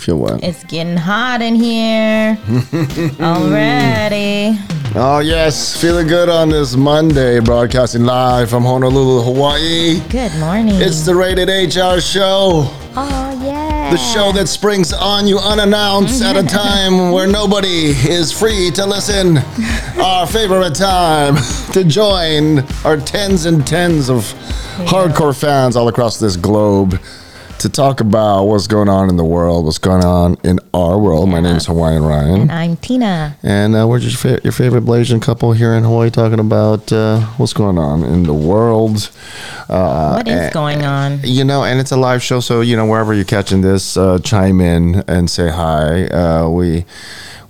Feel what? It's getting hot in here already. Oh yes, feeling good on this Monday, broadcasting live from Honolulu, Hawaii. Good morning. It's the Rated HR show, oh yeah. the show that springs on you unannounced at a time where nobody is free to listen. Our favorite time to join our tens and tens of hardcore fans all across this globe to talk about what's going on in the world, what's going on in our world. My name is Hawaiian Ryan. And I'm Tina. And uh, we're just fa- your favorite Blasian couple here in Hawaii talking about uh, what's going on in the world. Uh, What is and- going on? You know, and it's a live show, so you know wherever you're catching this, uh, chime in and say hi. Uh, we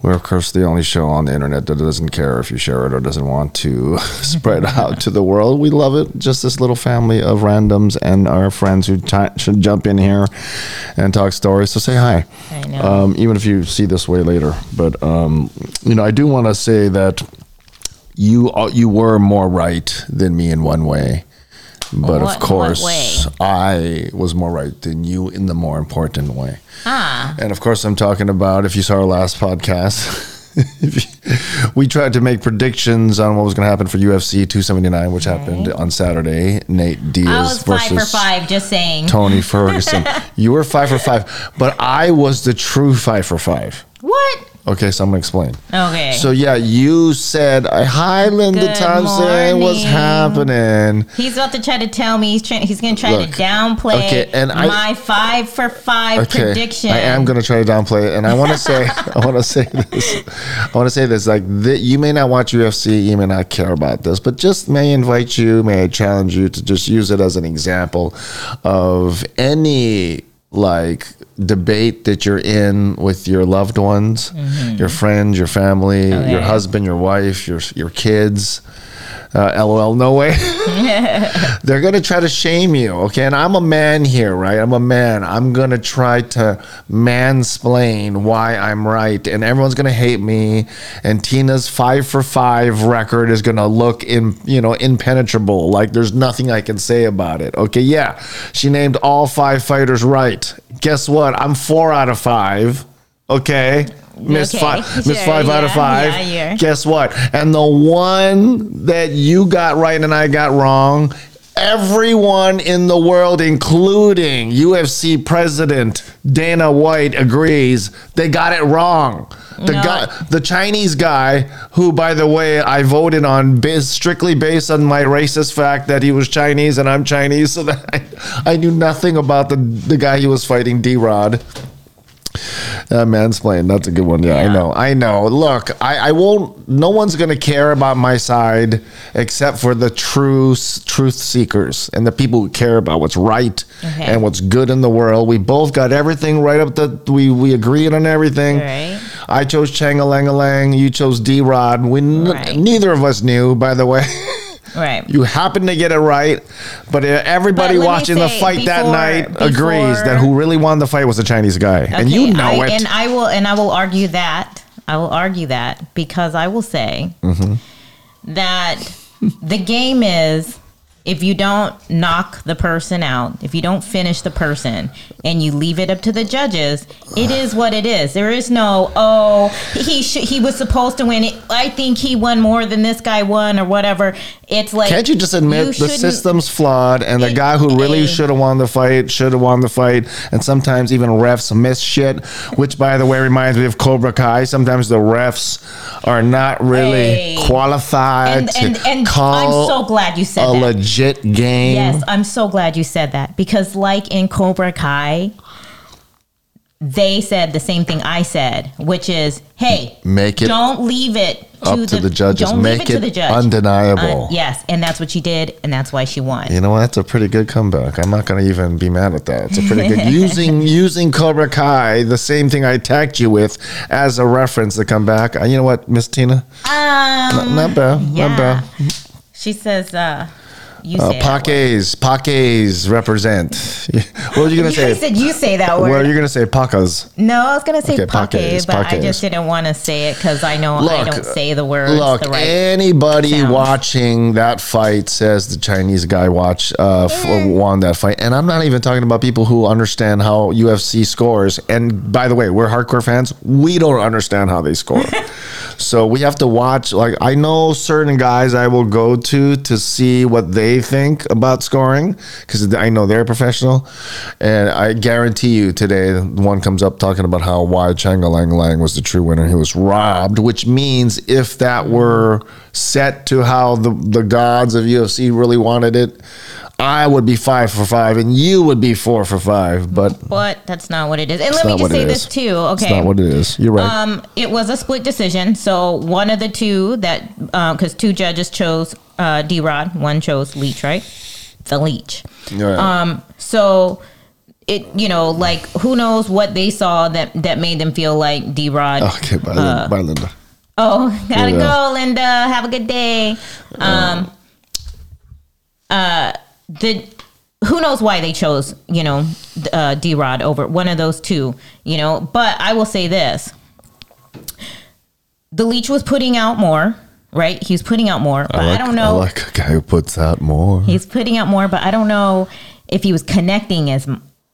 we're of course the only show on the internet that doesn't care if you share it or doesn't want to spread out to the world. We love it. Just this little family of randoms and our friends who should jump in here and talk stories. So say hi. I know. Um, even if you see this way later, but um, you know, I do want to say that you uh, you were more right than me in one way, but What- of course? I was more right than you in the more important way. ah. And of course, I'm talking about if you saw our last podcast. we tried to make predictions on what was going to happen for UFC 279, which happened on Saturday. Nate Diaz I was five versus for five, just saying. Tony Ferguson. you were five for five, but I was the true five for five. What? Okay, so I'm gonna explain. Okay. So yeah, you said hi, Linda Good Thompson. What's happening? he's about to try to tell me he's trying. He's going to try Look, to downplay okay, and I- my five for five Okay, prediction. I am gonna try to downplay it, and I want to say, I want to say this, I want to say this. Like, th- you may not watch UFC, you may not care about this, but just may invite you, may I challenge you to just use it as an example of any like debate that you're in with your loved ones, mm-hmm. your friends, your family, oh, your husband, your wife, your your kids. Uh, LOL, no way. They're gonna try to shame you, okay? And I'm a man here, right? I'm a man. I'm gonna try to mansplain why I'm right, and everyone's gonna hate me. And Tina's five for five record is gonna look in, you know, impenetrable. Like there's nothing I can say about it. Okay, yeah, she named all five fighters right. Guess what? I'm four out of five. Okay. Miss Okay, five, miss sure, five out of five. yeah, yeah. Guess what? And the one that you got right and I got wrong, everyone in the world, including UFC president Dana White, agrees they got it wrong. The No. guy, the Chinese guy, who, by the way, I voted on bas- strictly based on my racist fact that he was Chinese and I'm Chinese, so that I, I knew nothing about the the guy he was fighting, D Rod. Uh, mansplain. That's a good one. Yeah, I know. I know. Look, I, I won't. No one's gonna care about my side except for the true truth seekers and the people who care about what's right Okay. and what's good in the world. We both got everything right up the. We we agreed on everything. Right. I chose Chang a Lang. You chose D Rod. We n- Right. neither of us knew, by the way. right. You happen to get it right, but everybody But watching the fight that before- night agrees before- that who really won the fight was the Chinese guy, and you know I, it. And I will and I will argue that. I will argue that because I will say Mm-hmm. that the game is if you don't knock the person out, if you don't finish the person and you leave it up to the judges, it is what it is. There is no oh he sh- he was supposed to win. I think he won more than this guy won or whatever. It's like Can't you just admit the system's flawed and the guy who really should have won the fight should have won the fight and sometimes even refs miss shit which by the way reminds me of Cobra Kai sometimes the refs are not really Hey. qualified And, and, to and call I'm so glad you said a that. legit game Yes, I'm so glad you said that because, like in Cobra Kai, they said the same thing I said, which is, "Hey, Make it don't leave it to, up to the judges. Don't Make leave it, to the judge. undeniable. Uh, yes, and that's what she did, and that's why she won. You know what? That's a pretty good comeback. I'm not going to even be mad at that. It's a pretty good using using Cobra Kai, the same thing I tagged you with, as a reference to come back. Uh, You know what, Miss Tina? Um, Not bad. yeah. Not bad. She says, uh, You Uh, say word. Pakes, Pakes represent. what were you gonna You say? said you say that word. Well, you're gonna say Pakas. no, I was gonna say Okay, pakes, but I just didn't want to say it because I know I don't say the words Look, the right. anybody sound. watching that fight says the Chinese guy watch uh, f- won that fight, and I'm not even talking about people who understand how UFC scores. And by the way, we're hardcore fans. We don't understand how they score, so we have to watch. Like I know certain guys I will go to to see what they think about scoring because I know they're professional, and I guarantee you today one comes up talking about how why Changa Lang Lang was the true winner. He was robbed, which means if that were set to how the the gods of UFC really wanted it, I would be five for five, and you would be four for five. But but that's not what it is. And let me just say this too. Okay. It's not what it is. You're right. Um, it was a split decision. So one of the two that, because two judges chose uh, D Rod, one chose Leech, right? The Leech. Right. Um, so it, you know, like who knows what they saw that that made them feel like D Rod. okay, bye, Linda. bye, Linda. Oh, gotta Yeah. go, Linda. Have a good day. Um, uh, the who knows why they chose, you know, uh, D Rod over one of those two, you know. But I will say this: the leech was putting out more, right? He was putting out more, but I, don't know. I like a guy who puts out more. He's putting out more, but I don't know if he was connecting as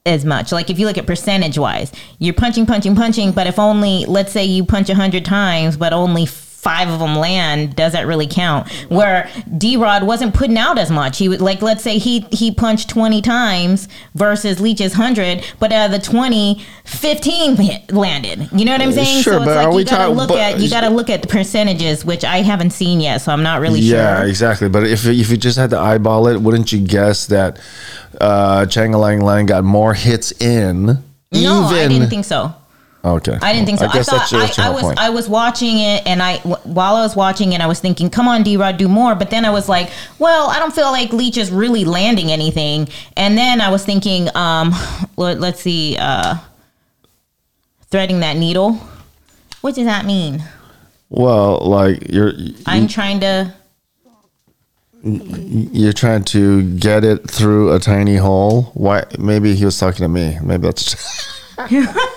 as much. Like if you look at percentage wise, you're punching, punching, punching, but if only let's say you punch a hundred times, but only five of them land, does that really count? Where D Rod wasn't putting out as much. He would like let's say he he punched twenty times versus Leech's hundred, but out of the 20, 15 hit- landed. You know what I'm saying? Sure, so it's but like are you we gotta talking- look but- at you gotta look at the percentages, which I haven't seen yet, so I'm not really Yeah, sure. exactly. But if if you just had to eyeball it, wouldn't you guess that uh, Changa Lang Lang got more hits in? No, I didn't think so. Okay, I didn't think so. I I, thought I, I was point. I was watching it, and I w- while I was watching it, I was thinking, "Come on, D Rod, do more." But then I was like, "Well, I don't feel like Leech is really landing anything." And then I was thinking, um, let, let's see, uh, threading that needle. What does that mean? well, like you're I'm trying to. you're trying to get it through a tiny hole. Why? Maybe he was talking to me. Maybe that's.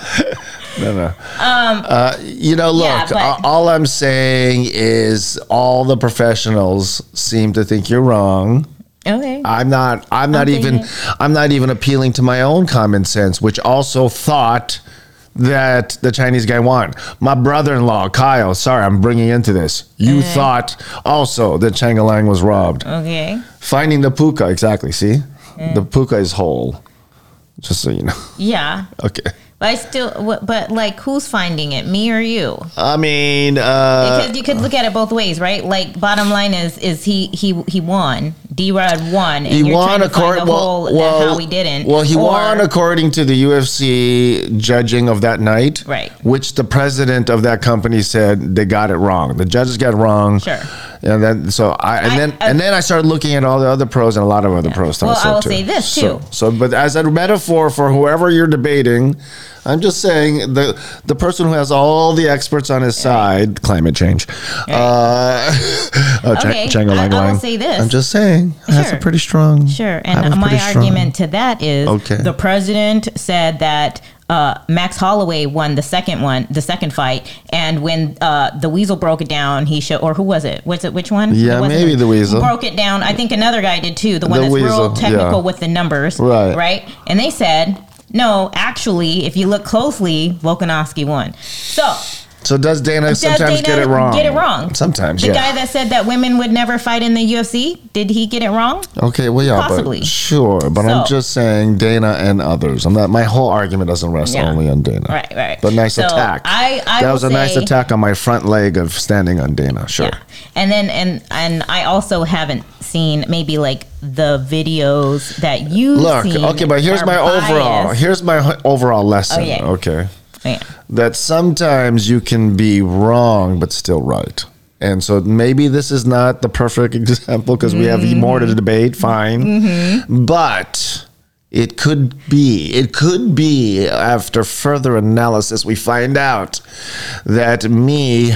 no, no. uh, you know, look. Um, Yeah, but- all I'm saying is, all the professionals seem to think you're wrong. Okay. I'm not. I'm not I'm even. I'm not even appealing to my own common sense, which also thought that the Chinese guy won. My brother-in-law, Kyle. Sorry, I'm bringing into this. You Uh-huh. thought also that Changalang was robbed. okay. Finding the puka, exactly. See, Uh. the puka is whole. Just so you know. Yeah. Okay. But I still. But like, who's finding it? Me or you? I mean, uh, because you could look at it both ways, right? Like bottom line is is he he he won. D Rod won. And he won according well, well, how he didn't. Well, he Or- won according to the UFC judging of that night, Right. Which the president of that company said they got it wrong. The judges got it wrong. Sure. And then so I and I- then I- and then I started looking at all the other pros and a lot of other pros. thought Well, I will too. say this, too. So, but as a metaphor for whoever you're debating, I'm just saying the the person who has all the experts on his side, climate change. Uh, oh, Okay, Chango I- I will say this. I'm just saying that's a pretty strong. Sure. And my pretty strong- argument to that is Okay. the president said that uh, Max Holloway won the second one, the second fight, and when uh, the Weasel broke it down, he showed, or who was it? Was it which one? Yeah, maybe the Weasel. broke it down. I think another guy did too. The one The that's Weasel, real technical yeah. with the numbers, Right. Right. And they said no. Actually, if you look closely, Volkanovski won. So So does Dana does sometimes Dana get it wrong? Get it wrong. Sometimes, The yeah. guy that said that women would never fight in the UFC, did he get it wrong? okay, well, yeah, Possibly. but sure. But I'm just saying Dana and others. I'm not. My whole argument doesn't rest Yeah. only on Dana. Right, right. But nice So, attack. I- I that was a nice attack on my front leg of standing on Dana. Sure. Yeah. And then and and I also haven't seen maybe like the videos that you Look, seen okay, but here's my overall. Here's my overall lesson. Oh, yeah. Okay, That sometimes you can be wrong but still right. And so maybe this is not the perfect example because we have more Mm-hmm. to debate. Fine, but it could be. It could be after further analysis we find out that me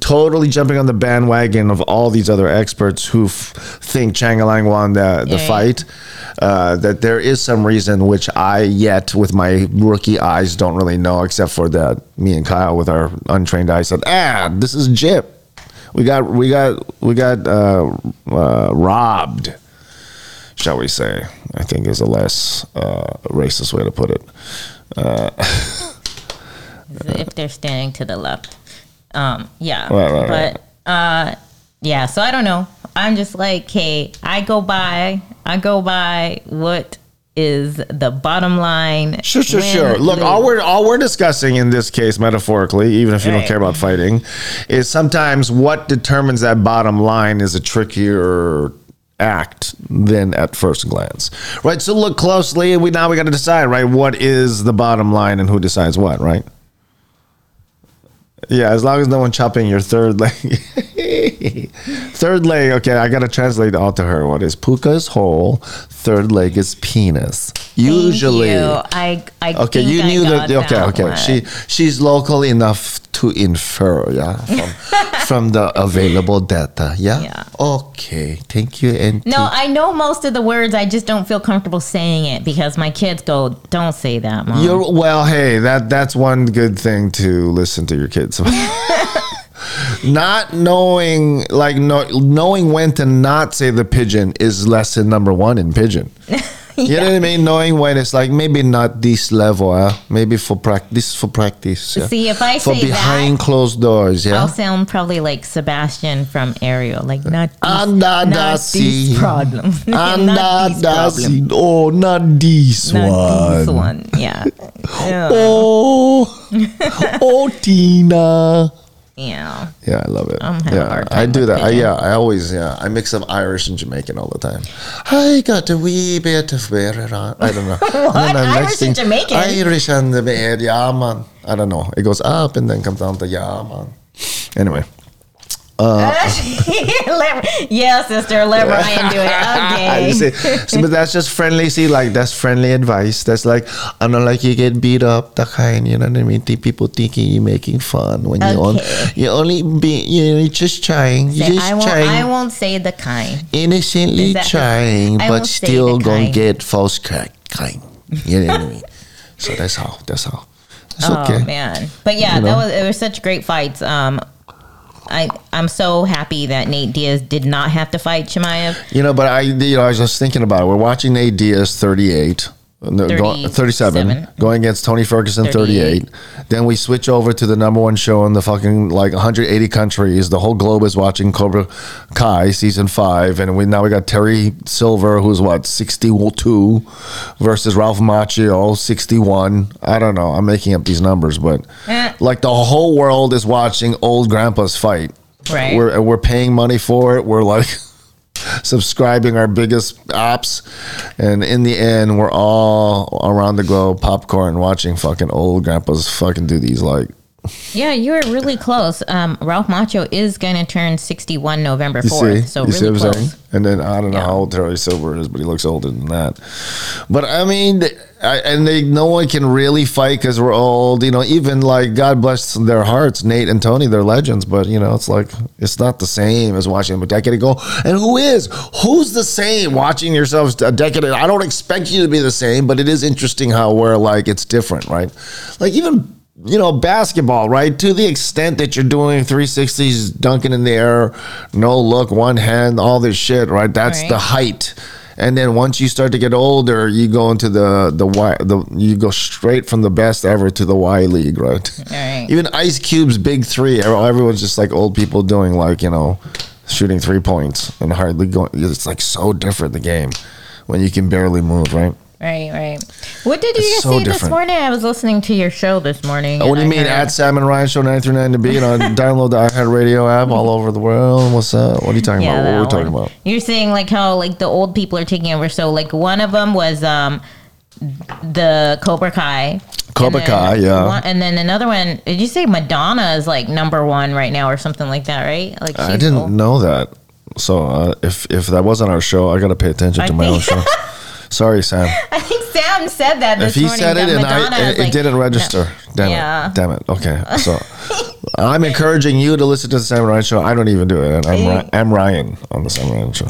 totally jumping on the bandwagon of all these other experts who f- think Changalang won the, the Yeah. fight. Uh, that there is some reason which I yet, with my rookie eyes, don't really know, except for that me and Kyle with our untrained eyes said, "Ah, this is Jip. We got, we got, we got uh, uh, robbed." Shall we say? I think is a less uh, racist way to put it. if they're standing to the left. Um, yeah. Right, right, right. but uh yeah, so I don't know. I'm just like, hey, I go by I go by what is the bottom line. Sure, sure, sure. Look, all we're all we're discussing in this case, metaphorically, even if you don't care about fighting, is sometimes what determines that bottom line is a trickier act than at first glance, right? So look closely, and we now we got to decide, right? What is the bottom line, and who decides what, right? Yeah, as long as no one chopping your third leg. third leg, okay, I gotta translate all to her. What is puka is whole, third leg is penis. Usually. you. I I Okay, you I knew that. Okay, okay. one. She she's local enough to infer, yeah, from, from the available data, yeah. Yeah. Okay, thank you. And No, I know most of the words. I just don't feel comfortable saying it because my kids go, "Don't say that, mom." you're well. Hey, that that's one good thing to listen to your kids. not knowing, like, no, knowing when to not say the pidgin is lesson number one in pidgin. You know what I mean? Knowing when it's like maybe not this level, huh? maybe for practice, for practice. yeah? See, if I for say behind that, closed doors, yeah. I'll sound probably like Sebastian from Ariel, like not these, Anda not these problems, Anda not these problems. Oh, not this not one. this one. Yeah, yeah. Oh, oh, Tina. Yeah. Yeah, I love it. I'm having a yeah, hard I do that. I, yeah, I always yeah. I mix up Irish and Jamaican all the time. I got a wee bit of beer on. I don't know. What? Irish and Jamaican? Irish and the beer, yeah, man. I don't know. It goes up and then comes down to yeah, man. Anyway, Let- yeah, sister, let Ryan do it. Okay. see. But that's just friendly. See, like that's friendly advice. That's like I don't like you get beat up, the kind. You know what I mean? People thinking you're making fun when you on, Okay. you only be you know you're just trying. You're Say, just I won't. trying. I won't say the kind. innocently trying, but still gonna get false crack kind. You know what I mean? So that's how. That's how. It's Oh okay. man, but yeah, You know? that was it was such great fights. Um, I I'm so happy that Nate Diaz did not have to fight Chimaev. You know, but I, you know, I was just thinking about it. We're watching Nate Diaz, 38. No, go- 37, 37. going against Tony Ferguson, 38. 38. Then we switch over to the number one show in the fucking like 180 countries. The whole globe is watching Cobra Kai season five, and we now we got Terry Silver, who's what 62, versus Ralph Macchio, 61. I don't know. I'm making up these numbers, but Eh. like the whole world is watching old grandpas fight. Right. We're we're paying money for it. We're like subscribing our biggest apps, and in the end, we're all around the globe popcorn watching fucking old grandpas fucking do these like. Yeah, you were really close. Um, Ralph Macchio is going to turn 61 November You 4th, see, so you really close. And then I don't know Yeah. how old Terry Silver is, but he looks older than that. But I mean, I, and they no one can really fight because we're old. You know, even like God bless their hearts, Nate and Tony, they're legends. But you know, it's like it's not the same as watching them a decade ago. And who is? Who's the same? Watching yourselves a decade. I don't expect you to be the same, but it is interesting how we're like it's different, right? Like even you know, basketball, right? To the extent that you're doing 360s, dunking in the air, no look, one hand, all this shit, right? That's Right. the height. And then once you start to get older, you go into the the Y, the you go straight from the best ever to the Y League, right? Right. Even Ice Cube's Big Three, everyone's just like old people doing like you know, shooting three points and hardly going. It's like so different the game when you can barely move, right? Right, right. What did you It's just so say this morning? I was listening to your show this morning. Oh, what do you I mean? heard- At Sam and Ryan Show 939 to be, you know, download the iHeartRadio app all over the world. What's up? What are you talking Yeah, about? What that are we talking about? You're saying like how like the old people are taking over. So like one of them was um the Cobra Kai. Cobra then Kai, yeah. one- and then another one. Did you say Madonna is like number one right now or something like that? Right? Like I didn't old. know that. So uh, if if that wasn't our show, I got to pay attention I to my own show. Sorry, Sam. I think Sam said that this If he morning. said it and Madonna I, it, it didn't register, damn Yeah. it, damn it. Okay, so I'm encouraging you to listen to the Samurai Show. I don't even do it. I'm, Ry- I'm Ryan on the Samurai Show.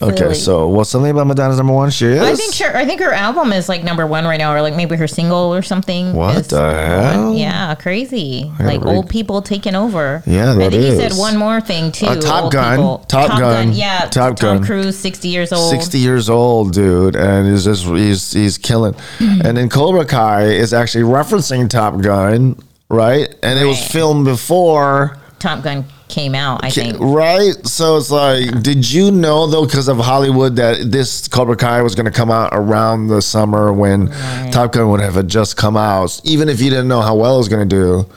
okay, so well, something about Madonna's number one. She is. I think sure. I think her album is like number one right now, or like maybe her single or something. What is the hell? one. Yeah, crazy. gotta Like read- old people taking over. Yeah, I that think you said is. one more thing too. Uh, Top old Gun. people. Top Gun. Yeah, Top Tom Gun. Cruise, sixty years old. 60 years old, dude, and he's just he's he's killing. And then Cobra Kai is actually referencing Top Gun, right? And it was filmed before, Top Gun came out. I think. right? So it's like, did you know though, because of Hollywood, that this Cobra Kai was going to come out around the summer when Top Gun would have just come out? Even if you didn't know how well it was going to do,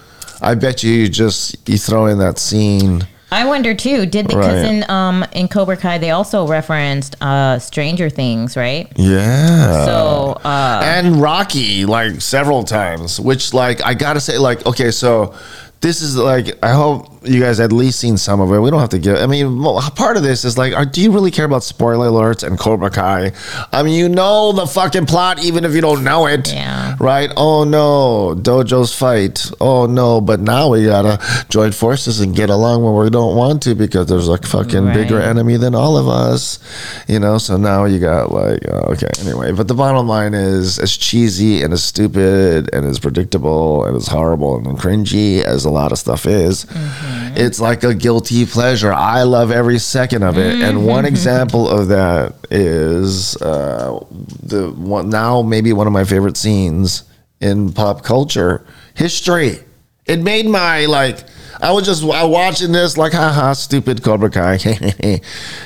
I bet you you just you throw in that scene. I wonder too. Did the Right. cousin um in Cobra Kai they also referenced uh Stranger Things, right? Yeah. So uh and Rocky like several times, which like I gotta say, like okay, so this is like I hope you guys at least seen some of it. We don't have to give. I mean, part of this is like, are, do you really care about spoiler alerts and Cobra Kai? I mean, you know the fucking plot, even if you don't know it. Yeah. Right? Oh no, dojos fight. Oh no, but now we gotta join forces and get along when we don't want to because there's a fucking bigger enemy than all of us. You know, so now you got like, oh, okay, anyway. But the bottom line is, as cheesy and as stupid and as predictable and as horrible and cringy as a lot of stuff is, mm-hmm. It's like a guilty pleasure. I love every second of it. And one example of that is uh, the one now maybe one of my favorite scenes in pop culture history. It made my like. I was just I watching this like, haha, stupid Cobra Kai,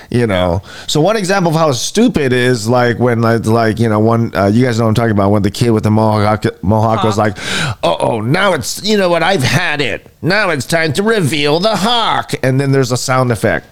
you know. So one example of how stupid is like when like, like you know one uh, you guys know what I'm talking about when the kid with the mohawk mohawk was like, oh oh now it's you know what I've had it. Now it's time to reveal the hawk. And then there's a sound effect.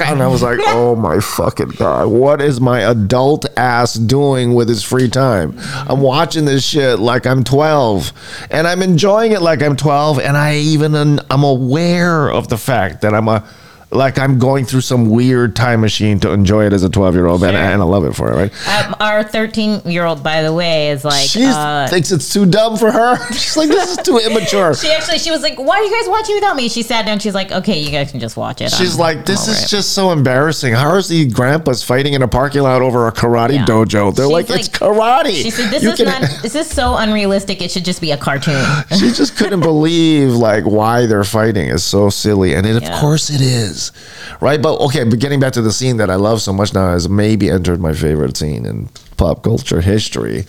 And I was like, oh my fucking God, what is my adult ass doing with his free time? I'm watching this shit like I'm 12 and I'm enjoying it like I'm 12. And I even, I'm aware of the fact that I'm a, like I'm going through some weird time machine to enjoy it as a 12 year old, and, and I love it for it, right? um, our 13 year old, by the way, is like. She uh, thinks it's too dumb for her. She's like, this is too immature. she actually, she was like, "Why are you guys watching without me?" She sat down. She's like, "Okay, you guys can just watch it." She's I'm- like, this is it." just so embarrassing. How are the grandpas fighting in a parking lot over a karate Yeah. dojo? They're She's like, it's karate. She said, "This You is not. This is so unrealistic. It should just be a cartoon." she just couldn't believe like why they're fighting is so silly, and it, of course it is, right? But okay, but getting back to the scene that I love so much now has maybe entered my favorite scene in pop culture history,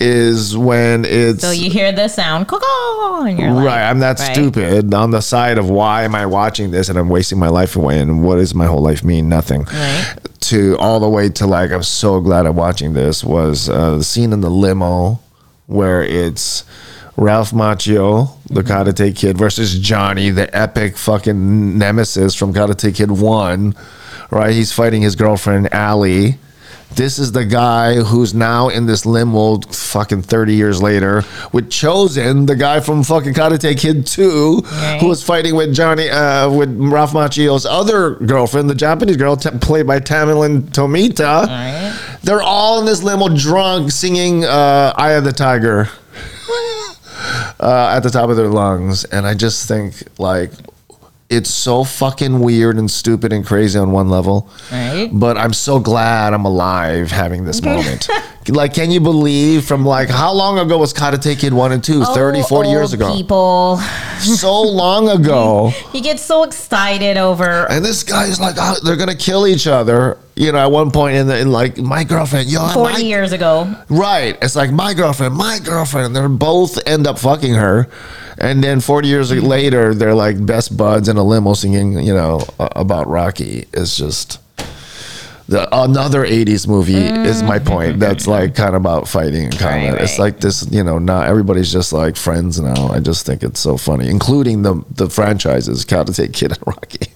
is when it's so you hear the sound, and you're like, right. I'm that right? stupid on the side of why am I watching this and I'm wasting my life away and what does my whole life mean? Nothing. Right. To all the way to like I'm so glad I'm watching this was uh, the scene in the limo where it's Ralph Macchio, the. Karate Kid, versus Johnny, the epic fucking nemesis from Karate Kid One. Right, he's fighting his girlfriend Ali. This is the guy who's now in this limo fucking 30 years later with Chozen, the guy from fucking Karate Kid 2, Right. who was fighting with Johnny, uh, with Ralph Macchio's other girlfriend, the Japanese girl t- played by Tamlyn Tomita. Right. They're all in this limo drunk singing uh, Eye of the Tiger uh, at the top of their lungs. And I just think, like, it's so fucking weird and stupid and crazy on one level. Right. But I'm so glad I'm alive having this moment. like, can you believe from like how long ago was Karate Kid 1 and 2? 30, Oh, 40 years ago. People, So long ago. you get so excited over. And this guy's like, oh, they're gonna kill each other. You know, at one point in, the, in like my girlfriend, yo, 40 my years ago. Right. It's like my girlfriend, my girlfriend. And they both end up fucking her. And then 40 years later, they're like best buds in a limo singing, you know, about Rocky. It's just the another 80s movie is my point. That's like kind of about fighting and combat. Right, It's right. like this, you know, not everybody's just like friends now. I just think it's so funny, including the the franchises, Karate Kid and Rocky.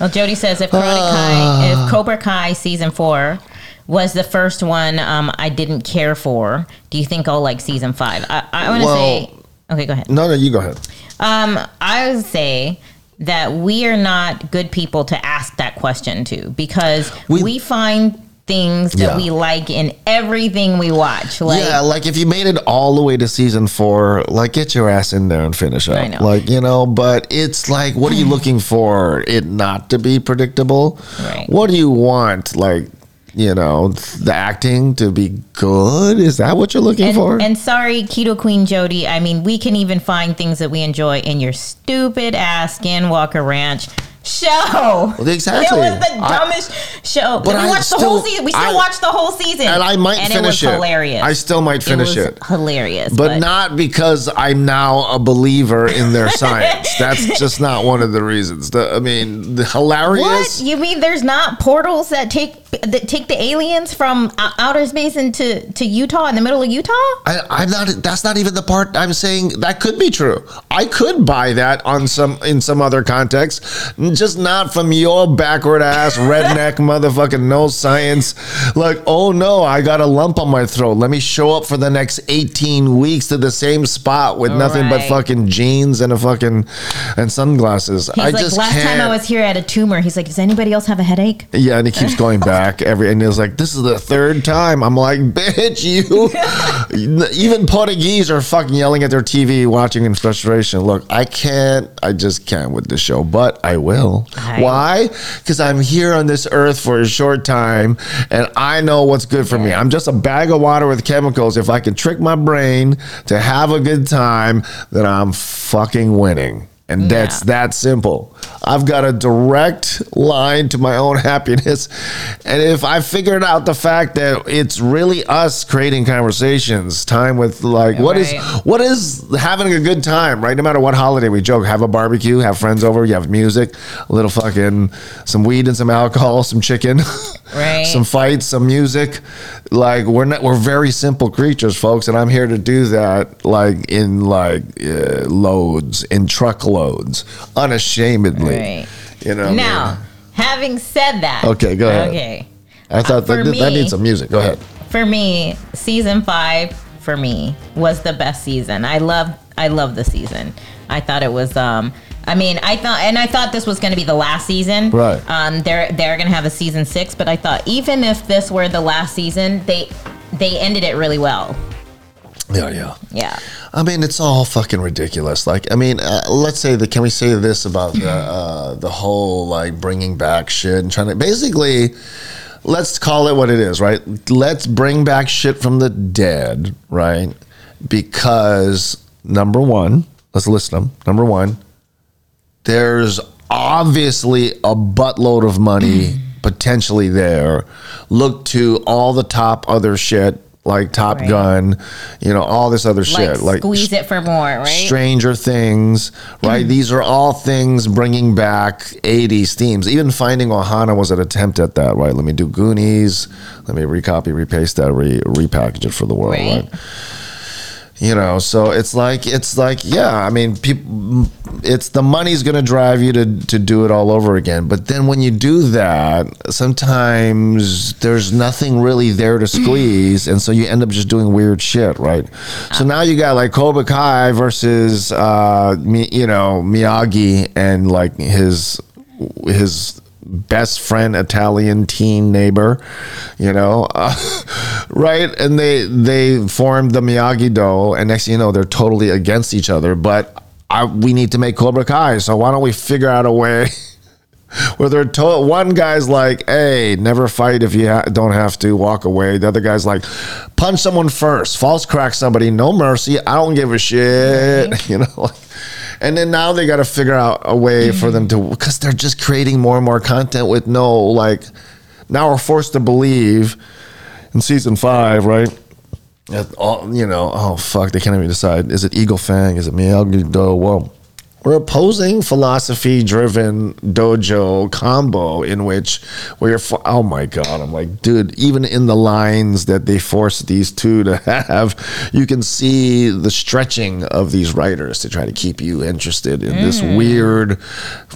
Well, Jody says if Ah. Kai, if Cobra Kai season four was the first one um, I didn't care for, do you think I'll like season five? I, I want to Well- say, okay, go ahead. No, no, you go ahead. Um, I would say that we are not good people to ask that question to because We- we, find things that Yeah. we like in everything we watch. Like, yeah, like if you made it all the way to season four, like get your ass in there and finish up. I know. Like, you know, but it's like, what are you looking for? It not to be predictable? Right. What do you want? Like, you know, the acting to be good? Is that what you're looking for? and, and sorry, Keto Queen Jody. I mean, we can even find things that we enjoy in your stupid ass Skinwalker Ranch show. exactly. It was the I- dumbest show. But we I watched the whole season. We still I- watched the whole season, and I might and finish it. it. Hilarious. I still might finish it. Was it. Hilarious, but, not because I'm now a believer in their science. That's just not one of the reasons. The, I mean, the hilarious. What you mean? There's not portals that take that take the aliens from outer space into to Utah in the middle of Utah? I, I'm not. That's not even the part I'm saying. That could be true. I could buy that on some in some other context, just not from your backward ass redneck motherfucking no science. Like, oh no, I got a lump on my throat. Let me show up for the next 18 weeks to the same spot with nothing but fucking jeans and a fucking and sunglasses. He's I like, just last can't. time I was here, I had a tumor. He's like, does anybody else have a headache? Yeah, and he keeps going back every, and he was like, "This is the third time." I'm like, "Bitch, you!" Even Portuguese are fucking yelling at their TV, watching in frustration. Look, I can't. I just can't with this show, but I will. I- Why? Because I'm here on this earth for a short time, and I know what's good for me. I'm just a bag of water with chemicals. If I can trick my brain to have a good time, then I'm fucking winning. And that's Yeah. that simple. I've got a direct line to my own happiness. And if I figured out the fact that it's really us creating conversations, time with like what is Right. what is having a good time, right? No matter what holiday we joke, have a barbecue, have friends over, you have music, a little fucking some weed and some alcohol, some chicken. Right. some fights, some music. Like we're not we're very simple creatures, folks, and I'm here to do that like in like uh, loads, in truckloads, Right. You know. I Now, mean? having said that, Okay, go ahead. Okay, I thought for that, that me- needs some music. Go ahead. for me, season five for me was the best season. I love I love the season. I thought it was um I mean, I thought and I thought this was going to be the last season. Right. Um they're they're going to have a season 6, but I thought even if this were the last season, they they ended it really well. Yeah, yeah. Yeah. I mean, it's all fucking ridiculous. Like, I mean, uh, let's say that. Can we say this about the uh, the whole like bringing back shit and trying to basically, let's call it what it is, right? Let's bring back shit from the dead, right? Because number one, let's list them. Number one, there's obviously a buttload of money potentially there. Look to all the top other shit like Top Right. Gun, you know, all this other shit. Like, squeeze it for more, right? Stranger Things, right? Mm. These are all things bringing back 80s themes. Even Finding Ohana was an attempt at that, right? Let me do Goonies. Let me recopy, repaste that, re- repackage it for the world, Right. right? You know, so it's like it's like yeah. I mean, people, it's the money's going to drive you to to do it all over again. But then when you do that, sometimes there's nothing really there to squeeze, and so you end up just doing weird shit, right? So now you got like Cobra Kai versus uh, you know Miyagi and like his his best friend Italian teen neighbor, you know, uh, right? And they they formed the Miyagi Do, and next you know, they're totally against each other. But I, we need to make Cobra Kai, so why don't we figure out a way? Where they're to- one guy's like, "Hey, never fight if you ha- don't have to. Walk away." The other guy's like, "Punch someone first, false crack somebody, no mercy. I don't give a shit." You know, and then now they got to figure out a way for them to because they're just creating more and more content with no like. Now we're forced to believe in season five, right? All you know, oh fuck, they can't even decide. Is it Eagle Fang? Is it Miyagi Do? Well, we're opposing philosophy-driven dojo combo in which where you're. fo- Oh my god, I'm like, dude. Even in the lines that they force these two to have, you can see the stretching of these writers to try to keep you interested in this mm. weird,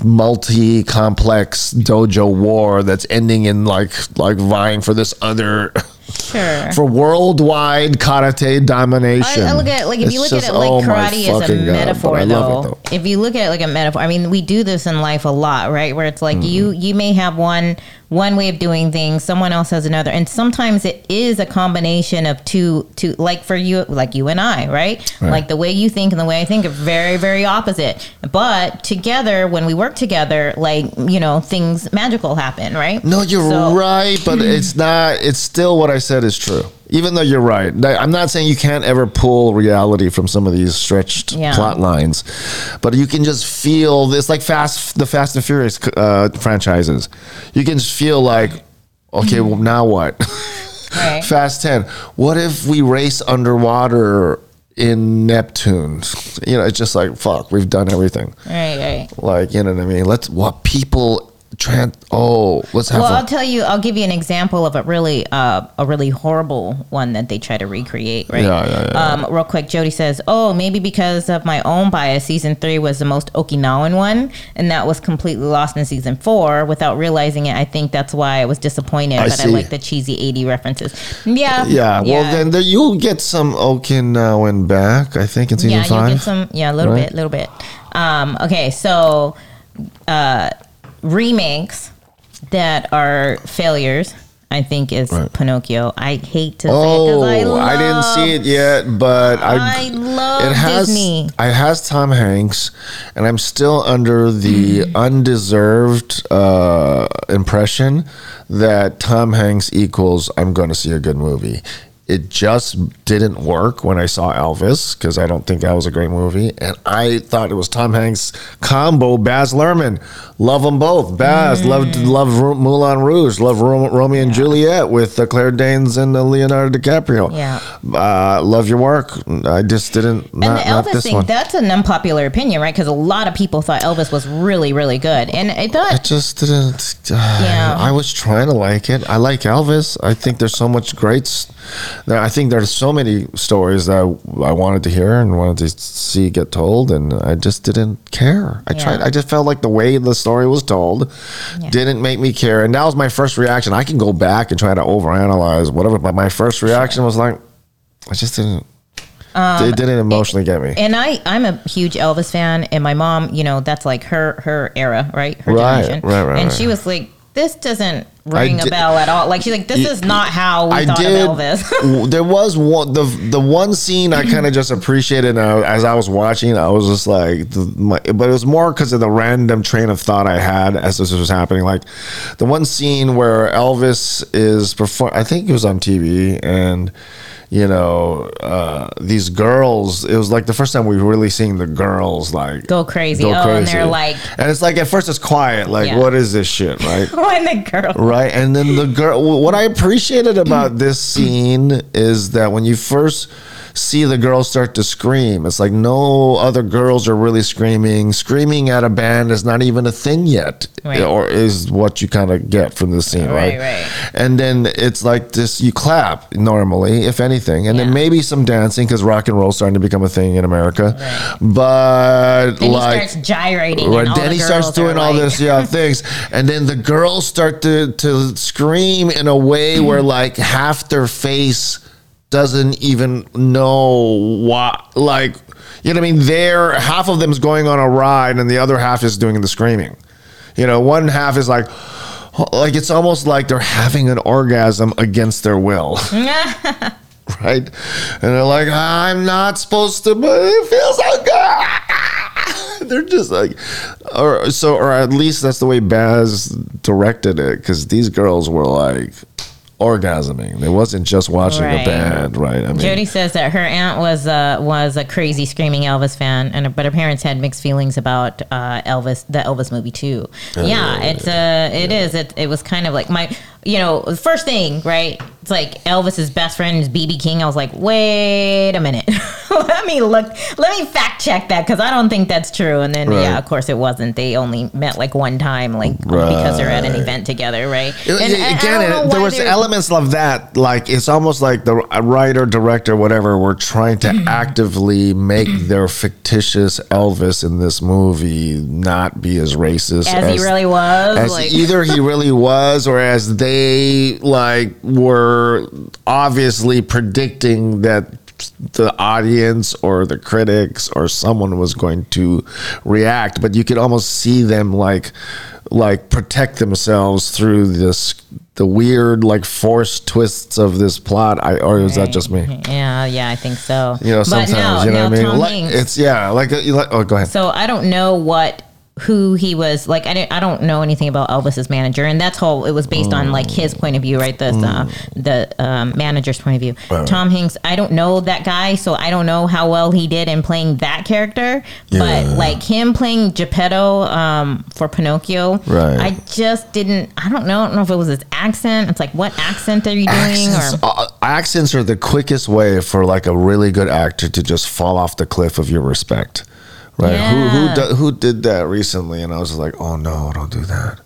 multi-complex dojo war that's ending in like like vying for this other. Sure. for worldwide karate domination. I, I look at it like if It's you look just- at it like oh karate as a God, metaphor, I though, though. If you look at it like a metaphor, I mean, we do this in life a lot, right? Where it's like mm-hmm. you you may have one one way of doing things, someone else has another, and sometimes it is a combination of two. Two like for you, like you and I, right? Right. Like the way you think and the way I think are very, very opposite. But together, when we work together, like you know, things magical happen, right? No, you're So- right, but it's not. It's still what I said is true. Even though you're right, I'm not saying you can't ever pull reality from some of these stretched Yeah. plot lines, but you can just feel this, like Fast, the Fast and Furious uh, franchises. You can just feel like, okay, well, now what? Right. Fast Ten. What if we race underwater in Neptune? You know, it's just like fuck. We've done everything. Right, right. Like you know what I mean. Let's what people. Trans, oh, let's have Well, a- I'll tell you. I'll give you an example of a really, uh, a really horrible one that they try to recreate. Right. Yeah, yeah, yeah, Um, real quick, Jody says, "Oh, maybe because of my own bias, season three was the most Okinawan one, and that was completely lost in season four. Without realizing it, I think that's why I was disappointed. I but I like the cheesy '80 references. Yeah. Yeah, well then there, you'll get some Okinawan back, I think in season yeah, you'll get some. Yeah, a little Right. bit, little bit. Um, okay, so uh, remakes that are failures. I think is Right. Pinocchio. I hate to say it Oh, I, love, I, didn't see it yet, but I I love it has Disney. it has Tom Hanks, and I'm still under the Mm. undeserved uh, impression that Tom Hanks equals I'm going to see a good movie. It just didn't work when I saw Elvis because I don't think that was a great movie, and I thought it was Tom Hanks combo Baz Luhrmann. Love them both. Baz loved loved Ru- Moulin Rouge. Love Ro- Romeo and Juliet with uh, Claire Danes and uh, Leonardo DiCaprio. Yeah. uh, love your work. I just didn't. And Not, the Elvis thing, one. that's an unpopular opinion, right? Because a lot of people thought Elvis was really, really good. And I I just didn't. Uh, Yeah. I was trying to like it. I like Elvis. I think there's so much. There, I think there's so many stories that I, I wanted to hear and wanted to see get told, and I just didn't care. I Yeah. tried. I just felt like the way the story was told Yeah. didn't make me care, and that was my first reaction. I can go back and try to overanalyze whatever, but my first reaction was like, I just didn't. Um, it didn't emotionally get me. and I, I'm a huge Elvis fan, and my mom, you know, that's like her her era, right? Her Right, generation. right, right, And right. she was like, "This doesn't ring a bell at all." Like she's like, "This is not how we thought of Elvis." there was one the the one scene I kind of just appreciated uh, as I was watching. I was just like, the, my, but it was more because of the random train of thought I had as this was happening. Like the one scene where Elvis is perform. I think it was on TV and. You know, uh, these girls. It was like the first time we were really seeing the girls like Go crazy. Oh, and they're like- and it's like at first it's quiet. Like, Yeah. what is this shit, right? when the girl, Right. And then the girl, what I appreciated about this scene is that when you first see the girls start to scream, it's like no other girls are really screaming. Screaming at a band is not even a thing yet, Right. or is what you kind of get from the scene, right? Right, right. And then it's like this you clap normally, if anything, and Yeah. then maybe some dancing because rock and roll starting to become a thing in America. But then like, he starts gyrating. Right, and then the he starts doing all like- this, yeah, things, and then the girls start to to scream in a way where like half their face doesn't even know what, like, you know what I mean? They're half of them is going on a ride, and the other half is doing the screaming. You know, one half is like. Oh, like it's almost like they're having an orgasm against their will, right? And they're like, "I'm not supposed to, but it feels so good." they're just like, or so, or at least that's the way Baz directed it, because these girls were like orgasming. It wasn't just watching Right. a band, right? I mean, Jody says that her aunt was uh, was a crazy screaming Elvis fan, and but her parents had mixed feelings about uh, Elvis, the Elvis movie too. yeah, it's uh, it is. It, it was kind of like my, you know, the first thing, right? It's like Elvis's best friend is BB King. I was like, wait a minute, let me look, let me fact check that because I don't think that's true. And then Right. yeah, of course it wasn't. They only met like one time, like because they're at an event together, right? It- And I- I again, it- there was elements of that. Like it's almost like the writer, director, whatever, were trying to Mm-hmm. actively make their fictitious Elvis in this movie not be as racist as he really was. as like, either he really was or as they like were obviously predicting that the audience or the critics or someone was going to react but you could almost see them like like protect themselves through this the weird like forced twists of this plot. I or is that just me? Yeah, yeah, I think so. You know, But sometimes no, you know no, what I mean. Like, it's yeah, like, like oh, go ahead. So I don't know what who he was like. I don't, I don't know anything about Elvis's manager, and that's whole. It was based on like his point of view, right? The uh, the um, manager's point of view. Right. Tom Hanks. I don't know that guy, so I don't know how well he did in playing that character. Yeah. But like him playing Geppetto um, for Pinocchio, Right. I just didn't. I don't know. I don't know if it was his accent. It's like what accent are you doing? Accents, Or uh, accents are the quickest way for like a really good actor to just fall off the cliff of your respect. Right? Who who do, who did that recently? And I was like, oh no, don't do that.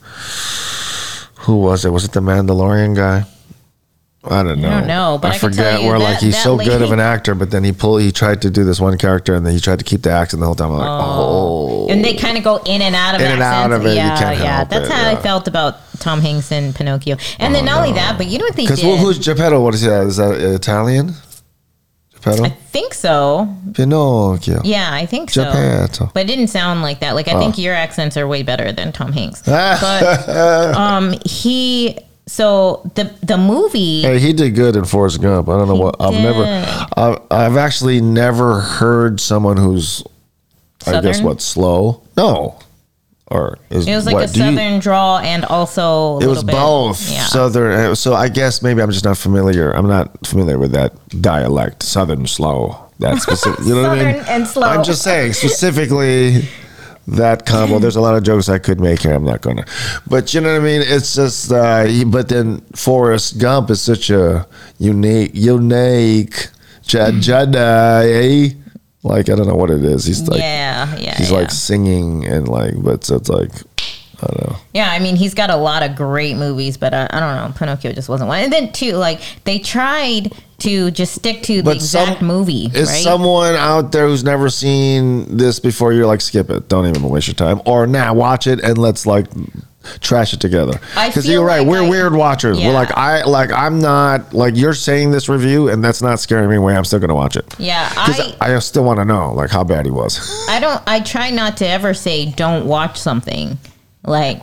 Who was it? Was it the Mandalorian guy? I don't know. don't know, but I can forget where like he's so good of an actor, but then he pulled he tried to do this one character and then he tried to keep the accent the whole time. I'm like, oh, and they oh. kind of go in and out of In and out of it, you Yeah, yeah. That's it, how I felt about Tom Hanks and Pinocchio. And then oh, not only that, but you know what they because did? who's Geppetto? What is that? Is that Italian? I think so. Pinocchio. Yeah, I think so. But it didn't sound like that. Like I Oh. think your accents are way better than Tom Hanks. but um, he. So the the movie. Hey, he did good in Forrest Gump. I don't know what I've never. did. I've, I've actually never heard someone who's, I guess, Southern? what slow? No, or is It was like what, a do you- southern draw and also. A it was bit- both Yeah. southern. uh, So I guess maybe I'm just not familiar. I'm not familiar with that dialect, southern slow. That's specific. You know what I mean? Southern and slow. I'm just saying specifically that combo. There's a lot of jokes I could make here. I'm not gonna. But you know what I mean? It's just. Uh, he, but then Forrest Gump is such a unique, unique. Jedi, eh? Like I don't know what it is. He's like yeah, yeah. he's yeah. like singing and like, but so it's like I don't know. Yeah, I mean, he's got a lot of great movies, but uh, I don't know. Pinocchio just wasn't one. And then, too, like, they tried to just stick to the But exact some- movie, Is right? someone out there who's never seen this before? You're like, skip it. Don't even waste your time. Or now watch it and let's like trash it together. Because you're right. like We're I- weird watchers. Yeah. We're like I like I'm not like you're saying this review and that's not scaring me away. I'm still gonna watch it. yeah, I, I, still want to know like how bad he was. I don't, I try not to ever say don't watch something. Like,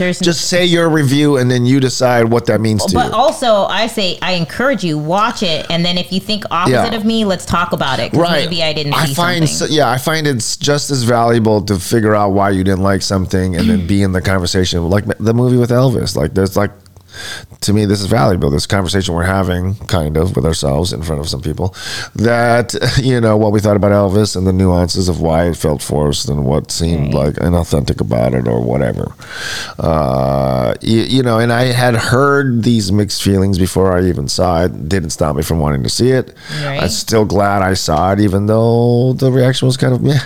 there's Just say your review and then you decide what that means to But you. But also, I say I encourage you watch it, and then if you think opposite Yeah. of me, let's talk about it. right. Maybe I didn't I find so, yeah, I find it's just as valuable to figure out why you didn't like something and then be in the conversation. Like the movie with Elvis. Like there's like to me this is valuable. This conversation we're having kind of with ourselves in front of some people that you know what we thought about Elvis and the nuances of why it felt forced and what seemed Right. like inauthentic about it or whatever. Uh, you, you know, and I had heard these mixed feelings before I even saw it. Didn't stop me from wanting to see it. Right. I'm still glad I saw it, even though the reaction was kind of meh.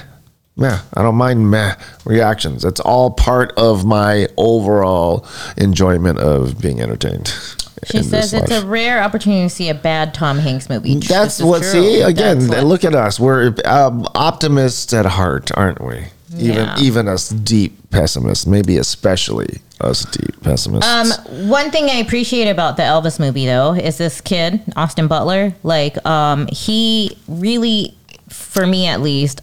Meh. I don't mind meh reactions. It's all part of my overall enjoyment of being entertained. She says it's life. a rare opportunity to see a bad Tom Hanks movie. That's what. true. See again. What- Look at us. We're um, optimists at heart, aren't we? Even Yeah. even us deep pessimists. Maybe especially us deep pessimists. Um, one thing I appreciate about the Elvis movie though is this kid, Austin Butler. Like, um, he really, for me at least,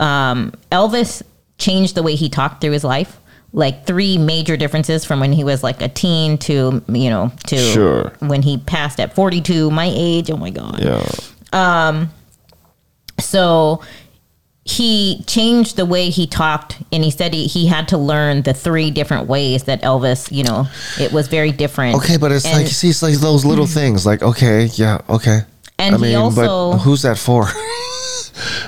um, Elvis changed the way he talked through his life. Like three major differences from when he was like a teen to you know to Sure. when he passed at forty two, my age. Oh my god. yeah. Um. so he changed the way he talked and he said he, he had to learn the three different ways that elvis you know it was very different Okay, but it's And- like see, it's like those little things. Like okay, yeah, okay. And he also- but who's that for?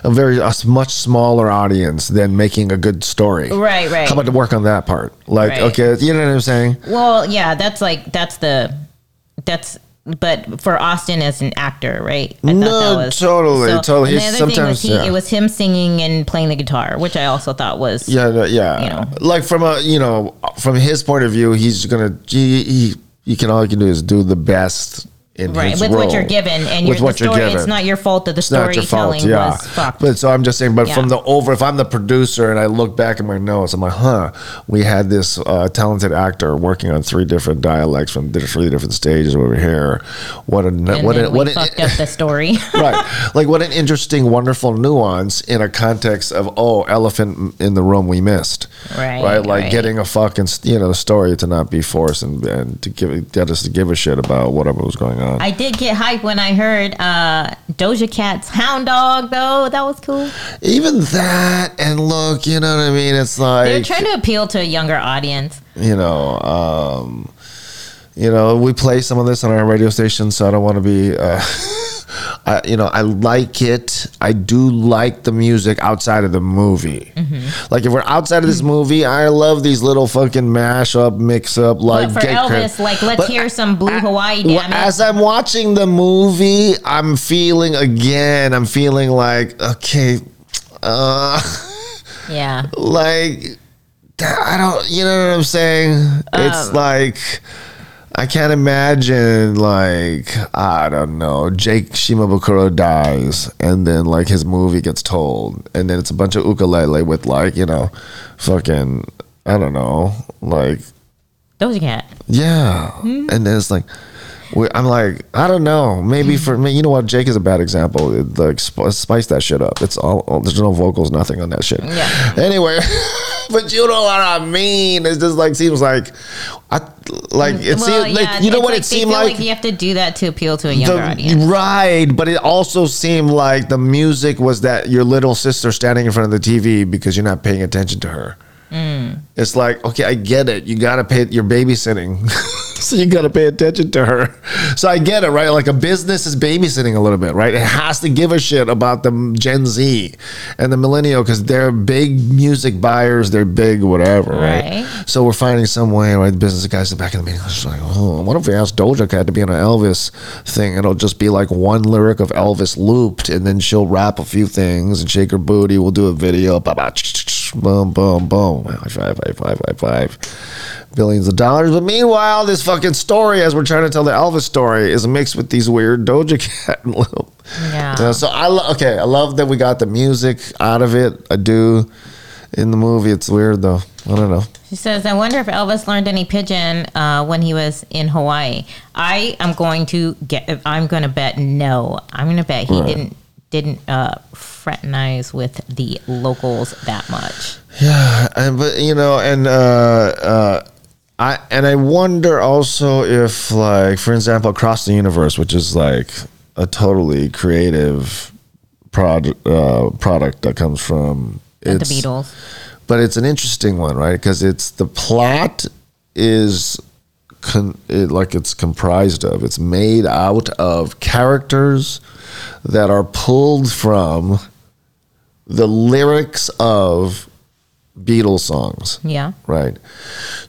a very a much smaller audience than making a good story. Right, right. How about to work on that part? Like, Right. okay, you know what I'm saying? well yeah that's like that's the that's but for austin as an actor right I No, totally, totally. and the He's other thing was sometimes- he, yeah. it was him singing and playing the guitar which i also thought was Yeah, yeah. You know. like from a you know from his point of view, he's gonna he, he you can all he can do is do the best in Right, his with role. what you're given, and With what the you're story, given. it's not your fault that the It's not your fault, storytelling yeah. was fucked. But so I'm just saying, but from the over, if I'm the producer and I look back at my notes, I'm like, huh, we had this uh, talented actor working on three different dialects from three different stages over here. What a and what a what a, fucked up the story. right, like what an interesting, wonderful nuance in a context of oh, elephant in the room we missed. Right, right, like right. getting a fucking you know story to not be forced and, and to give get us to give a shit about whatever was going on. I did get hype when I heard uh, Doja Cat's Hound Dog, though. That was cool. Even that, and look, you know what I mean. It's like They're trying to appeal to a younger audience. you know, um, you know, we play some of this on our radio station, so I don't want to be, uh, I, you know, I like it. I do like the music outside of the movie. Mm-hmm. Like if we're outside of this movie, I love these little fucking mash up, mix up, like. But for Elvis, like, let's But hear some Blue Hawaii, well, damn it. as I'm watching the movie, I'm feeling again. I'm feeling like okay, uh, yeah. like I don't. You know what I'm saying? it's Um, like I can't imagine. Like I don't know. Jake Shimabukuro dies, and then like his movie gets told, and then it's a bunch of ukulele with like you know, fucking I don't know, like those Doja Cat. yeah, Hmm? and then it's like. We- I'm like, I don't know. Maybe for me, you know what? Jake is a bad example. Like, spice that shit up. It's all. all- There's no vocals, nothing on that shit. Yeah. Anyway, but you know what I mean. It just like seems like, I like it Well, seems like yeah, you know what like it seemed feel like. you have to do that to appeal to a younger the, audience. right, but it also seemed like the music was that your little sister standing in front of the TV because you're not paying attention to her. Mm. Mm. It's like, okay, I get it. You gotta pay. You're babysitting, so you gotta pay attention to her. So I get it, right? Like a business is babysitting a little bit, right? It has to give a shit about the Gen Z and the millennial because they're big music buyers. They're big whatever, right? Right. So we're finding some way, right? The business guys are back in the meeting. It's like, oh, what if we ask Doja Cat to be on an Elvis thing? It'll just be like one lyric of Elvis looped, and then she'll rap a few things and shake her booty. We'll do a video. Ba ba boom boom boom. Five, high five, high five. Billions of dollars. But meanwhile, this fucking story, as we're trying to tell the Elvis story, is mixed with these weird Doja Cat little. Yeah. Know, so I lo- okay. I love that we got the music out of it. I do. In the movie, it's weird though. I don't know. She says, I wonder if Elvis learned any pidgin uh, when he was in Hawaii. I am going to get, I'm going to bet no. I'm going to bet he Right. didn't didn't uh, fraternize with the locals that much. Yeah, and but you know, and uh, uh, I and I wonder also if, like, for example, across the universe, which is like a totally creative prod, uh, product that comes from The Beatles. but it's an interesting one, right? Because it's the plot is con- it, like it's comprised of. It's made out of characters that are pulled from the lyrics of Beatles songs Yeah. right?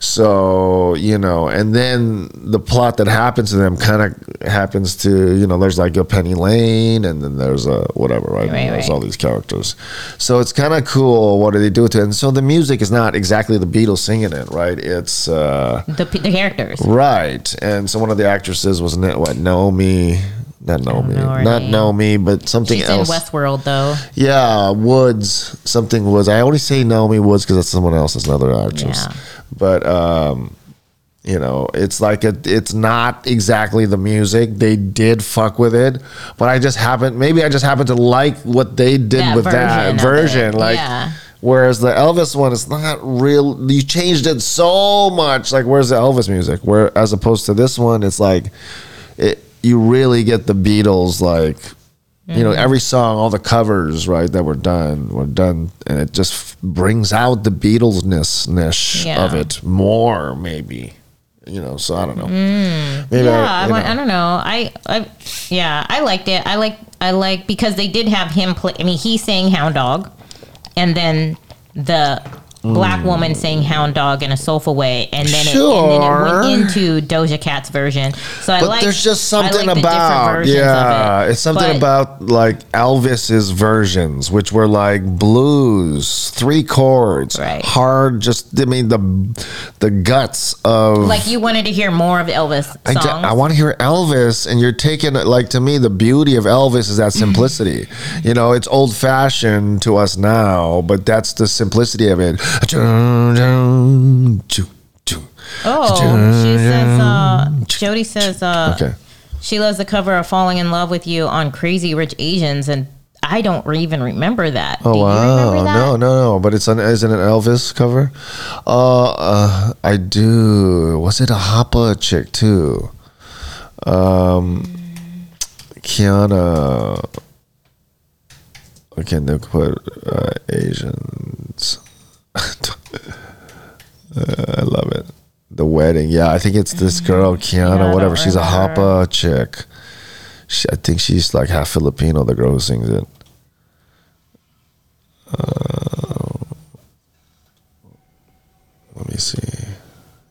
So you know, and then the plot that happens to them kind of happens to you know. There's like a Penny Lane, and then there's a whatever, right? Right, there's right. all these characters. So it's kind of cool. What do they do with it? And so the music is not exactly the Beatles singing it, right? It's uh, The, the characters. right. And so one of the actresses was what Naomi. Not Naomi, know her not name. Naomi, but something She's else. in Westworld, though. Yeah, Woods. Something Woods. I always say Naomi Woods because that's someone else. That's another actress. Yeah. But um, you know, it's like a, it's not exactly the music. They did fuck with it, but I just happen maybe I just happen to like what they did That with that version of version. Like, yeah. whereas the Elvis one is not real. You changed it so much. Like, where's the Elvis music? Where as opposed to this one, it's like it. You really get the Beatles like you Mm-hmm. know every song all the covers right that were done were done and it just f- brings out the beatlesness Yeah. of it more maybe you know so i don't know maybe Yeah, I, know. I don't know. I, I, yeah, I liked it. I like, I like because they did have him play. I mean, he sang Hound Dog, and then the black mm. woman saying hound dog in a soulful way, and then, it, and then it went into Doja Cat's version. So I But like. there's just like something about yeah, it. it's something But- about like Elvis's versions, which were like blues, three chords, Right. hard. Just I mean the the guts of like you wanted to hear more of Elvis I, want to hear Elvis, and you're taking it like to me. The beauty of Elvis is that simplicity. you know, it's old fashioned to us now, but that's the simplicity of it. Oh, she says. Uh, Jody says. Uh, Okay. She loves the cover of "Falling in Love with You" on Crazy Rich Asians, and I don't even remember that. Oh Do wow! that? No, no, no. But it's an isn't it an Elvis cover? Uh, uh, I do. Was it a Hapa chick too? Um, Kiana. Okay, they put uh, Asians. I love it. The wedding. Yeah, I think it's this girl, Kiana, Mm-hmm. Whatever. She's a Hapa chick. She, I think she's like half Filipino, the girl who sings it. Uh, let me see.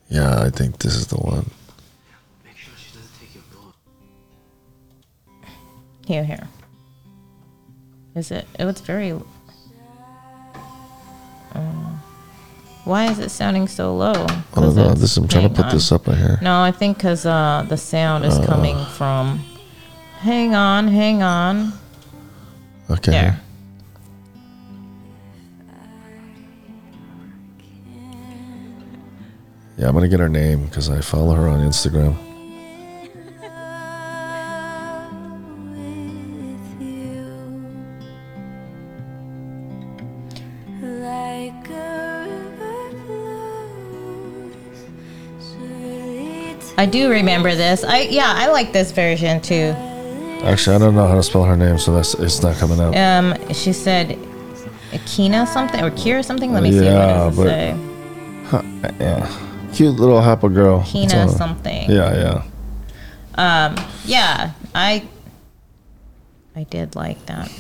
Yeah, I think this is the one. Make sure she doesn't take your book. Here, here. Is it? It was very. Uh, why is it sounding so low? I don't know. This I'm trying to put on. this up right here. No, I think because uh, the sound is coming from. Hang on, hang on. Okay. There. Yeah, I'm gonna get her name because I follow her on Instagram. I do remember this. I yeah, I like this version too. Actually, I don't know how to spell her name, so that's it's not coming out. Um, she said, Akina something or Kira something. Let me see Yeah, what it but- say. Yeah, cute little Hapa girl. Kina something. Yeah, yeah. Um, yeah, I I did like that.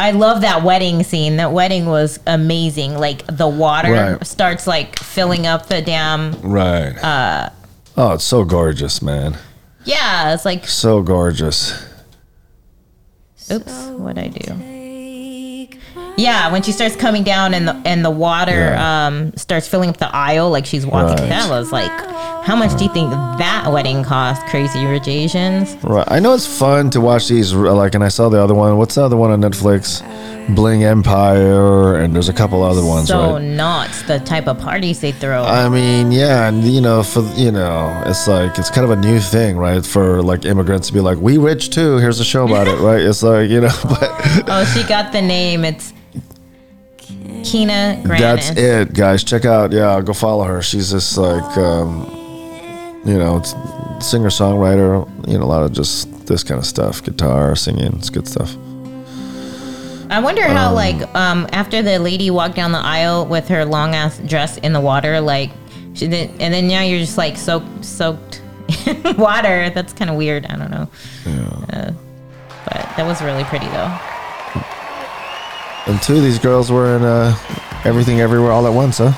I love that wedding scene. That wedding was amazing. Like the water Right. starts like filling up the dam. Right. Uh, oh, it's so gorgeous, man. Yeah, it's like So gorgeous. oops, what I do? Yeah, when she starts coming down and the and the water Yeah. um starts filling up the aisle like she's walking. Right. That was like, how much do you think that wedding cost? Crazy Rich Asians. Right. I know it's fun to watch these. Like, and I saw the other one. What's the other one on Netflix? Bling Empire, and there's a couple other ones, so right? nuts the type of parties they throw. I mean, yeah, and you know, for you know, it's like it's kind of a new thing, right? For like immigrants to be like, "We rich too." Here's a show about it, right? It's like you know, but oh, she got the name. It's Kina that's it, guys. Check out, yeah, go follow her. She's just like, um, you know, singer songwriter. You know, a lot of just this kind of stuff, guitar, singing. It's good stuff. I wonder how like um after the lady walked down the aisle with her long ass dress in the water, like she did, and then now you're just like soaked soaked in water. That's kind of weird. I don't know. Uh, but that was really pretty though. And two of these girls were in uh, everything, everywhere, all at once, huh?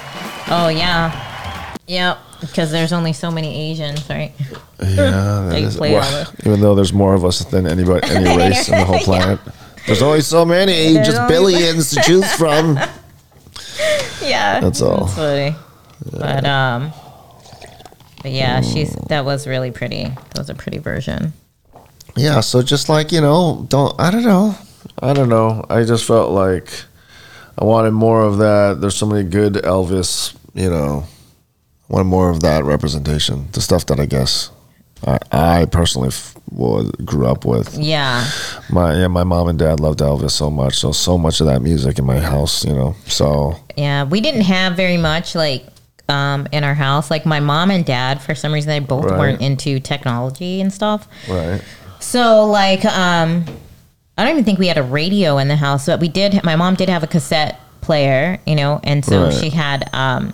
Oh yeah, yep. Because there's only so many Asians, right? Yeah, that They is- play well, even though there's more of us than anybody, any race in the whole Yeah. planet. There's only so many, There's just billions to choose from. Yeah, That's all. Funny. But um, but yeah, she's that was really pretty. That was a pretty version. Yeah, so just like you know, don't I don't know, I don't know. I just felt like I wanted more of that. There's so many good Elvis, you know, I wanted more of that representation. The stuff that I guess I, I personally f- was grew up with. Yeah, My yeah, my mom and dad loved Elvis so much, so so much of that music in my house, you know. So yeah. We didn't have very much like um in our house. Like my mom and dad, for some reason, they both Right. weren't into technology and stuff. right, So like um I don't even think we had a radio in the house, but we did my mom did have a cassette player, you know, and so Right. she had um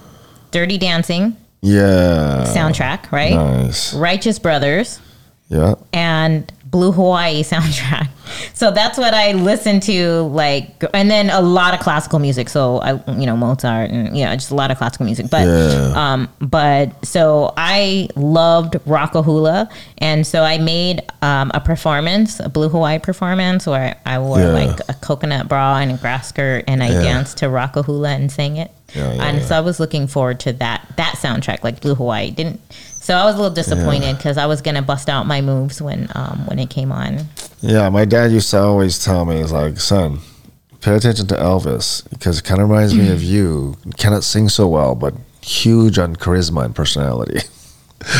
Dirty Dancing yeah, soundtrack, right? nice, Righteous Brothers yeah, and Blue Hawaii soundtrack. So that's what I listen to, like, and then a lot of classical music. So I, you know, Mozart and yeah, just a lot of classical music. But, Yeah. um, but so I loved Rockahula, and so I made um, a performance, a Blue Hawaii performance, where I wore Yeah. like a coconut bra and a grass skirt, and I Yeah. danced to Rockahula and sang it. And so I was looking forward to that that soundtrack, like Blue Hawaii. Didn't so I was a little disappointed because I was gonna bust out my moves when um when it came on. Yeah, my dad used to always tell me, he's like, son, pay attention to Elvis because it kind of reminds me of. You cannot sing so well, but huge on charisma and personality.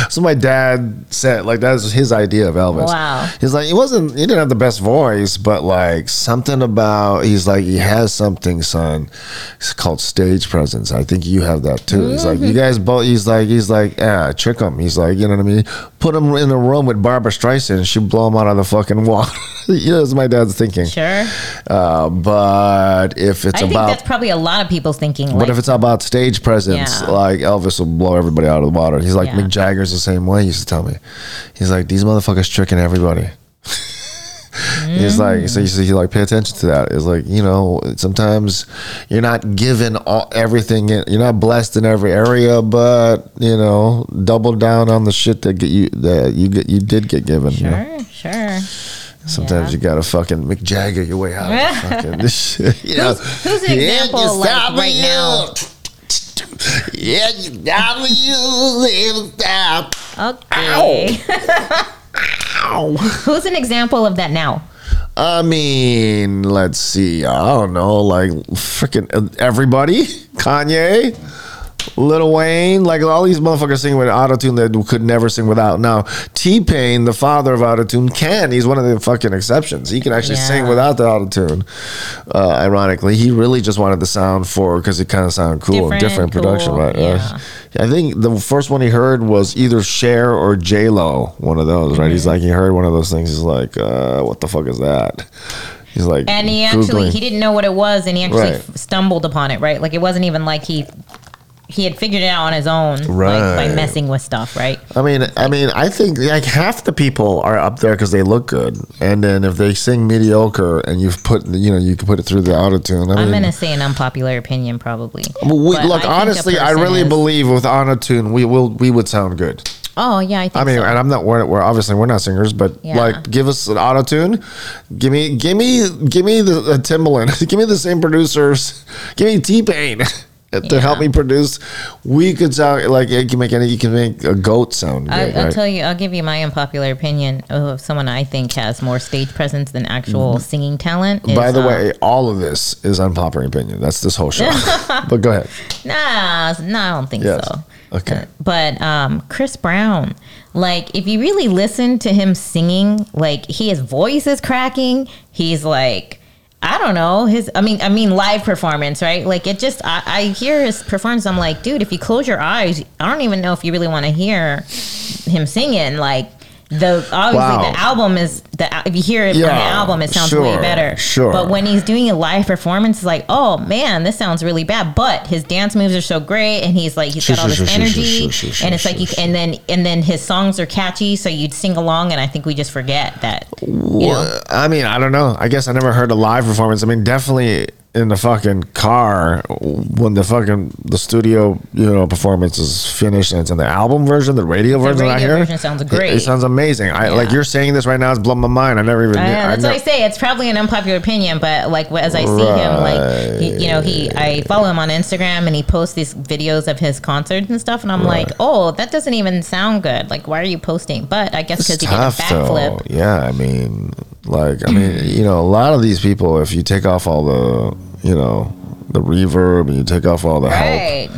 so my dad said, like, that's his idea of Elvis. Wow. He's like, he wasn't, he didn't have the best voice, but like something about, he's like, he has something, son. It's called stage presence. I think you have that too. He's like, you guys both, he's like, he's like, yeah, trick him. He's like, you know what I mean? Put him in a room with Barbra Streisand and she'd blow him out of the fucking wall. you know, that's my dad's thinking. Sure, Uh, but if it's I think about, that's probably a lot of people thinking. but Like, if it's about stage presence, Yeah. like Elvis will blow everybody out of the water. He's like Yeah. Mick Jagger's the same way. He used to tell me. He's like these motherfuckers tricking everybody. He's like, so you see, like pay attention to that. It's like you know, sometimes you're not given all everything. In, you're not blessed in every area, but you know, double down on the shit that get you that you get you did get given. you know? sure, sure. Sometimes Yeah. you gotta fucking Mick Jagger your way out of fucking this shit. You know, who's an example, like, right now? Yeah, you gotta use it stop. Okay. Who's an example of that now? I mean, let's see. I don't know, like freaking uh, everybody, Kanye, Lil Wayne, like all these motherfuckers sing with autotune that could never sing without. Now, T Pain, the father of autotune, can. He's one of the fucking exceptions. He can actually sing without the autotune. Uh, ironically, he really just wanted the sound for because it kind of sounded cool, different, Different, production, cool, right? yeah. I think the first one he heard was either Cher or J Lo, one of those, right? Mm-hmm. He's like, he heard one of those things. He's like, uh, what the fuck is that? He's like, And he actually Googling. he didn't know what it was, and he actually Right. stumbled upon it. Right, like it wasn't even like he he had figured it out on his own, like Right. by messing with stuff. Right. I mean, I mean, I think like half the people are up there because they look good, and then if they sing mediocre, and you've put, you know, you can put it through the auto tune. I I'm mean, gonna say an unpopular opinion, probably. well, we, look, I honestly, I really is- believe with auto tune, we will, we would sound good. Oh yeah, I think. I mean, so. and I'm not. We're, we're obviously we're not singers, but Yeah. like, give us an auto tune. Give me, give me, give me the, the Timbaland. give me the same producers. Give me T Pain to help me produce. We could sound like you can make any. You can make a goat sound. I, I'll right? tell you. I'll give you my unpopular opinion of someone I think has more stage presence than actual singing talent. Mm-hmm. By the um, way, all of this is unpopular opinion. That's this whole show. but go ahead. Nah, no, I don't think Yes. so. Okay. Uh, but um, Chris Brown, like, if you really listen to him singing, like, he his voice is cracking. He's like, I don't know his. I mean, I mean, live performance, right? Like, it just. I, I hear his performance. I'm like, dude, if you close your eyes, I don't even know if you really want to hear him singing. Like. The obviously Wow. the album is the if you hear it from the album it sounds way better. sure. But when he's doing a live performance, it's like, oh man, this sounds really bad. But his dance moves are so great, and he's like, he's got all Sure, this sure, sure, energy, sure, sure, and it's sure, like, you, sure, and then and then his songs are catchy, so you'd sing along, and I think we just forget that. You know, Well, I mean, I don't know. I guess I never heard a live performance. I mean, definitely in the fucking car when the fucking the studio you know performance is finished and it's in the album version, the radio version. I hear version sounds it- great. It, sounds amazing. I Yeah. like you're saying this right now. It's blowing my mind. I never even. I knew, know, I that's what I say. It's probably an unpopular opinion, but like as I see him, like he, you know, he I follow him on Instagram and he posts these videos of his concerts and stuff, and I'm like, oh, that doesn't even sound good. Like, why are you posting? But I guess because he did a backflip. though. Yeah, I mean, like, I mean, you know, a lot of these people, if you take off all the, you know, the reverb and you take off all the help,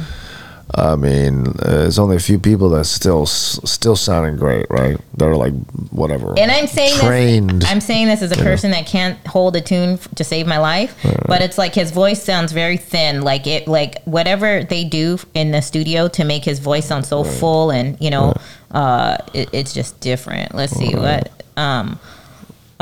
I mean, uh, there's only a few people that still s- still sounding great, right? That are like whatever. And I'm saying trained. this. I'm saying this as a person that can't hold a tune f- to save my life. But it's like his voice sounds very thin. Like it, like whatever they do in the studio to make his voice sound so full, and you know, uh, it, it's just different. Let's see what. Um,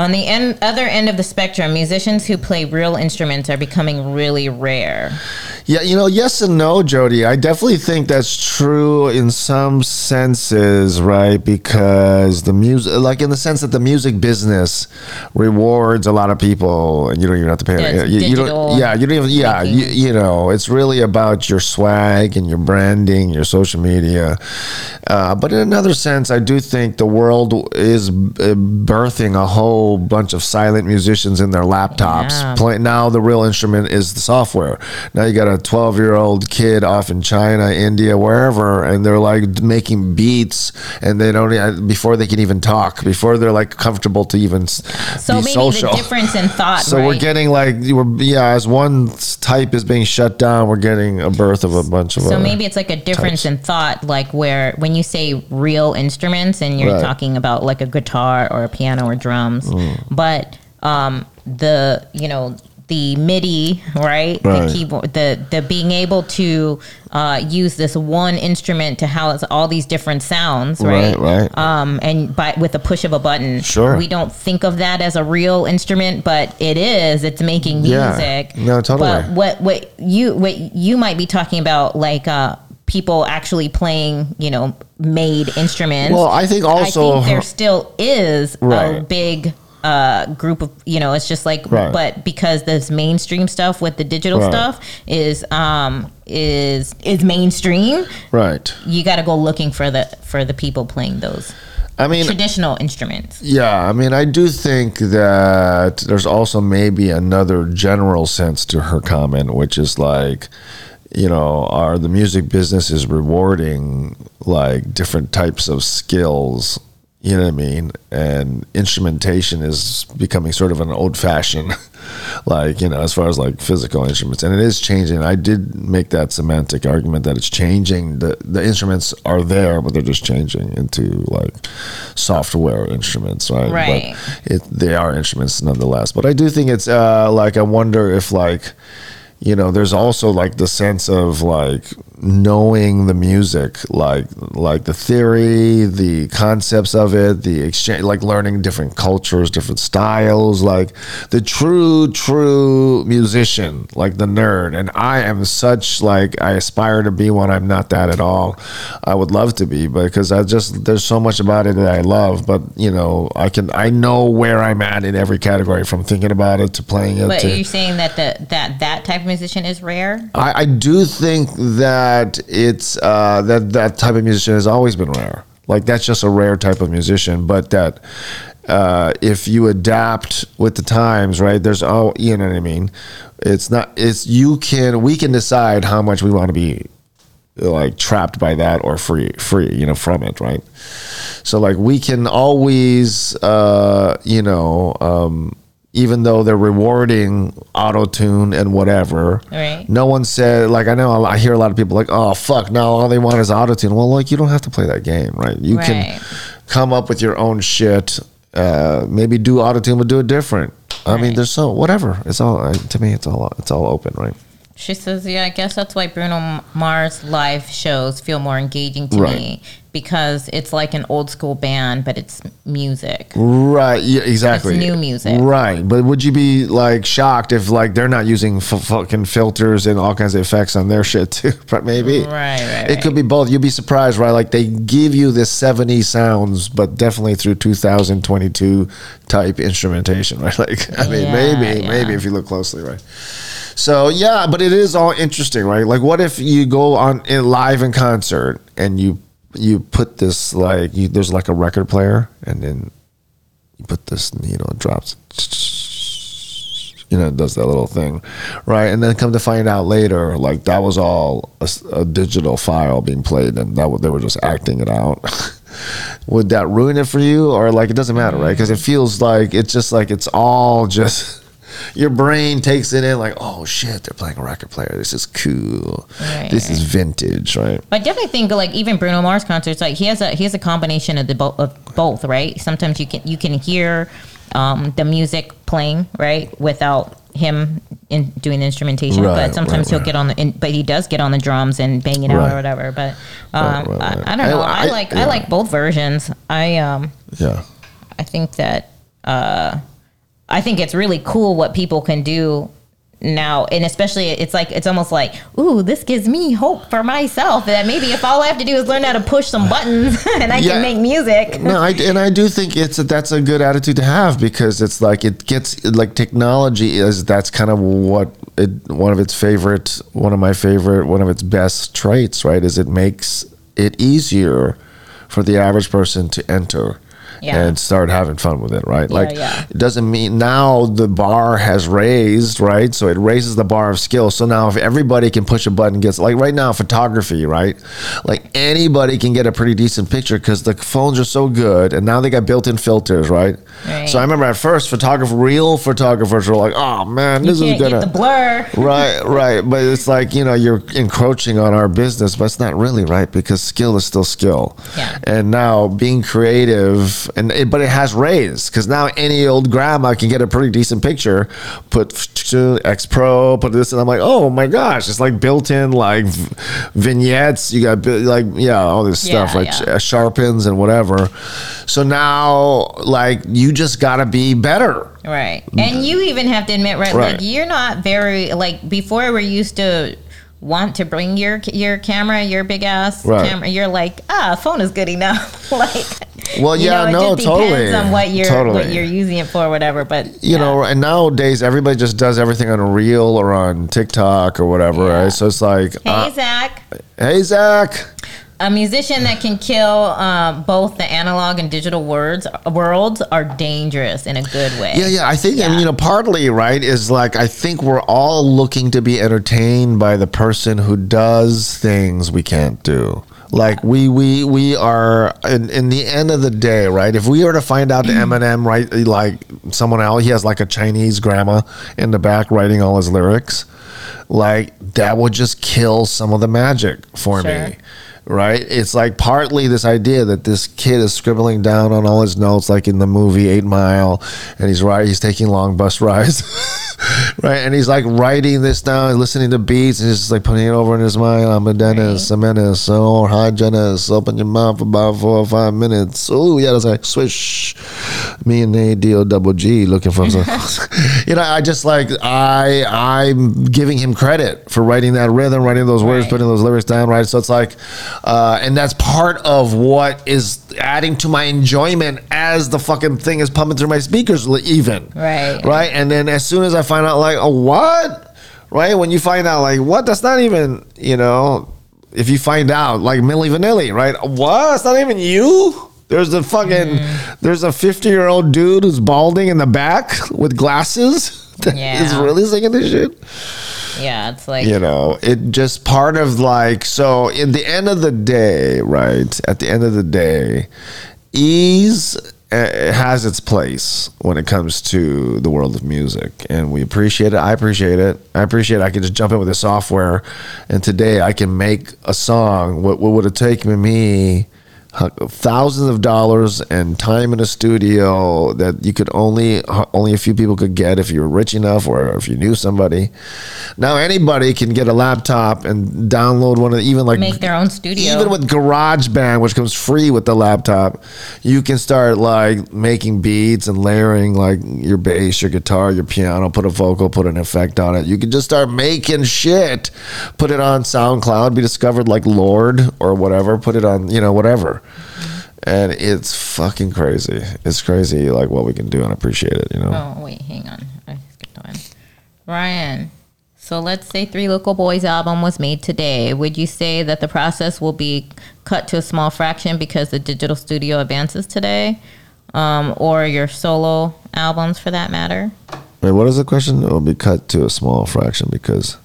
on the end, other end of the spectrum, musicians who play real instruments are becoming really rare. Yeah, you know, yes and no, Jody. I definitely think that's true in some senses, right? Because the music, like in the sense that the music business rewards a lot of people, and you don't even have to pay. Yeah, you, you don't, yeah, you don't even. Yeah, you, you know, it's really about your swag and your branding, your social media. Uh, but in another sense, I do think the world is uh, birthing a whole bunch of silent musicians in their laptops. Yeah. Play, now the real instrument is the software. Now you got a 12 year old kid off in China, India, wherever, and they're like making beats, and they don't e- uh, before they can even talk, before they're like comfortable to even So be maybe social. the difference in thought. So right? we're getting like we're yeah, as one type is being shut down, we're getting a birth of a bunch of. So maybe it's like a difference in thought, like where when you say real instruments and you're Right. talking about like a guitar or a piano or drums, Mm. but um, the you know the MIDI, right? Right. The keyboard, the the being able to uh, use this one instrument to house all these different sounds, right? Right, right. Um, and by with the push of a button, Sure. We don't think of that as a real instrument, but it is. It's making music. Yeah. No, totally. But what what you what you might be talking about like uh people actually playing you know made instruments Well, I think also- I think there still is a big uh group of you know it's just like Right. but because this mainstream stuff with the digital Right. stuff is um is is mainstream right. you got to go looking for the for the people playing those I mean, traditional instruments Yeah, I mean, I do think that there's also maybe another general sense to her comment, which is like, you know, are the music business is rewarding like different types of skills, you know what I mean? And instrumentation is becoming sort of an old fashioned, like, you know, as far as like physical instruments. And it is changing. I did make that semantic argument that it's changing. The, the instruments are there, but they're just changing into like software instruments, right? Right. But it, they are instruments nonetheless. But I do think it's uh, like, I wonder if like, you know there's also like the sense of like knowing the music like like the theory the concepts of it the exchange like learning different cultures different styles like the true true musician like the nerd. And i am such like i aspire to be one. I'm not that at all. I would love to be because i just there's so much about it that i love. But you know i can i know where i'm at in every category from thinking about it to playing it but to are you saying that the that that type of musician is rare I, I do think that it's uh, that that type of musician has always been rare. Like that's just a rare type of musician, but that uh, if you adapt with the times, right? There's oh, you know what I mean. It's not. It's you can. We can decide how much we want to be like trapped by that or free free you know from it right so like we can always uh you know um even though they're rewarding auto tune and whatever. Right. no one said like i know i hear a lot of people like oh fuck now all they want is auto tune well like you don't have to play that game right? You can come up with your own shit uh maybe do auto tune but do it different. I mean Right. there's so whatever. It's all uh, to me it's all it's all open right She says, "Yeah, I guess that's why Bruno Mars live shows feel more engaging to Right. me because it's like an old school band, but it's music. Right. Yeah. Exactly. It's new music. Right. But would you be like shocked if like they're not using f- fucking filters and all kinds of effects on their shit too? But maybe. Right, right, It could be both. You'd be surprised, right? Like they give you this 70s sounds, but definitely through 2022 type instrumentation, right? Like I mean, Yeah, maybe, yeah. maybe if you look closely, right? So yeah, but it is all interesting, right? Like, what if you go on in live in concert and you you put this like you, there's like a record player and then you put this you know it drops you know it does that little thing right? And then come to find out later like that was all a digital file being played and that they were just acting it out. Would that ruin it for you? Or like it doesn't matter right? Mm. Because it feels like it's just like it's all just your brain takes it in like oh shit they're playing a record player this is cool Right, this is vintage right But I definitely think like even Bruno Mars concerts, like he has a he has a combination of the bo- of both, right? Sometimes you can you can hear um, the music playing right without him in doing the instrumentation, Right, but sometimes right, he'll right. get on the in, but he does get on the drums and bang it out or whatever. But um. I, I don't know. I- I, I- like yeah. I like both versions. I um yeah I think that uh, I think it's really cool what people can do now. And especially it's like it's almost like ooh this gives me hope for myself that maybe if all i have to do is learn how to push some buttons and i Yeah. can make music. No, I, and I do think it's a, that's a good attitude to have because it's like it gets like technology is that's kind of what it one of its favorite one of my favorite one of its best traits right is it makes it easier for the average person to enter Yeah. and start having fun with it right? Yeah, like yeah. it doesn't mean now the bar has raised right? So it raises the bar of skill. So now if everybody can push a button gets like right now photography right? Like anybody can get a pretty decent picture because the phones are so good and now they got built-in filters right, Right. so i remember at first photographer real photographers were like oh man this is gonna get the blur. Right right. But it's like you know you're encroaching on our business but it's not really right? Because skill is still skill. Yeah. and now being creative and it, but it has raised because now any old grandma can get a pretty decent picture put x pro put this and i'm like oh my gosh it's like built-in like vignettes you got like yeah all this stuff like yeah. sh- sharpens and whatever so now like you just gotta be better Right. And you even have to admit, right, Right. like you're not very like before we're used to want to bring your your camera, your big ass Right. camera. You're like, ah, phone is good enough. like Well, you yeah, know, it no, just totally. depends on what you're what you're using it for, whatever. But you yeah. know, and nowadays everybody just does everything on a reel or on TikTok or whatever, Yeah. right? So it's like, Hey uh, Zach. hey Zach, A musician that can kill um, both the analog and digital words worlds are dangerous in a good way. yeah, yeah. I think, Yeah. you know, partly right is like I think we're all looking to be entertained by the person who does things we can't do. Like we we we are in, in the end of the day, right? If we were to find out that Eminem, right, like someone else, he has like a Chinese grandma in the back writing all his lyrics, like that would just kill some of the magic for Sure. me right? It's like partly this idea that this kid is scribbling down on all his notes like in the movie eight mile and he's right he's taking long bus rides right? And he's like writing this down listening to beats and he's just like putting it over in his mind. I'm a dentist a menace oh hi, hygienist. Open your mouth for about four or five minutes. Oh yeah that's like swish me and a deal double g looking for you know i just like i i'm giving him credit for writing that rhythm writing those words Right. putting those lyrics down right? So it's like uh, and that's part of what is adding to my enjoyment as the fucking thing is pumping through my speakers even. Right. right? And then as soon as i find out like oh what? Right? When you find out like what? That's not even you know if you find out like Milli Vanilli right? What? It's not even you there's a fucking Mm. there's a 50 year old dude who's balding in the back with glasses that is Yeah. really singing this shit Yeah, it's like you know it just part of like so in the end of the day right at the end of the day ease uh, has its place when it comes to the world of music and we appreciate it i appreciate it i appreciate it. i can just jump in with the software and today i can make a song what, what would have taken me thousands of dollars and time in a studio that you could only only a few people could get if you were rich enough or if you knew somebody. Now anybody can get a laptop and download one of the, even like make their own studio. even with GarageBand, which comes free with the laptop, you can start like making beats and layering like your bass, your guitar, your piano, put a vocal, put an effect on it. You can just start making shit, put it on SoundCloud, be discovered like Lorde or whatever, put it on, you know, whatever. And it's fucking crazy. It's crazy like what we can do and I appreciate it, you know. Oh wait, hang on. I skipped one. Ryan. So let's say Three Local Boys album was made today. Would you say that the process will be cut to a small fraction because the digital studio advances today, um, or your solo albums for that matter? Wait, what is the question? It will be cut to a small fraction because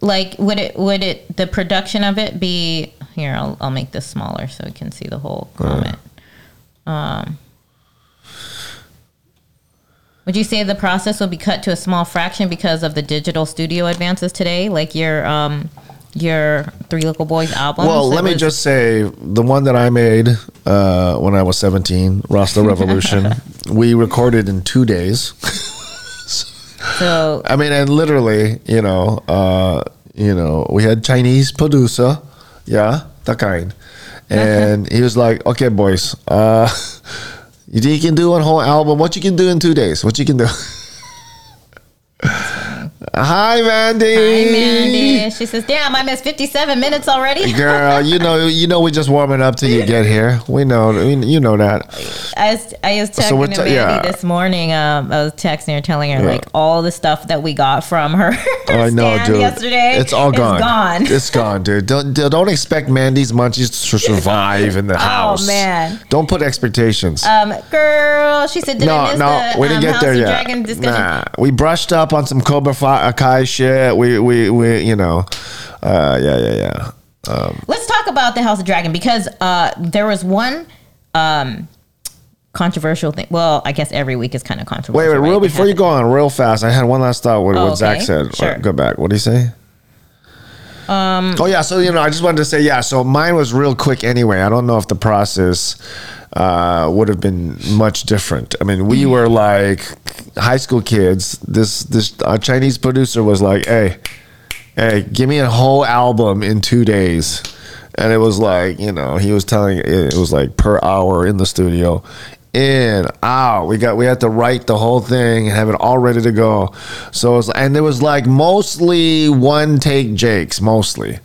Like, would it would it the production of it be here? I'll I'll make this smaller so we can see the whole comment. Um, would you say the process will be cut to a small fraction because of the digital studio advances today, like your um your Three little Boys album? Well, let me just say the one that I made uh, when I was 17, Rasta Revolution, we recorded in two days. So I mean, and literally, you know, uh, you know, we had Chinese producer, yeah, that kind, and he was like, "Okay, boys, uh, you think you can do one whole album? What you can do in two days? What you can do?" Hi, Mandy. Hi, Mandy. She says, "Damn, I missed 57 minutes already." Girl, you know, you know, we're just warming up till you get here. We know, you know that. I was, I was texting to Mandy yeah. this morning. Um, I was texting her, telling her Yeah. like all the stuff that we got from her Oh, I know, dude. yesterday. It's all gone. gone. It's gone, dude. Don't don't expect Mandy's munchies to survive in the house. Oh, man. Don't put expectations. Um, girl, she said, "Did I no, miss no, the we didn't um, get there yet. Dragon discussion?" Nah, we brushed up on some Cobra Fi- Kai shit. We we we you know, uh, yeah yeah yeah. Um, Let's talk about the House of Dragon because uh, there was one um, controversial thing. Well, I guess every week is kind of controversial. wait wait, right? real before you go on, real fast. I had one last thought with Oh, what Zach said. Sure. Go back. What did he say? Um, oh yeah, so you know, I just wanted to say yeah. So mine was real quick anyway. I don't know if the process uh, would have been much different. I mean, we were like high school kids. This this our Chinese producer was like, "Hey, hey, give me a whole album in two days." And it was like, you know, he was telling it was like per hour in the studio, in out. We got we had to write the whole thing and have it all ready to go. So it was, and it was like mostly one take Jakes, mostly.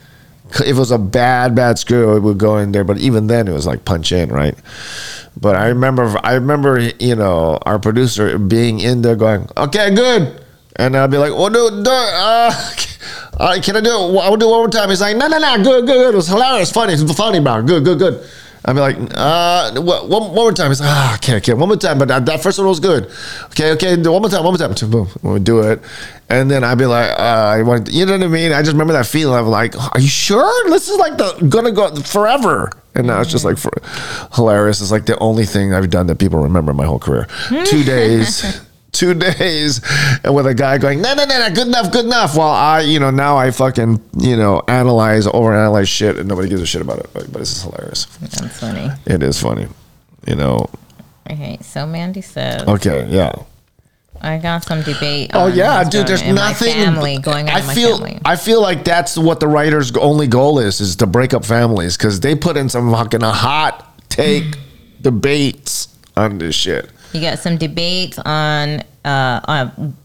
If it was a bad bad screw, it would go in there. But even then, it was like punch in, right? But I remember, I remember, you know, our producer being in there going, "Okay, good," and I'd be like, "Well, do, do uh, uh, can I do it? I'll do it one more time." He's like, "No, no, no, good, good, good. It was hilarious, funny, it's funny, bro. Good, good, good." I'd be like, uh, what, one, one more time. He's like, ah, okay, okay, one more time. But that, that first one was good. Okay, okay, one more time, one more time. Boom, we do it. And then I'd be like, uh, I want, you know what I mean? I just remember that feeling. I'm like, are you sure? This is like the gonna go forever. And now it's just like for, hilarious. It's like the only thing I've done that people remember my whole career. Two days. Two days, and with a guy going, no, no, no, no, good enough, good enough. While I, you know, now I fucking, you know, analyze, overanalyze shit, and nobody gives a shit about it. But, but this is hilarious. That's funny. It is funny, you know. Okay, so Mandy says, Okay, yeah. I got some debate. Oh yeah, dude. There's nothing. family going on I feel. family. I feel like that's what the writer's only goal is: is to break up families because they put in some fucking hot take debates on this shit. You got some debates on uh on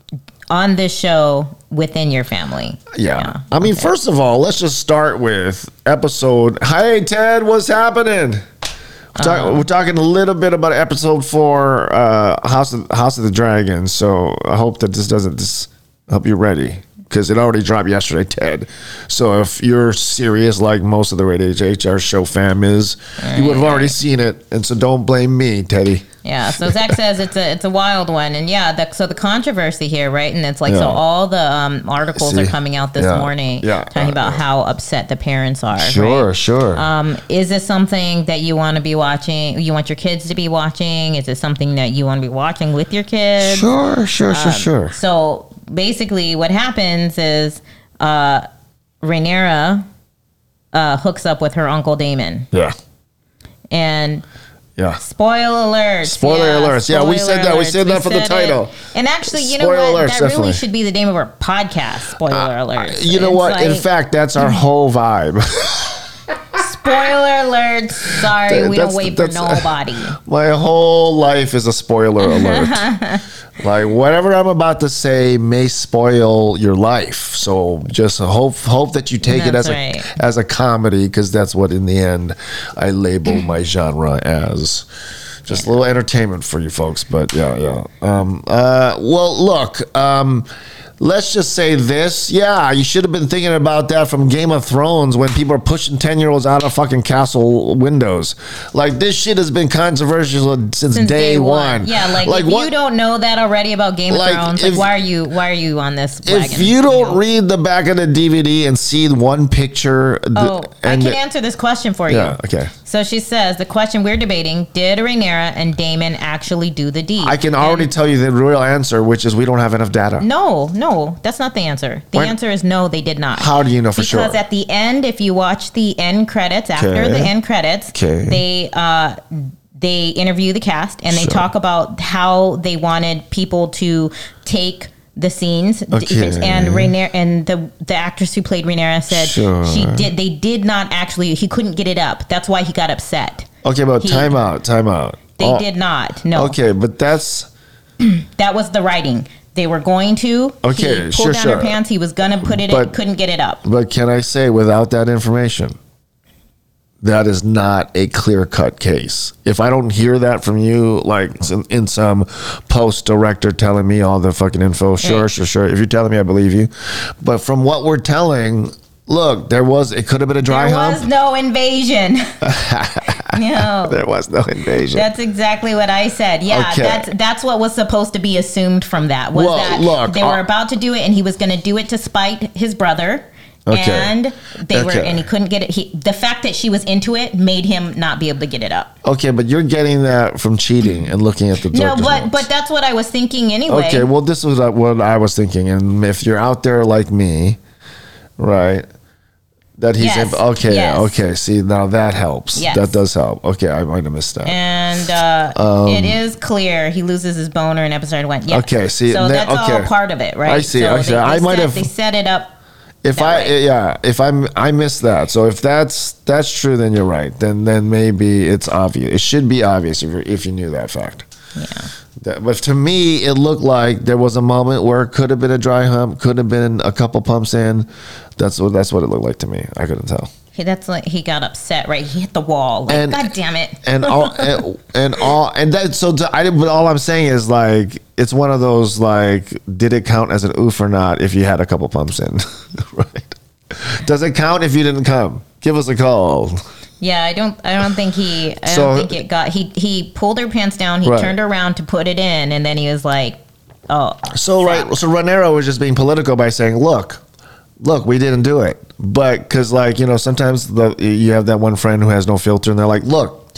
on this show within your family. Yeah. I mean, first of all, let's just start with episode. Hey, Ted, what's happening? We're, talk- Uh-huh. we're talking a little bit about episode four, uh, House of House of the Dragon. So I hope that this doesn't just help you ready because it already dropped yesterday, Ted. So if you're serious, like most of the Rated HR show fam is, you would have already seen it, and so don't blame me, Teddy. Yeah, so Zach says it's a it's a wild one, and yeah, the, so the controversy here, right? And it's like Yeah. so all the um, articles See? are coming out this Yeah. morning, Yeah. talking about how upset the parents are. Sure, right? sure. Um, is this something that you want to be watching? You want your kids to be watching? Is it something that you want to be watching with your kids? sure, sure, sure, sure. So basically, what happens is uh, Rhaenyra uh, hooks up with her uncle Damon, Yeah, and yeah. spoiler alert. Spoiler alerts. Yeah, we said that. We said that for the title. it. And actually, you know what? alerts, that definitely. Uh, really should be the name of our podcast. Spoiler alert. You know what? In fact, that's our whole vibe. spoiler alert. Sorry, we don't wait for that's- nobody. My whole life is a spoiler alert. like whatever I'm about to say may spoil your life. So just hope hope that you take it as right. a as a comedy because that's what in the end I label my genre as. Just a little entertainment for you folks, but yeah, yeah. Um, uh, well, look, um, let's just say this. Yeah, you should have been thinking about that from Game of Thrones when people are pushing 10 year olds out of fucking castle windows. Like, this shit has been controversial since, Since day, one. Yeah, like, if you don't know that already about Game of Like, Thrones, if- like why are you why are you on this wagon? If you don't know? read the back of the DVD and see one picture, th- Oh, I and can the- answer this question for you. yeah, okay. So she says the question we're debating: Did Rhaenyra and Damon actually do the deed? I can already And- tell you the real answer, which is we don't have enough data. No, no, that's not the answer. The Why- answer is no, they did not. How do you know for sure? because at the end, if you watch the end credits after Okay. the end credits, Okay. they uh, they interview the cast and they Sure. talk about how they wanted people to take the scenes Okay. and Rhaenyra and the the actress who played Rhaenyra said Sure. she did they did not actually he couldn't get it up that's why he got upset Okay, but He- time out, time out. they Oh, did not no Okay, but that's that was the writing They were going to. Okay, he pulled sure, down sure. her pants. He was gonna put it. in, couldn't get it up. But can I say, without that information, that is not a clear cut case. If I don't hear that from you, like in, in some post director telling me all the fucking info, sure, Right. sure, sure. If you're telling me, I believe you. But from what we're telling, look, there was, it could have been a dry There hump. was no invasion. no. there was no invasion. That's exactly what I said. Yeah, Okay. that's that's what was supposed to be assumed from that was Well, that look, they were uh, about to do it, and he was going to do it to spite his brother. Okay. And they were, and he couldn't get it. He, the fact that she was into it made him not be able to get it up. okay, but you're getting that from cheating and looking at the No, but notes. but that's what I was thinking anyway. Okay, well, this was what I was thinking, and if you're out there like me, right, that he's Yes, in, okay, yes. okay. See, now that helps. Yes. That does help. Okay, I might have missed that. and uh, it is clear he loses his boner in episode one. Yeah. Um, Okay, see, so that's all part of it, right? I see, So I see. They, I might set, have- they set it up. if I, way. yeah, if I'm, I missed that. So if that's that's true, then you're right. Then then maybe it's obvious. It should be obvious if you if you knew that fact. Yeah. That, but to me, it looked like there was a moment where it could have been a dry hump, could have been a couple pumps in. That's what that's what it looked like to me. I couldn't tell. He, that's like he got upset, right? He hit the wall. Like, And- God damn it. and all and, and all and that so to, I but all I'm saying is like it's one of those like did it count as an oof or not if you had a couple pumps in right does it count if you didn't come give us a call Yeah, I don't. I don't think he. I So- don't think it got. He he pulled her pants down. He Right. turned around to put it in, and then he was like, "Oh, so right so Rhaenyra was just being political by saying look look we didn't do it but because like you know sometimes the you have that one friend who has no filter and they're like look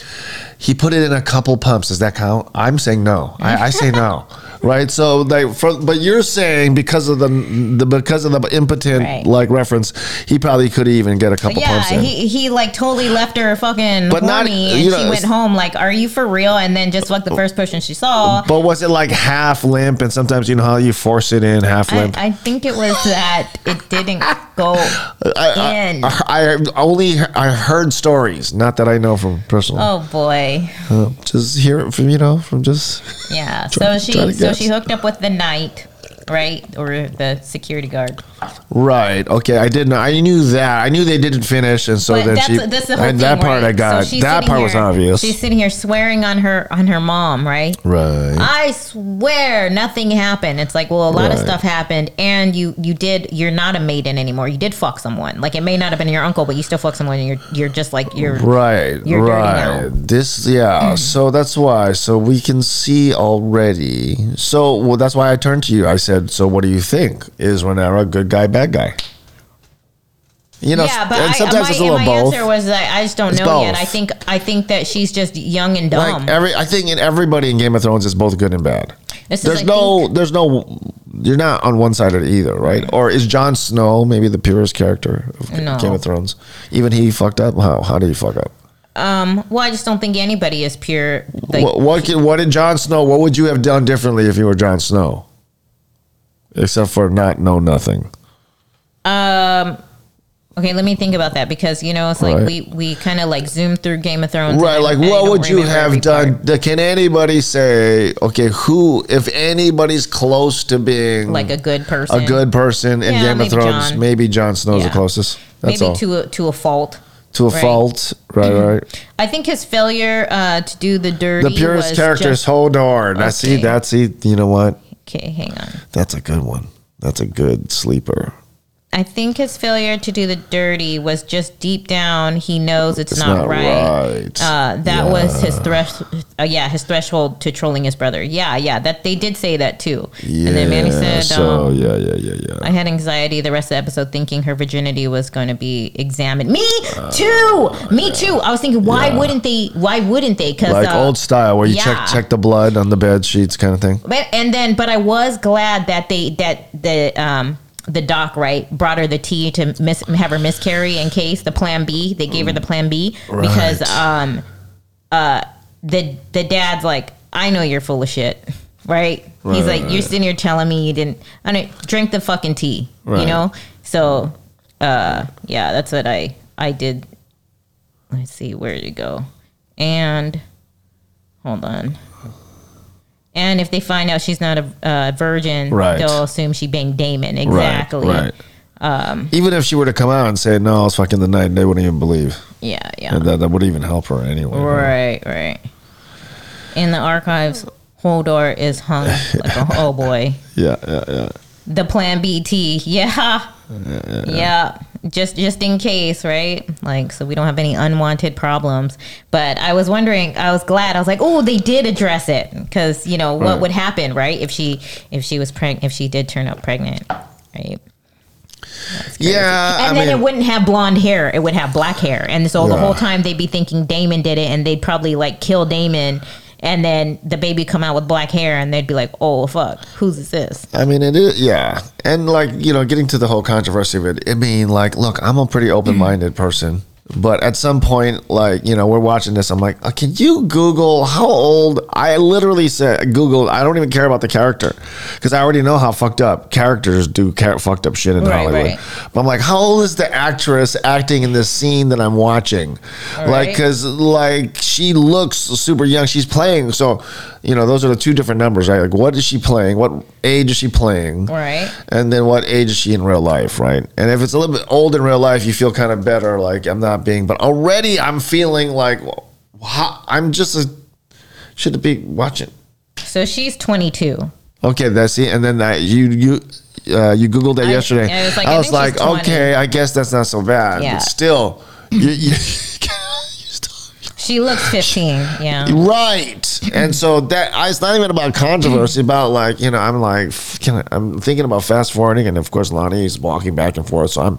he put it in a couple pumps. Does that count? I'm saying no. I, I say no. Right. So like, for, but you're saying because of the, the because of the impotent Right. like reference, he probably could even get a couple yeah." pumps in. He he like totally left her fucking But not- and you know, she went home like, "Are you for real?" And then just fucked the first person she saw. but was it like half limp? And sometimes you know how you force it in half I, limp. I think it was that it didn't go I. I, I only I heard stories, not that I know from personal. Oh boy, Uh, just hear it from you know from just yeah. Try- so she try so guess. she hooked up with the knight, right, or the security guard. Right. Okay. I didn't know. I knew that. I knew they didn't finish, and so But then that's, she. that's the whole and thing, that part right? I got. So that part was obvious. She's sitting here swearing on her on her mom, right? right. I swear nothing happened. It's like, well, a lot of stuff happened, and you you did. You're not a maiden anymore. You did fuck someone. Like it may not have been your uncle, but you still fuck someone. And you're you're just like you're Right, You're dirty right. now. This, yeah. so that's why. So we can see already. So well, that's why I turned to you. I said, "So what do you think? Is Rhaenyra a good guy, bad guy?" You know, yeah, but and I, sometimes my, it's a little my both. answer was that I just don't It's know yet. I think I think that she's just young and dumb. like every, I think in everybody in Game of Thrones is both good and bad. This There's I no, think- there's no, you're not on one side either, right? Or is Jon Snow maybe the purest character of No. Game of Thrones? Even he fucked up. How? How did he fuck up? um, well, I just don't think anybody is pure. Like, what, what, can- what did Jon Snow? What would you have done differently if you were Jon Snow? Except for not know nothing. Um. Okay, let me think about that because you know it's like Right. we we kind of like zoom through Game of Thrones. Right, like what would you have done? part. th- Can anybody say, okay, who, if anybody's close to being like a good person, a good person in Yeah, Game of Thrones, Jon. maybe Jon Snow's the closest. That's maybe all. to a, to a fault. to a right. fault, right? Right. I think his failure uh, to do the dirty. The purest was character is just- Hodor. I see. Okay. That's see. You know what? Okay, hang on. That's a good one. That's a good sleeper. I think his failure to do the dirty was just deep down. He knows it's, It's not, not right. right. Uh, that was his thresh. Uh, yeah, his threshold to trolling his brother. Yeah, yeah. That they did say that too. Yeah. And then Manny said, so um, yeah, yeah, yeah, yeah. I had anxiety the rest of the episode thinking her virginity was going to be examined. Me too. Me too. I was thinking, why Uh, Yeah. wouldn't they? Why wouldn't they? Because like old style, where you yeah. check check the blood on the bed sheets, kind of thing. But and then, but I was glad that they that the um the doc right brought her the tea to miss, have her miscarry in case the plan B. They gave her the plan B because um uh the the dad's like, I know you're full of shit. Right? He's Right, like, you're sitting here telling me you didn't. I don't drink the fucking tea. Right. You know. So, uh, yeah, that's what I I did. Let's see where to go, and hold on. And if they find out she's not a uh, virgin, Right. they'll assume she banged Damon. Exactly. Right. right. even if she were to come out and say no, it's fucking the knight, they wouldn't even believe. Yeah, yeah. And that, that would even help her anyway. Right, right. In the archives, Hodor is hung like a oh boy. Yeah, yeah, yeah. The Plan BT, yeah, yeah. Just just in case, right? Like so we don't have any unwanted problems. But I was wondering, I was glad. I was like, oh, they did address it because you know what Right. would happen, right? If she if she was pregnant, if she did turn up pregnant, right? Yeah, And I then mean, it wouldn't have blonde hair; it would have black hair. And so the whole time they'd be thinking Damon did it, and they'd probably like kill Damon, and then the baby come out with black hair, and they'd be like, "Oh fuck, who's this?" I mean, it is, yeah. And like, you know, getting to the whole controversy of it, I mean, like, look, I'm a pretty open minded person. But at some point, like, you know, we're watching this. I'm like, uh, can you Google how old? I literally said, Google, I don't even care about the character because I already know how fucked up characters do char- fucked up shit in Right, Hollywood. right. But I'm like, how old is the actress acting in this scene that I'm watching? Like, right. because, like, she looks super young. She's playing. So, you know, those are the two different numbers, right? Like, what is she playing? What age is she playing? Right. And then what age is she in real life, right? And if it's a little bit old in real life, you feel kind of better, like I'm not being. But already, I'm feeling like well, I'm just a should be watching. So she's 22. Okay, that's it. And then that you you uh, you googled that I- yesterday. I was like, I I was like, okay, I guess that's not so bad. Yeah. But still, you, you, She looks 15. Yeah. Right. And so that I- it's not even about controversy, about like, you know, I'm like can I, I'm thinking about fast forwarding and of course Lonnie is walking back and forth. So I'm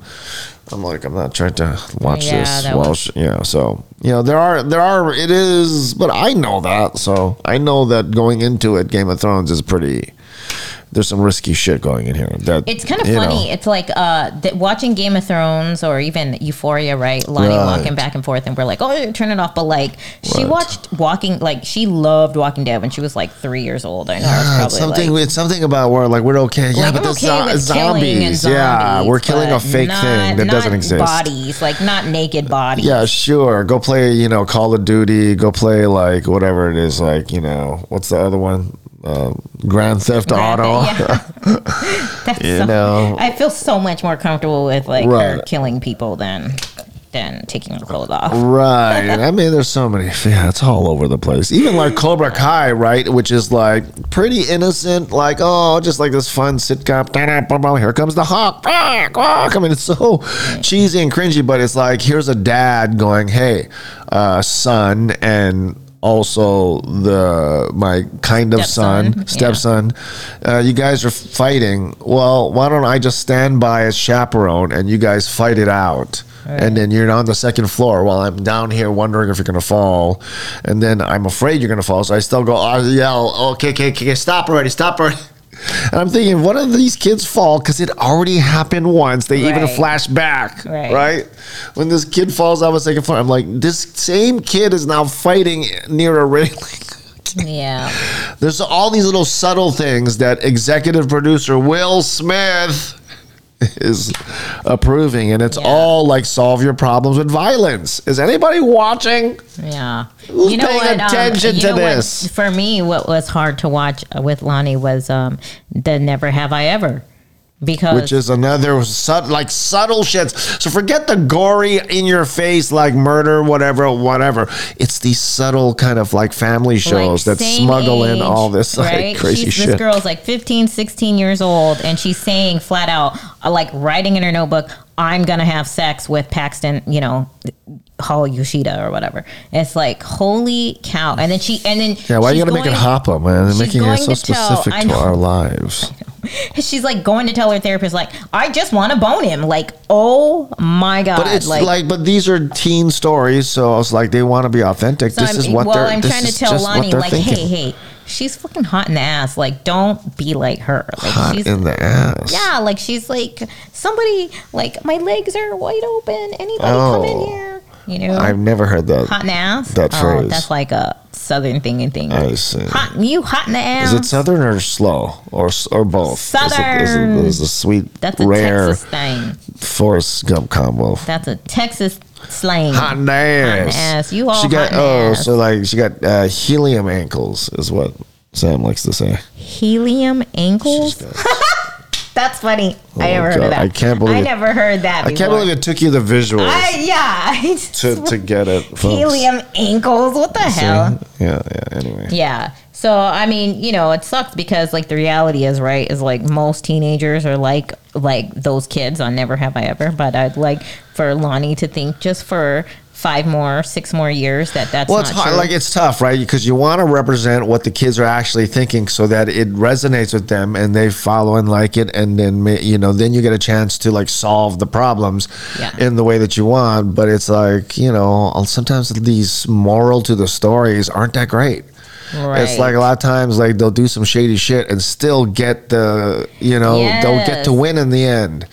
I'm like I'm not trying to watch Yeah, this while was- yeah, so you know, there are there are it is but I know that. So I know that going into it Game of Thrones is pretty there's some risky shit going in here. That It's kind of you know, funny. It's like uh, th- watching Game of Thrones or even Euphoria, right? Lonnie Right. walking back and forth, and we're like, "Oh, turn it off!" But like, she Right. watched Walking, like she loved Walking Dead when she was like three years old. I know Yeah, it's something like, it's something about where like we're okay. Yeah, like, but I'm the okay zo- with zombies. Yeah, we're killing a fake not- thing that doesn't exist. Bodies, like not naked bodies. Yeah, sure. Go play, you know, Call of Duty. Go play like whatever it is, like you know, what's the other one? Uh, Grand Theft Grand Auto. That's You so- know. I feel so much more comfortable with like her killing people than than taking her clothes off. Right. I mean, there's so many. Yeah, it's all over the place. Even like Cobra Kai, right? Which is like pretty innocent, like, oh, just like this fun sitcom. Here comes the hawk. I mean, it's so cheesy and cringy, but it's like, here's a dad going, hey, uh, son, and also the my kind of Stepson, son yeah. stepson uh, you guys are fighting well why don't i just stand by as chaperone and you guys fight it out and then you're on the second floor while I'm down here wondering if you're gonna fall, and then I'm afraid you're gonna fall. So I still go, I yell, okay, okay, okay, stop already, stop already. And I'm thinking, what if these kids fall? Because it already happened once. They even flash back, Right. right? When this kid falls off a second floor, I'm like, this same kid is now fighting near a railing. Yeah. There's all these little subtle things that executive producer Will Smith is approving, and it's Yeah. all like solve your problems with violence. Is anybody watching? Yeah. Who's paying attention you to know what- this? for me, what was hard to watch with Lonnie was um, the Never Have I Ever. Because Which is another sub, like subtle shits. So forget the gory in your face like murder, whatever, whatever. It's these subtle kind of like family shows like, that smuggle in all this like right? crazy she's, shit. This girl's like 15, 16 years old, and she's saying flat out, uh, like writing in her notebook, I'm gonna have sex with Paxton, you know, Hall Yoshida or whatever. It's like, holy cow. And then she, and then yeah, why are you gonna make it going- Hapa, man? They're making it so to tell- specific to our lives. She's like going to tell her therapist, like, I just want to bone him. Like, oh my god! But it's like, but these are teen stories, so I was like they want to be authentic. So this I'm, is what well, they're. I'm this trying to tell Lonnie, like, thinking. hey, hey, she's fucking hot in the ass. Like, don't be like her. Like, hot she's in the ass. yeah, like she's like somebody. Like, my legs are wide open. Anybody come in Oh. here? You know, I've never heard that. hot in the ass. that oh, phrase. That's like a southern thing and thing. I see. Hot, you hot in the ass. Is it southern or slow or or both? Is it- Is it, Southern. is it, a sweet, That's a rare Texas thing. Forrest Gump combo? That's a Texas slang. Hot in the ass. ass. You all She got hot in the oh, ass. so like she got uh, helium ankles is what Sam likes to say. Helium ankles. That's funny. I oh, never heard of that. I can't believe I it. never heard that. I can't believe it took you the visuals I, yeah. to, to get it. folks. Helium ankles. What the See? hell? Yeah, yeah. Anyway. Yeah. So I mean, you know, it sucks because like the reality is right is like most teenagers are like like those kids on Never Have I Ever. But I'd like for Lonnie to think just for five more, six more years that that's Well, it's hard. true. Like it's tough, right? Because you want to represent what the kids are actually thinking, so that it resonates with them and they follow and like it, and then you know, then you get a chance to like solve the problems Yeah. in the way that you want. But it's like you know, uh, sometimes these moral to the stories aren't that great. Right. It's like a lot of times, like they'll do some shady shit and still get the, you know, they'll get to win in the end.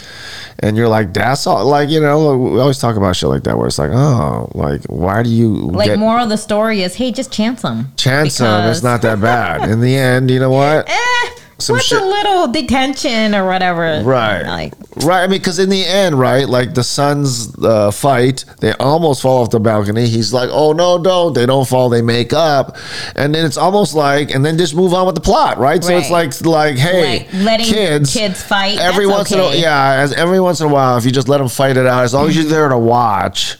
And you're like, that's all. Like, you know, we always talk about shit like that, where it's like, oh, like, why do you like get moral of the story is, hey, just chance them. chance them? It's not that bad. In the end, you know what? Eh, Some what's shit- a little detention or whatever? Right. Like Right. I mean, because in the end, right, like the sons uh, fight, they almost fall off the balcony. He's like, oh, no, don't. They don't fall. They make up. And then it's almost like, and then just move on with the plot, right? So it's like, like, hey, Like letting kids, kids fight, Every once in a okay. yeah, as every once in a while, if you just let them fight it out, as long as you're there to watch,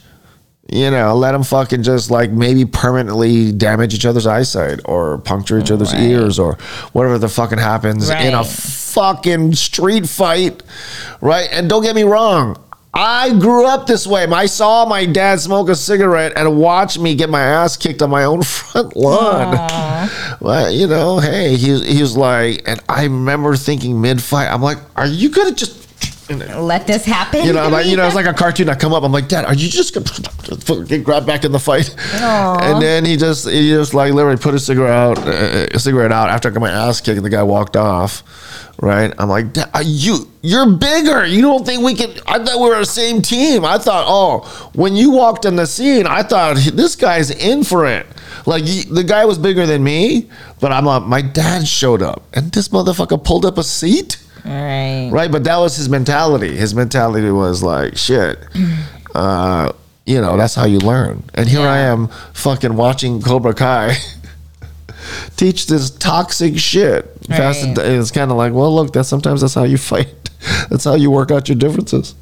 you know, let them fucking just like maybe permanently damage each other's eyesight or puncture each other's Right. ears or whatever the fucking happens in a fucking street fight, right? And don't get me wrong. I grew up this way. I saw my dad smoke a cigarette and watch me get my ass kicked on my own front lawn. Well, you know, hey, he, he was like, and I remember thinking mid fight, I'm like, are you gonna just let this happen. you know, like you know, it's like a cartoon. I come up, I'm like, Dad, are you just gonna get grabbed back in the fight? Aw. And then he just he just like literally put a cigarette out, uh, cigarette out after I got my ass kicked, and the guy walked off. Right? I'm like, "Dad, you you're bigger. You don't think we can? I thought we were the same team. I thought, oh, when you walked in the scene, I thought this guy's in for it. Like the guy was bigger than me, but I'm like, my dad showed up, and this motherfucker pulled up a seat. Right. Right, but that was his mentality. His mentality was like, shit, uh, you know, that's how you learn. And here I am fucking watching Cobra Kai teach this toxic shit. Fast and, it's kind of like, well, look, that sometimes that's how you fight. That's how you work out your differences.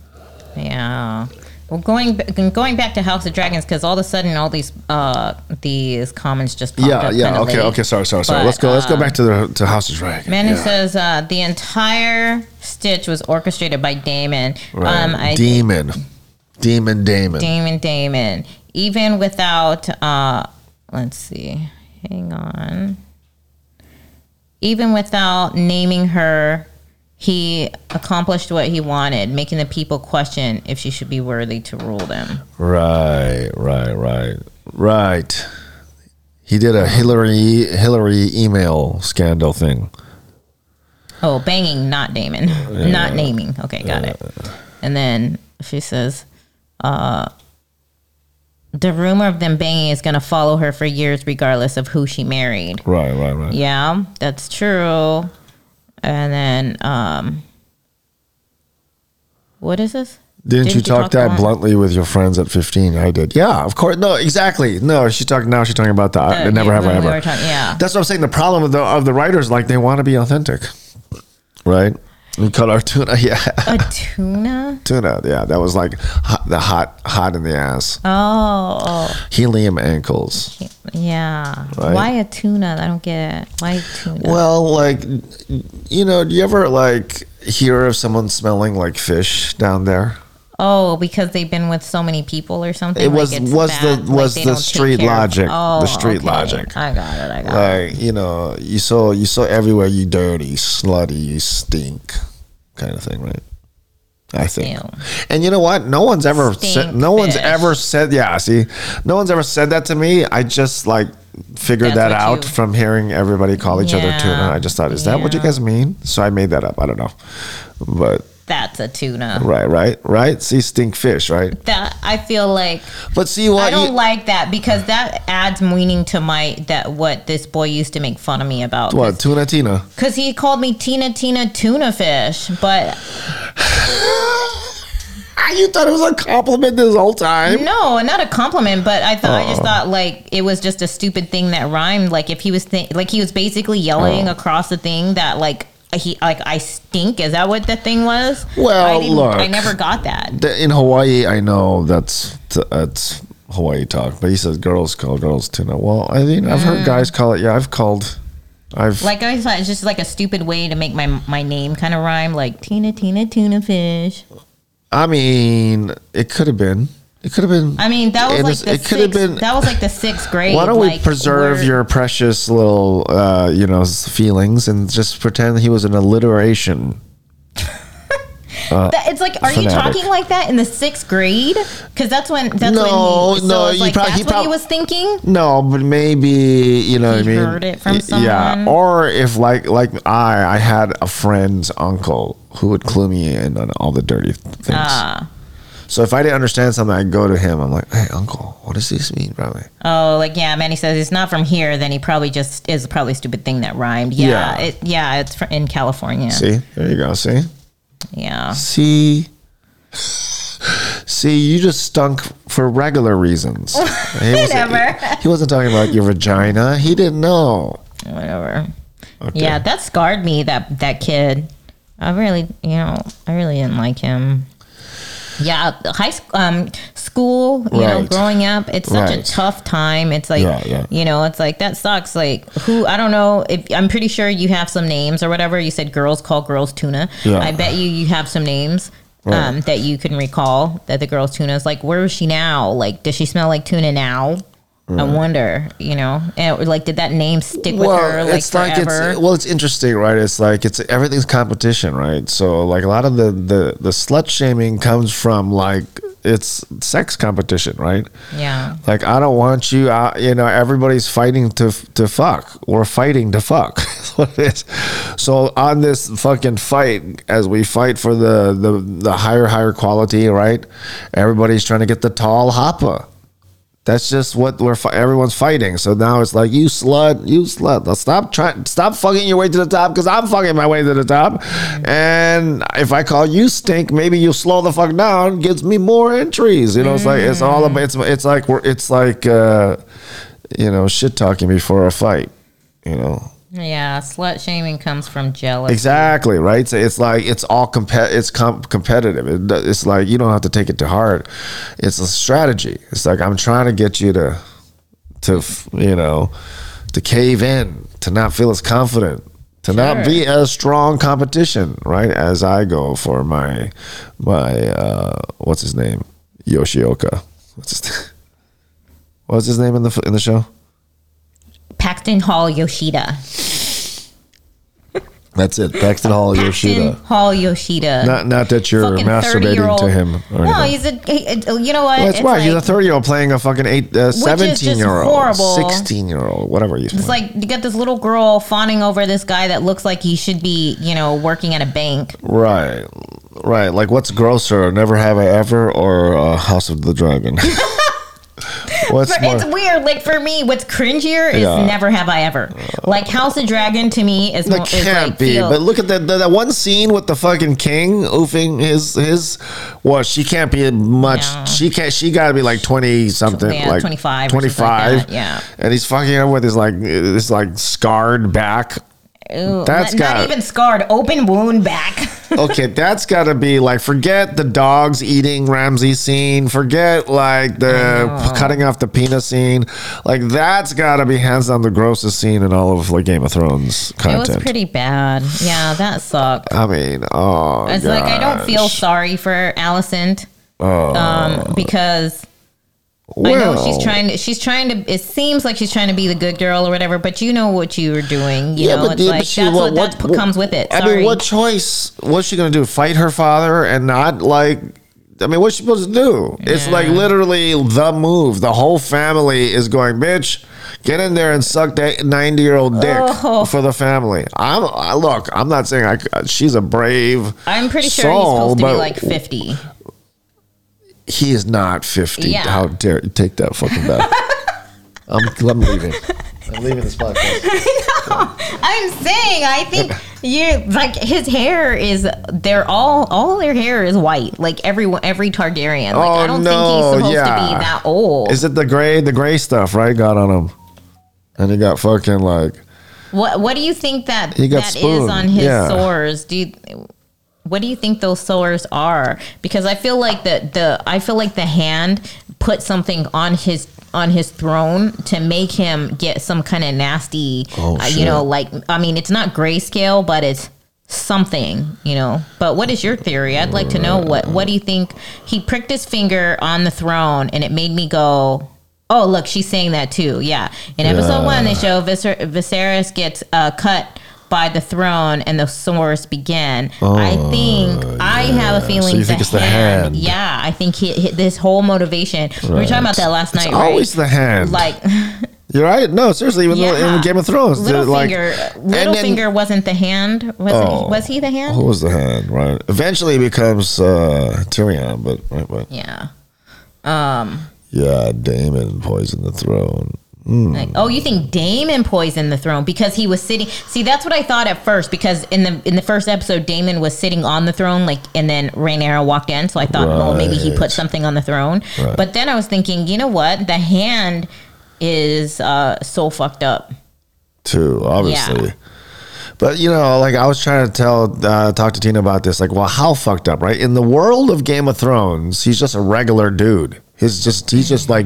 Yeah. Well, going going back to House of Dragons because all of a sudden all these uh these comments just popped Yeah, up yeah, okay, late. okay. Sorry, sorry, sorry. But, let's go. Let's go um, back to the to House of Dragon. Manny Yeah. says uh, the entire stitch was orchestrated by Damon. Right. Um, I, Demon, Demon, Damon. Damon, Damon. Even without, uh, let's see, hang on. Even without naming her, he accomplished what he wanted, making the people question if she should be worthy to rule them. Right, right, right, right. He did a Hillary Hillary email scandal thing. Oh, banging, not Damon, not naming. Okay, got it. And then she says, uh, the rumor of them banging is going to follow her for years, regardless of who she married. Right, right, right. Yeah, that's true. And then, um, what is this? Didn't, you talk, that about- bluntly with your friends at 15? I did. Yeah, of course. No, exactly. No, she's talking now. She's talking about the, Uh, the never have I we ever. talking- yeah. That's what I'm saying. The problem of the of the writers, like they want to be authentic, right? We cut our tuna. Yeah, A tuna? tuna. Yeah, that was like hot, the hot hot in the ass. Oh, Helium ankles. yeah. Right. Why a tuna? I don't get it. Why tuna? Well, like, you know, do you ever like hear of someone smelling like fish down there? Oh, because they've been with so many people or something. It like was- it's was the- bad, was they the street logic, the Oh, street okay. logic. I got it. I got it. Like, you know, you saw you saw everywhere you dirty, slutty, you stink, kind of thing, right? I think. Ew. And you know what? No one's ever said. No one's ever said. Yeah, see, no one's ever said that to me. I just like figured That's that out you- from hearing everybody call each other Yeah. tuna. I just thought, is that what you guys mean? So I made that up. I don't know, but That's a tuna. right, right, right. See, stink fish, right? That I feel like But see what I don't you, like that because that adds meaning to my that what this boy used to make fun of me about. what tuna tina. Because he called me Tina Tina tuna fish, but you thought it was a compliment this whole time? No, not a compliment, but I thought I just Oh. thought like it was just a stupid thing that rhymed. Like if he was th- like he was basically yelling Oh. across the thing that like he like I stink. Is that what the thing was? Well, I look. I never got that. The- In Hawaii, I know that's that's Hawaii talk, but he says girls call girls tuna. Well, I mean, I've heard mm. guys call it. Yeah, I've called. I've Like I thought it's just like a stupid way to make my my name kind of rhyme, like Tina Tina Tuna Fish. I mean, it could have been. It could have been. I mean, that was It like is- the it could have sixth, been- that was like the sixth grade. Why don't we like, preserve word. your precious little, uh, you know, feelings and just pretend he was an alliteration? That, it's like, are you talking like that in the sixth grade? Because that's when that's No, when he, so no, you like prob- that's he what he was thinking. No, but maybe you know He what I mean. heard it from Y- Yeah, or if like like I, I had a friend's uncle who would clue me in on all the dirty things. Ah, So if I didn't understand something, I'd go to him. I'm like, "Hey, uncle, what does this mean, brother?" oh, like yeah. Manny says it's not from here. Then he probably just is probably a stupid thing that rhymed. Yeah, Yeah. it, yeah. It's fr- in California. See, there you go. See, Yeah. see, see, you just stunk for regular reasons. He wasn't- Whatever. He, wasn't talking about your vagina. He didn't know. Whatever. Okay. Yeah, that scarred me. That that kid. I really, you know, I really didn't like him. Yeah, high school, um, school. You know, growing up, it's such Right. a tough time. It's like, Yeah, yeah. you know, it's like that sucks. Like who? I don't know. If I'm pretty sure you have some names or whatever. You said girls call girls tuna. Yeah. I bet you you have some names. Um, that you can recall that the girl's tuna is like, where is she now? Like, does she smell like tuna now? I wonder, you know, and, or, like, did that name stick with her like it's like forever? it's well, it's interesting, right? It's like it's everything's competition, right? So like a lot of the the the slut shaming comes from like it's sex competition, right? yeah. Like I don't want you, uh, you know. Everybody's fighting to to fuck. We're fighting to fuck. That's what it is. So on this fucking fight, as we fight for the the the higher higher quality, right? Everybody's trying to get the tall hopper. That's just what we're everyone's fighting. So now it's like you slut, you slut. Stop trying, stop fucking your way to the top because I'm fucking my way to the top. And if I call you stink, maybe you slow the fuck down. Gives me more entries. You know, it's like it's all about. It's it's like it's like uh, you know shit talking before a fight. You know. Yeah, slut shaming comes from jealousy. Exactly right. So it's like it's all comp- It's com- competitive. It, it's like you don't have to take it to heart. It's a strategy. It's like I'm trying to get you to, to you know, to cave in, to not feel as confident, to not be as strong competition. Right as I go for my my uh, what's his name Yoshioka. What's his what's his name in the in the show? Paxton Hall Yoshida. That's it. Paxton Hall Paxton Yoshida. Hall Yoshida. Not not that you're Fucking masturbating to him. Or No, anything. he's a. He, you know what? Well, that's It's right. He's a like- 30 year old playing a fucking eight, uh, 17 year old, horrible. 16 year old, whatever he's It's like you got this little girl fawning over this guy that looks like he should be, you know, working at a bank. right, right. Like what's grosser, Never Have I Ever or uh, House of the Dragon? what's more? it's weird. Like for me, what's cringier is Yeah. Never Have I Ever. Like House of Dragon to me is more That is can't like be. feel- But look at that, that that one scene with the fucking king oofing his his. What she can't be much. She can't. She got to be like twenty something. Yeah, like 25 or something like five. that, yeah. And he's fucking her with his like his like scarred back. Ooh, that's not, not even scarred, open wound back. okay, that's got to be like forget the dogs eating Ramsay scene. Forget like the p- cutting off the penis scene. Like that's got to be hands down the grossest scene in all of like Game of Thrones it content. was pretty bad. Yeah, that sucked. I mean, oh, It's like I don't feel sorry for Alicent um, because I know she's trying to. She's trying to. It seems like she's trying to be the good girl or whatever. But you know what you were doing. You know, it's yeah, like she- that's what, what- comes with it. I Sorry. mean, what choice? What's she gonna do? Fight her father and not like? I mean, what's she supposed to do? It's like literally the move. The whole family is going, bitch. Get in there and suck that ninety-year-old dick Oh. for the family. I'm I, look. I'm not saying I, she's a brave. I'm pretty sure he's supposed to be like 50. He is not fifty. Yeah. How dare you take that fucking back? I'm, I'm leaving. I'm leaving this podcast. I'm saying, I think you like his hair is they're all all their hair is white like everyone every Targaryen. Like Oh, I don't no, think he's supposed yeah. to be that old. Is it the gray, the gray stuff, right? Got on him, and he got fucking like. What What do you think that He got that is on his yeah. sores? Do you, what do you think those sores are? Because I feel like the the I feel like the hand put something on his on his throne to make him get some kind of nasty. Oh, uh, you know, like I mean, it's not grayscale, but it's something. You know. But what is your theory? I'd like to know what what do you think? He pricked his finger on the throne, and it made me go. Oh, look, she's saying that too. Yeah. In episode Yeah. one, they show Viser- Viserys gets uh, cut by the throne and the swords begin. I think I have a feeling. Oh, you think it's the hand. Yeah, I think he, he- this whole motivation. We were talking about that last night, It's right? always the hand. like You're right. No, seriously, even though yeah. in Game of Thrones, they're like Littlefinger. Littlefinger wasn't the hand. Was Oh. it, was he the hand? Who was the hand? Right. Eventually, it becomes uh, Tyrion, but right, but Yeah. yeah, Damon poisoned the throne. Like, oh, you think Damon poisoned the throne because he was sitting? See, that's what I thought at first because in the in the first episode, Damon was sitting on the throne, like, and then Rhaenyra walked in, so I thought, oh, maybe he put something on the throne. Right. But then I was thinking, you know what? The hand is uh, so fucked up. too, obviously. Yeah. But you know, like I was trying to tell, uh, talk to Tina about this. Like, well, how fucked up, right? In the world of Game of Thrones, he's just a regular dude. He's just, he's just like,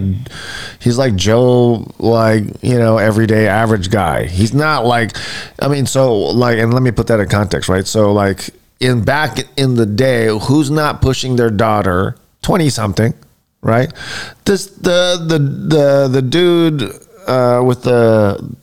he's like Joe, like you know, everyday average guy. He's not like, I mean, so like, and let me put that in context, right? So like, in back in the day, who's not pushing their daughter, twenty something, right? This the the the the dude uh, with the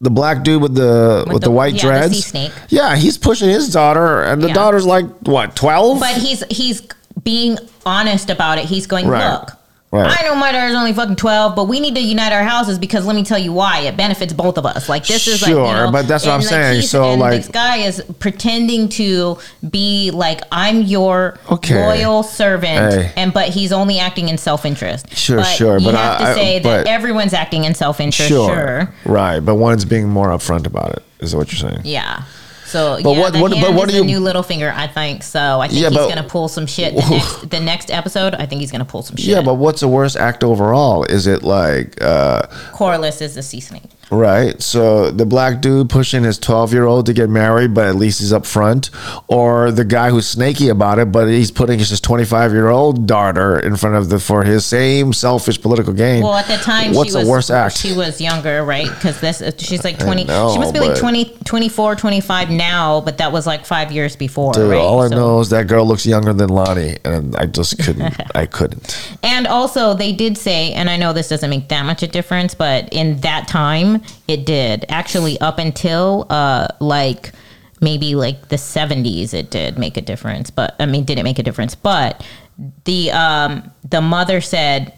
the black dude with the with, With the, the- white yeah, the dreads. snake. Yeah, he's pushing his daughter, and the Yeah. daughter's like what twelve? But he's he's being honest about it. He's going, Right. look. Right. I know my daughter's only fucking twelve, but we need to unite our houses because let me tell you why it benefits both of us. Like this is like you Sure, know, but that's what I'm saying. So, like- this guy is pretending to be like I'm your Okay. loyal servant, Hey. and but he's only acting in self interest. Sure, sure, You but have I- to say but- that everyone's acting in self interest. sure, Sure. right? But one's being more upfront about it. Is what you're saying? Yeah. So But yeah, what- the what- but what is the you- new Littlefinger. I think so. I think Yeah, he's but- gonna pull some shit. The next, the next episode, I think he's gonna pull some shit. Yeah, but what's the worst act overall? Is it like uh, Corlys is the sea snake. Right? So the black dude pushing his twelve year old to get married, but at least he's up front, or the guy who's snaky about it, but he's putting his twenty five year old daughter in front of the for his same selfish political gain. Well, at the time, what's she was the worst act? she was younger, right? Because this uh, she's like twenty. know, she must be like but- 20, 24, 25 now, but that was like five years before, Dude, right? all I So- know is that girl looks younger than Lonnie, and I just couldn't. I couldn't. And also, they did say, and I know this doesn't make that much a difference, but in that time, it did. Actually up until uh like maybe like the 70s it did make a difference but i mean didn't make a difference. But the um the mother said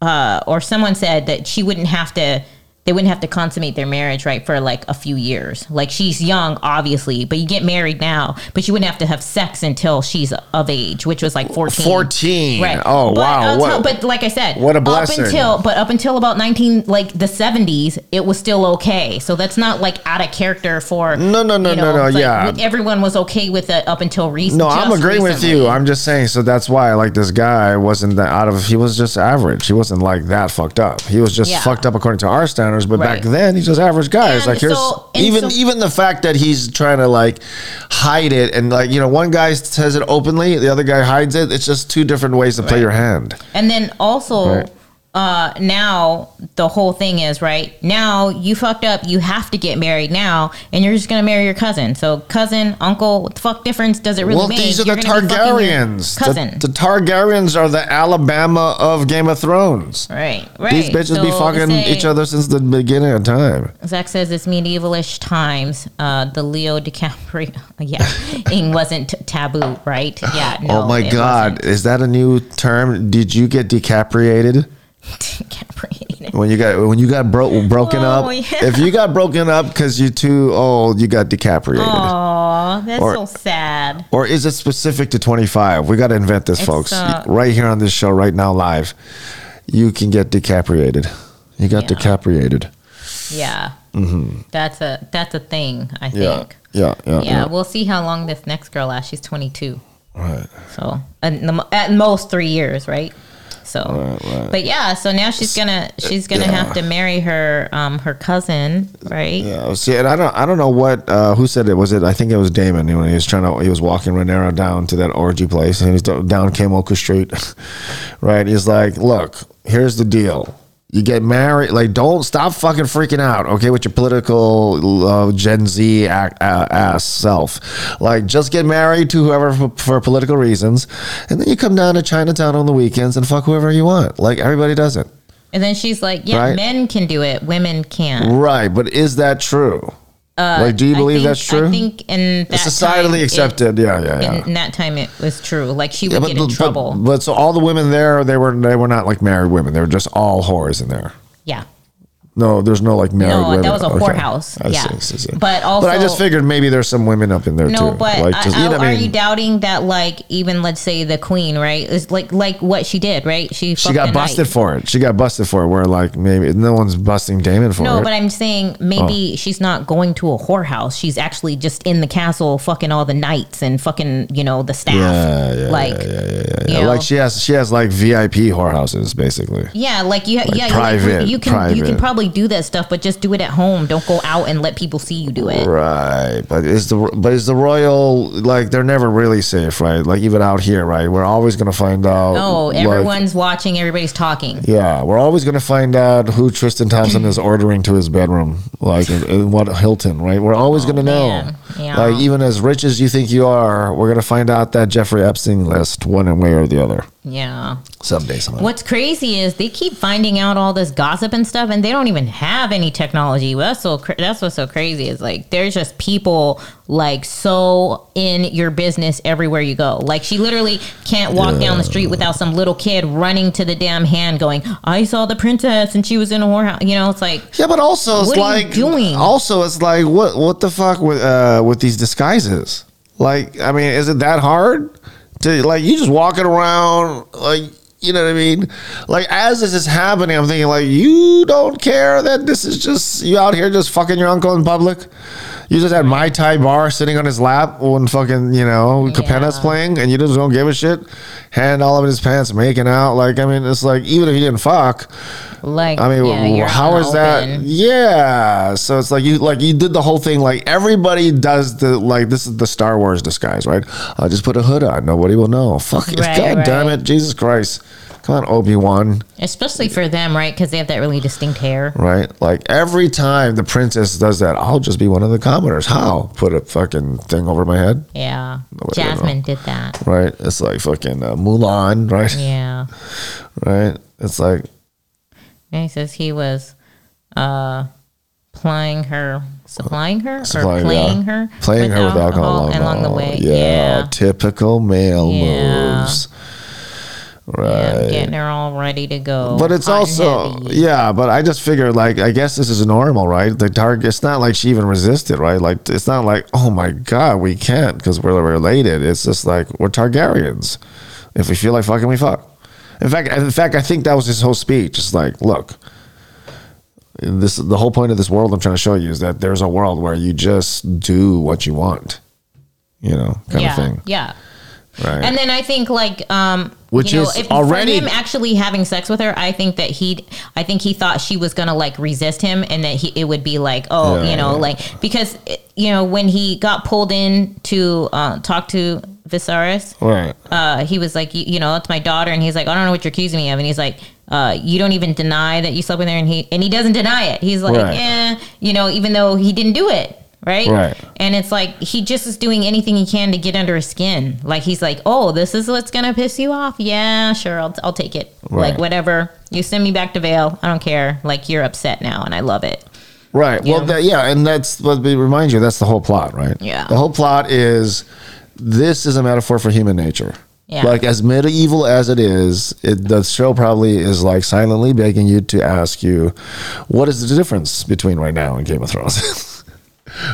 uh or someone said that she wouldn't have to they wouldn't have to consummate their marriage right for like a few years like she's young obviously but you get married now but you wouldn't have to have sex until she's of age which was like 14 14. right Oh, But wow. I'll What- but like i said what a blessing. up until but up until about 19 like the 70s it was still okay so that's not like out of character for No, no, no, you no, no, it's like yeah. everyone was okay with it up until recent No, I'm agreeing with you. I'm just saying. So that's why, like, this guy wasn't that out of. He was just average. He wasn't like that fucked up. He was just Yeah. fucked up according to our standards. But back Right. then, he's just average guy. It's And like here's so- even so- even the fact that he's trying to like hide it and like you know one guy says it openly, the other guy hides it. It's just two different ways to play your hand. And then also, Right. Uh, now the whole thing is right now you fucked up. You have to get married now, and you're just gonna marry your cousin. So cousin, uncle, what the fuck difference does it really make? well, make? these are You're the gonna be fucking your Targaryens. Cousin, The, the Targaryens are the Alabama of Game of Thrones. right? Right. These bitches be fucking say- each other since the beginning of time. Zach says it's medievalish times. Uh, the Leo DiCaprio, yeah, ing wasn't taboo, right? Yeah. No, oh my it god, is that a new term? Did you get decapriated? When you got when you got bro- broken Oh, up, yeah. if you got broken up because you're too old, you got decapriated. Aw, that's Or- so sad. Or is it specific to 25? We got to invent this, It's, folks. uh, right here on this show, right now, live. You can get decapriated. You got Yeah. decapriated. Yeah. That's a that's a thing. I think. yeah, yeah, Yeah, yeah. we'll see how long this next girl lasts. She's 22. Right. So at most three years, right? So, Right, right. but yeah, so now she's gonna she's gonna Yeah. have to marry her um her cousin, right? Yeah, see, and I don't, I don't know what, uh, who said it. Was it? I think it was Damon. When he was trying to, he was walking Rhaenyra down to that orgy place, and he's down Kamoka Street, right? He's like, "Look, here's the deal. You get married, like, don't stop fucking freaking out, okay, with your political uh, Gen Z act, uh, ass self. Like, just get married to whoever for, for political reasons, and then you come down to Chinatown on the weekends and fuck whoever you want. Like everybody does it." And then she's like, "Yeah, Right. men can do it, women can't." Right, but is that true? Uh, like, do you believe think- that's true? I think in that It's societally time, it- accepted. yeah, yeah, yeah. in that time it was true. Like she would Yeah, get in trouble. But, so all the women there, they were they were not like married women. They were just all whores in there. yeah. No, there's no like married No, women. that was a Okay. whorehouse. I Yeah. see, see, see. But also, but I just figured maybe there's some women up in there No, too. but like, just, I- you know are I mean? you doubting that, like, even let's say the queen, right? Is like like what she did, right? She she got busted knight. for it. She got busted for it. Where like maybe no one's busting Damon for No, it. No, but I'm saying maybe oh. she's not going to a whorehouse. She's actually just in the castle, fucking all the knights and fucking you know the staff. Yeah, yeah, like, yeah, yeah, yeah, you. Like she has she has like VIP whorehouses basically. Yeah, like you, yeah, private, like, you can you can private. probably do that stuff, but just do it at home. Don't go out and let people see you do it. Right, but is the but is the royal like they're never really safe, right? Like even out here, right? We're always gonna find out. No, like- everyone's watching. Everybody's talking. yeah, we're always gonna find out who Tristan Thompson is ordering to his bedroom, like in, in what Hilton, right? We're always oh, gonna know. Oh. Yeah. Like even as rich as you think you are, we're gonna find out that Jeffrey Epstein list one way or the other Yeah. someday. Someday. What's crazy is they keep finding out all this gossip and stuff, and they don't even have any technology. That's so that's what's so crazy is like there's just people like so in your business everywhere you go. Like she literally can't walk down the street without some little kid running to the damn hand, going, "I saw the princess and she was in a whorehouse." You know, it's like Yeah, but also it's What are you like doing? Also, it's like what what the fuck with uh with these disguises? Like, I mean, is it that hard to like you just walking around like you know what I mean? Like as this is happening, I'm thinking like you don't care that this is just you out here just fucking your uncle in public. You just had my Thai bar sitting on his lap when fucking you know Capena's Yeah. playing, and you just don't give a shit. Hand all in his pants, making out. Like I mean, it's like even if you didn't fuck, like I mean, yeah, how is that? Yeah. So it's like you like you did the whole thing. Like everybody does the like this is the Star Wars disguise, right? I'll just put a hood on. Nobody will know. Fuck it. Right, God damn it, Jesus Christ! Come on, Obi Wan. Especially for them, right? Because they have that really distinct hair. Right? Like every time the princess does that, I'll just be one of the commoners. How? Put a fucking thing over my head. Yeah. Jasmine did that. Right? It's like fucking uh, Mulan. Right? Yeah. Right? It's like And he says he was uh plying her supplying her Supplying, or playing yeah. her playing her with alcohol along the way. Yeah, Yeah. typical male Yeah. moves. Yeah, Right. getting her all ready to go. but it's also yeah but i just figured like i guess this is normal right? The target it's not like she even resisted right? Like it's not like oh my god we can't because we're related. It's just like we're targaryens. If we feel like fucking we fuck. In fact in fact i think that was his whole speech. It's like look this the whole point of this world i'm trying to show you is that there's a world where you just do what you want you know kind yeah, of thing. Yeah. Right And then I think like um Which you know, is if, already- him actually having sex with her, I think that he I think he thought she was gonna like resist him and that he it would be like, oh, Yeah, you know, like because you know, when he got pulled in to uh, talk to Viserys, right uh, he was like, you, you know, it's my daughter, and he's like, I don't know what you're accusing me of, and he's like, uh, you don't even deny that you slept with her, and he and he doesn't deny it. He's like, Right. eh, you know, even though he didn't do it, right? Right. And it's like he just is doing anything he can to get under his skin. Like he's like, oh, this is what's gonna piss you off. Yeah, sure, I'll I'll take it. Right. Like whatever. You send me back to Vale. I don't care. Like you're upset now, and I love it. Right. Well, Yeah. that, yeah, and that's what we remind you. That's the whole plot, right? Yeah. The whole plot is this is a metaphor for human nature. Yeah. Like as medieval as it is, it, the show probably is like silently begging you to ask you, what is the difference between right now and Game of Thrones?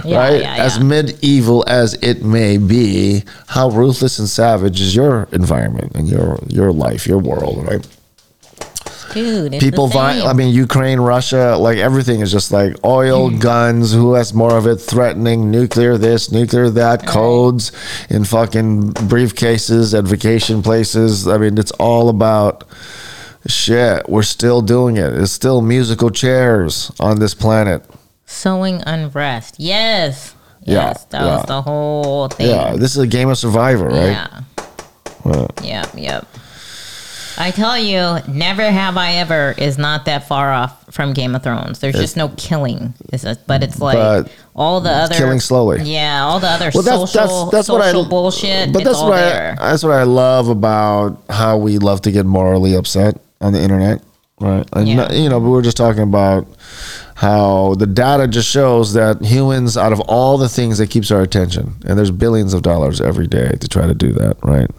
Yeah, right? yeah, As medieval as it may be, how ruthless and savage is your environment and your your life, your world, right? dude. It's People, vi- I mean, Ukraine, Russia, like everything is just like oil, Mm. guns. Who has more of it? Threatening nuclear this, nuclear that. Codes in fucking briefcases at vacation places. I mean, it's all about shit. We're still doing it. It's still musical chairs on this planet. Sowing unrest. Yes. Yeah, Yes, that yeah. was the whole thing. Yeah, this is a game of Survivor, right? Yeah. Yep, yep. I tell you, never have I ever is not that far off from Game of Thrones. There's just no killing, It's a- but it's like But all the other killing slowly. Yeah, all the other Well, that's social that's that's what I bullshit. But that's what there. I that's what I love about how we love to get morally upset on the internet, right? And Yeah. you know, we were just talking about how the data just shows that humans, out of all the things that keeps our attention, and there's billions of dollars every day to try to do that, right?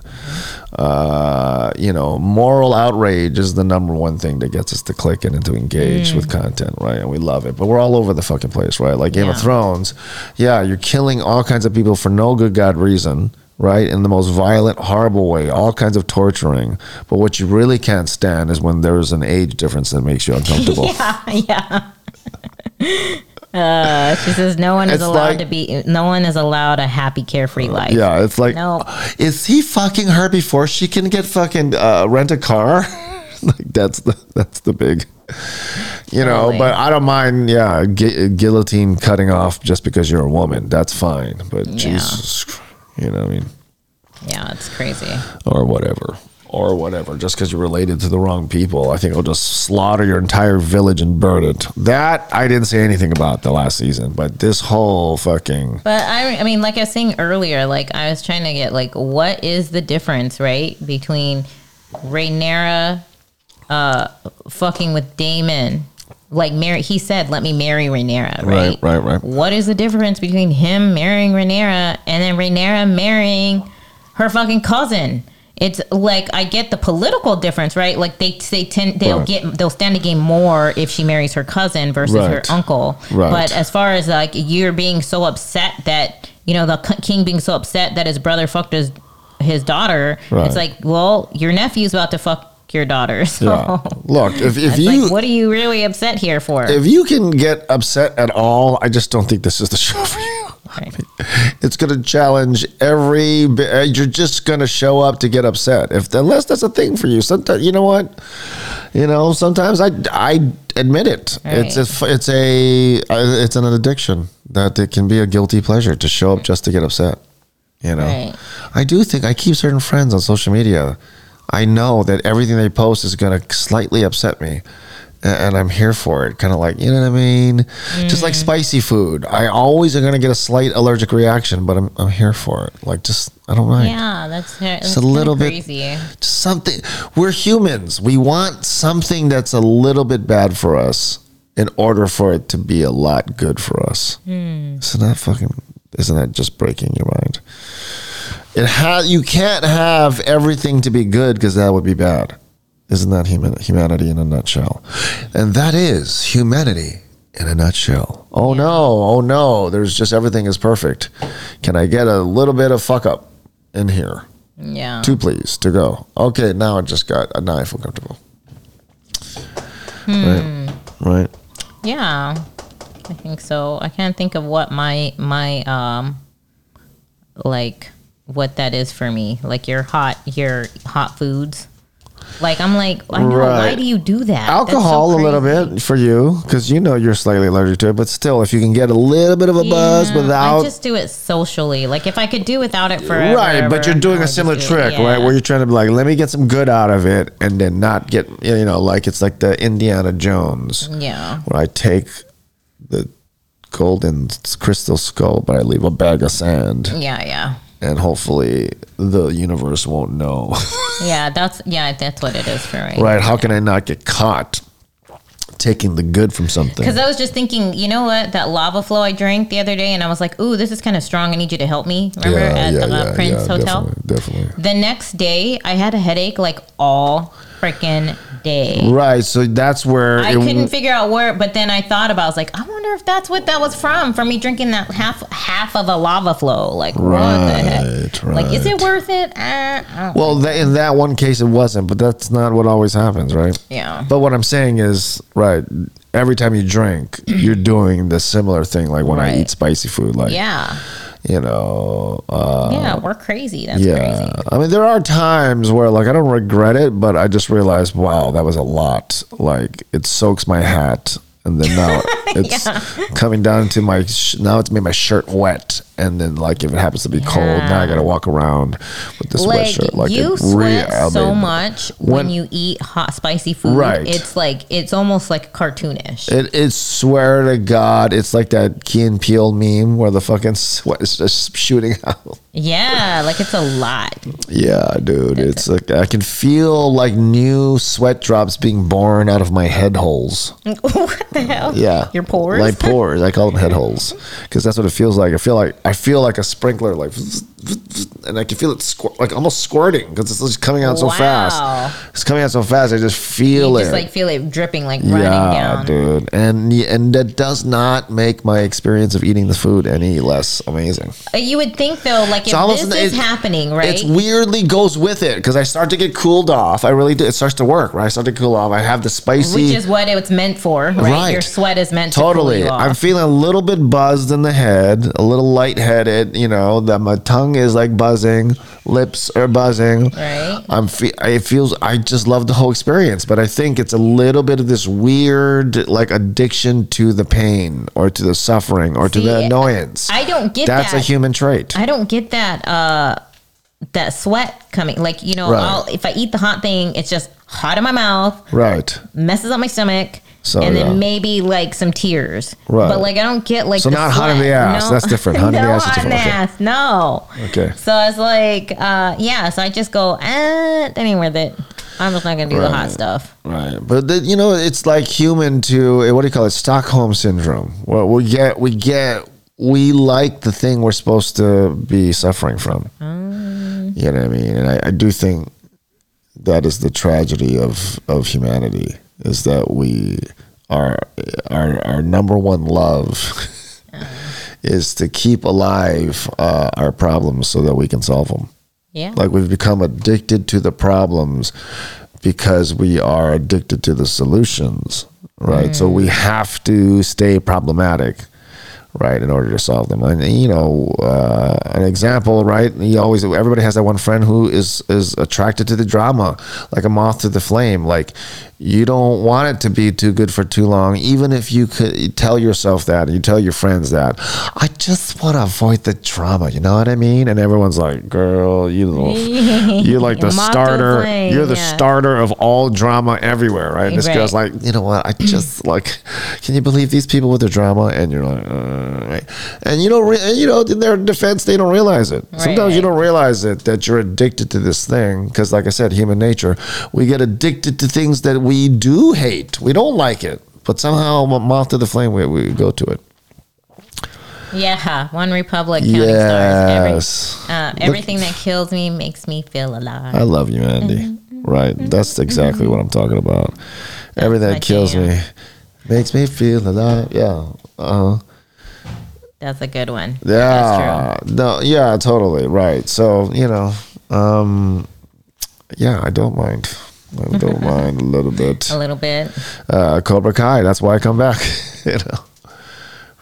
Uh, you know, moral outrage is the number one thing that gets us to click in and to engage with content, right? And we love it, but we're all over the fucking place, right? Like Game of Thrones, yeah, you're killing all kinds of people for no good god reason, right? In the most violent, horrible way, all kinds of torturing. But what you really can't stand is when there's an age difference that makes you uncomfortable. yeah, yeah. Uh, she says no one is It's allowed like- to be. No one is allowed a happy, carefree life. Yeah, it's like, No. is he fucking her before she can get fucking uh, rent a car? like that's the that's the big, you know. But I don't mind. Yeah, gu- guillotine cutting off just because you're a woman. That's fine. But Yeah. Jesus, you know, what I mean, yeah, it's crazy. or whatever. Or whatever, just because you're related to the wrong people, I think it'll just slaughter your entire village and burn it. That I didn't say anything about the last season, but this whole fucking But I, I mean, like I was saying earlier, like I was trying to get like, what is the difference, right, between Rhaenyra, uh, fucking with Daemon, like marry? He said, "Let me marry Rhaenyra," right? Right, right, right. What is the difference between him marrying Rhaenyra and then Rhaenyra marrying her fucking cousin? It's like I get the political difference, right? Like they they tend they'll Right. get they'll stand to gain more if she marries her cousin versus her uncle. Right. But as far as like you're being so upset that you know the king being so upset that his brother fucked his his daughter, Right. it's like, well, your nephew's about to fuck your daughter. So yeah. Look, if if you like, what are you really upset here for? if you can get upset at all, I just don't think this is the show for you. Right. It's going to challenge every. uh, You're just going to show up to get upset. If unless that's a thing for you, sometimes you know what, you know. Sometimes I I admit it. It's a it's a uh, it's an addiction that it can be a guilty pleasure to show up just to get upset. You know, Right. I do think I keep certain friends on social media. I know that everything they post is going to slightly upset me. And I'm here for it. Kind of like, you know what I mean? Just Mm. like spicy food. I always are going to get a slight allergic reaction, but I'm, I'm here for it. Like, just, I don't mind. yeah, that's, that's Just a little bit. crazy. Just something. We're humans. We want something that's a little bit bad for us in order for it to be a lot good for us. Isn't that fucking? Isn't that just breaking your mind? It ha- You can't have everything to be good because that would be bad. Isn't that human- humanity in a nutshell? And that is humanity in a nutshell. Oh no! Oh no! There's just everything is perfect. Can I get a little bit of fuck up in here? Yeah. Two, please, to go. Okay, now I just got. Now I feel comfortable. Right. Right. Yeah, I think so. I can't think of what my my um like what that is for me. Like your hot your hot foods. Like I'm like I know why do you do that? That's so Alcohol, a little bit for you, because you know you're slightly allergic to it. But still, if you can get a little bit of a buzz without. I just do it socially. Like if I could do without it forever. Right, but you're doing a similar trick, right? Where you're trying to be like, let me get some good out of it, and then not get, you know, like it's like the Indiana Jones, yeah. where I take the golden crystal skull, but I leave a bag of sand, Yeah, yeah. And hopefully the universe won't know. Yeah, that's yeah, that's what it is for me. right? How can I not get caught taking the good from something? Because I was just thinking, you know what, that lava flow I drank the other day, and I was like, "Ooh, this is kind of strong. I need you to help me." Remember at the uh, Prince Hotel. definitely, definitely. The next day, I had a headache like all freaking day. Right. So that's where I couldn't figure out where, but then I thought about. I was like, I wonder if that's what that was from. From me drinking that half half of a lava flow. Like, what the heck? Right, Like, is it worth it? Uh, Well, tha- in that one case, it wasn't, but that's not what always happens, right? Yeah. But what I'm saying is, right, every time you drink, you're doing the similar thing. Like when I eat spicy food, like, yeah, you know, uh, yeah, we're crazy. That's yeah. crazy. I mean, there are times where, like, I don't regret it, but I just realized, wow, that was a lot. Like, it soaks my hat. And then now it's coming down to my, sh- now it's made my shirt wet. And then, like, if it happens to be cold, now I got to walk around with this Like, sweatshirt. Like, you sweat I so mean, much when, when- you eat hot, spicy food. Right. It's like it's almost like cartoonish. It, it swear to God, it's like that Key and Peele meme where the fucking sweat is just shooting out. yeah, like it's a lot. Yeah, dude, it's like I can feel like new sweat drops being born out of my head holes. what the hell? Yeah, your pores. my pores. I call them head holes because that's what it feels like. I feel like I feel like a sprinkler, like, and I can feel it squirt, like almost squirting because it's just coming out so Wow. fast. It's coming out so fast. I just feel you it. just like feel it dripping, like running yeah, down. dude, and and that does not make my experience of eating the food any less amazing. Uh, You would think though, like if almost- this is happening, right? It weirdly goes with it because I start to get cooled off. I really do. It starts to work, right? I start to cool off. I have the spicy. which is what it's meant for, right? Right. Your sweat is meant to Totally. cool. I'm feeling a little bit buzzed in the head, a little lightheaded, you know, that my tongue is like buzzing, lips are buzzing. Right. I'm fe- it feels I just love the whole experience, but I think it's a little bit of this weird like addiction to the pain or to the suffering or to the annoyance. I don't get that. That's that. a human trait. I don't get that uh that sweat coming. Like, you know, Right. I'll, if I eat the hot thing, it's just hot in my mouth, right. messes up my stomach. So, and then yeah. maybe like some tears, Right. but like I don't get like So not hot in the ass. That's different. Hot in the no ass is hot in the. Ass. No. Okay. So I was like, uh, yeah. So I just go, eh, that ain't worth it. I'm just not gonna do the hot stuff. Right, but the, you know, it's like human to eh, what do you call it? Stockholm syndrome. Well, we get, we get, we like the thing we're supposed to be suffering from. Mm. You know what I mean? And I, I do think that is the tragedy of of humanity is that we our our our number one love uh-huh. is to keep alive uh, our problems so that we can solve them Yeah. like we've become addicted to the problems because we are addicted to the solutions right so we mm. have to stay problematic right in order to solve them. And you know uh, an example right you always everybody has that one friend who is is attracted to the drama like a moth to the flame. Like you don't want it to be too good for too long even if you could tell yourself that and you tell your friends that. I just want to avoid the drama you know what i mean? And everyone's like girl you little you're like the starter flame, you're the yeah. starter of all drama everywhere right? And this Right. girl's like you know what? I just like can you believe these people with their drama? And you're like uh, right. and you don't re- and, you know in their defense they don't realize it sometimes you don't realize it that you're addicted to this thing because like i said human nature we get addicted to things that we do hate we don't like it but somehow moth to the flame we, we go to it Yeah. OneRepublic counting yes stars. Every, uh, everything that kills me makes me feel alive. I love you, Andy. Right. That's exactly what I'm talking about. Everything that kills jam. me makes me feel alive. Yeah. Uh huh. That's a good one. That's Yeah. true. No. Yeah. Totally. Right. So you know. Um. Yeah. I don't mind. I don't mind a little bit. A little bit. Uh, Cobra Kai. That's why I come back. you know.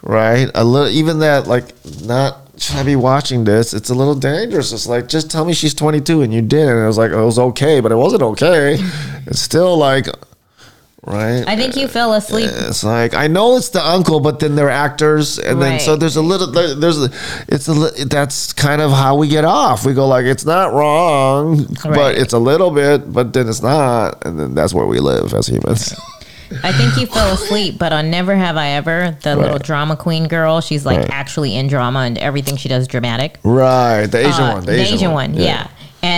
Right. A little. Even that. Like. Not. Should I be watching this? It's a little dangerous. It's like just tell me she's 22 and you did, and it was like it was okay, but it wasn't okay. It's still like. Right. I think you fell asleep. It's like I know it's the uncle, but then they're actors, and then so there's a little there's a it's a that's kind of how we get off. We go like it's not wrong, but it's a little bit, but then it's not, and then that's where we live as humans. I think you fell asleep, but on Never Have I Ever, the little drama queen girl, she's like Right. actually in drama and everything she does dramatic. right, the Asian Uh, one, the Asian, one, yeah.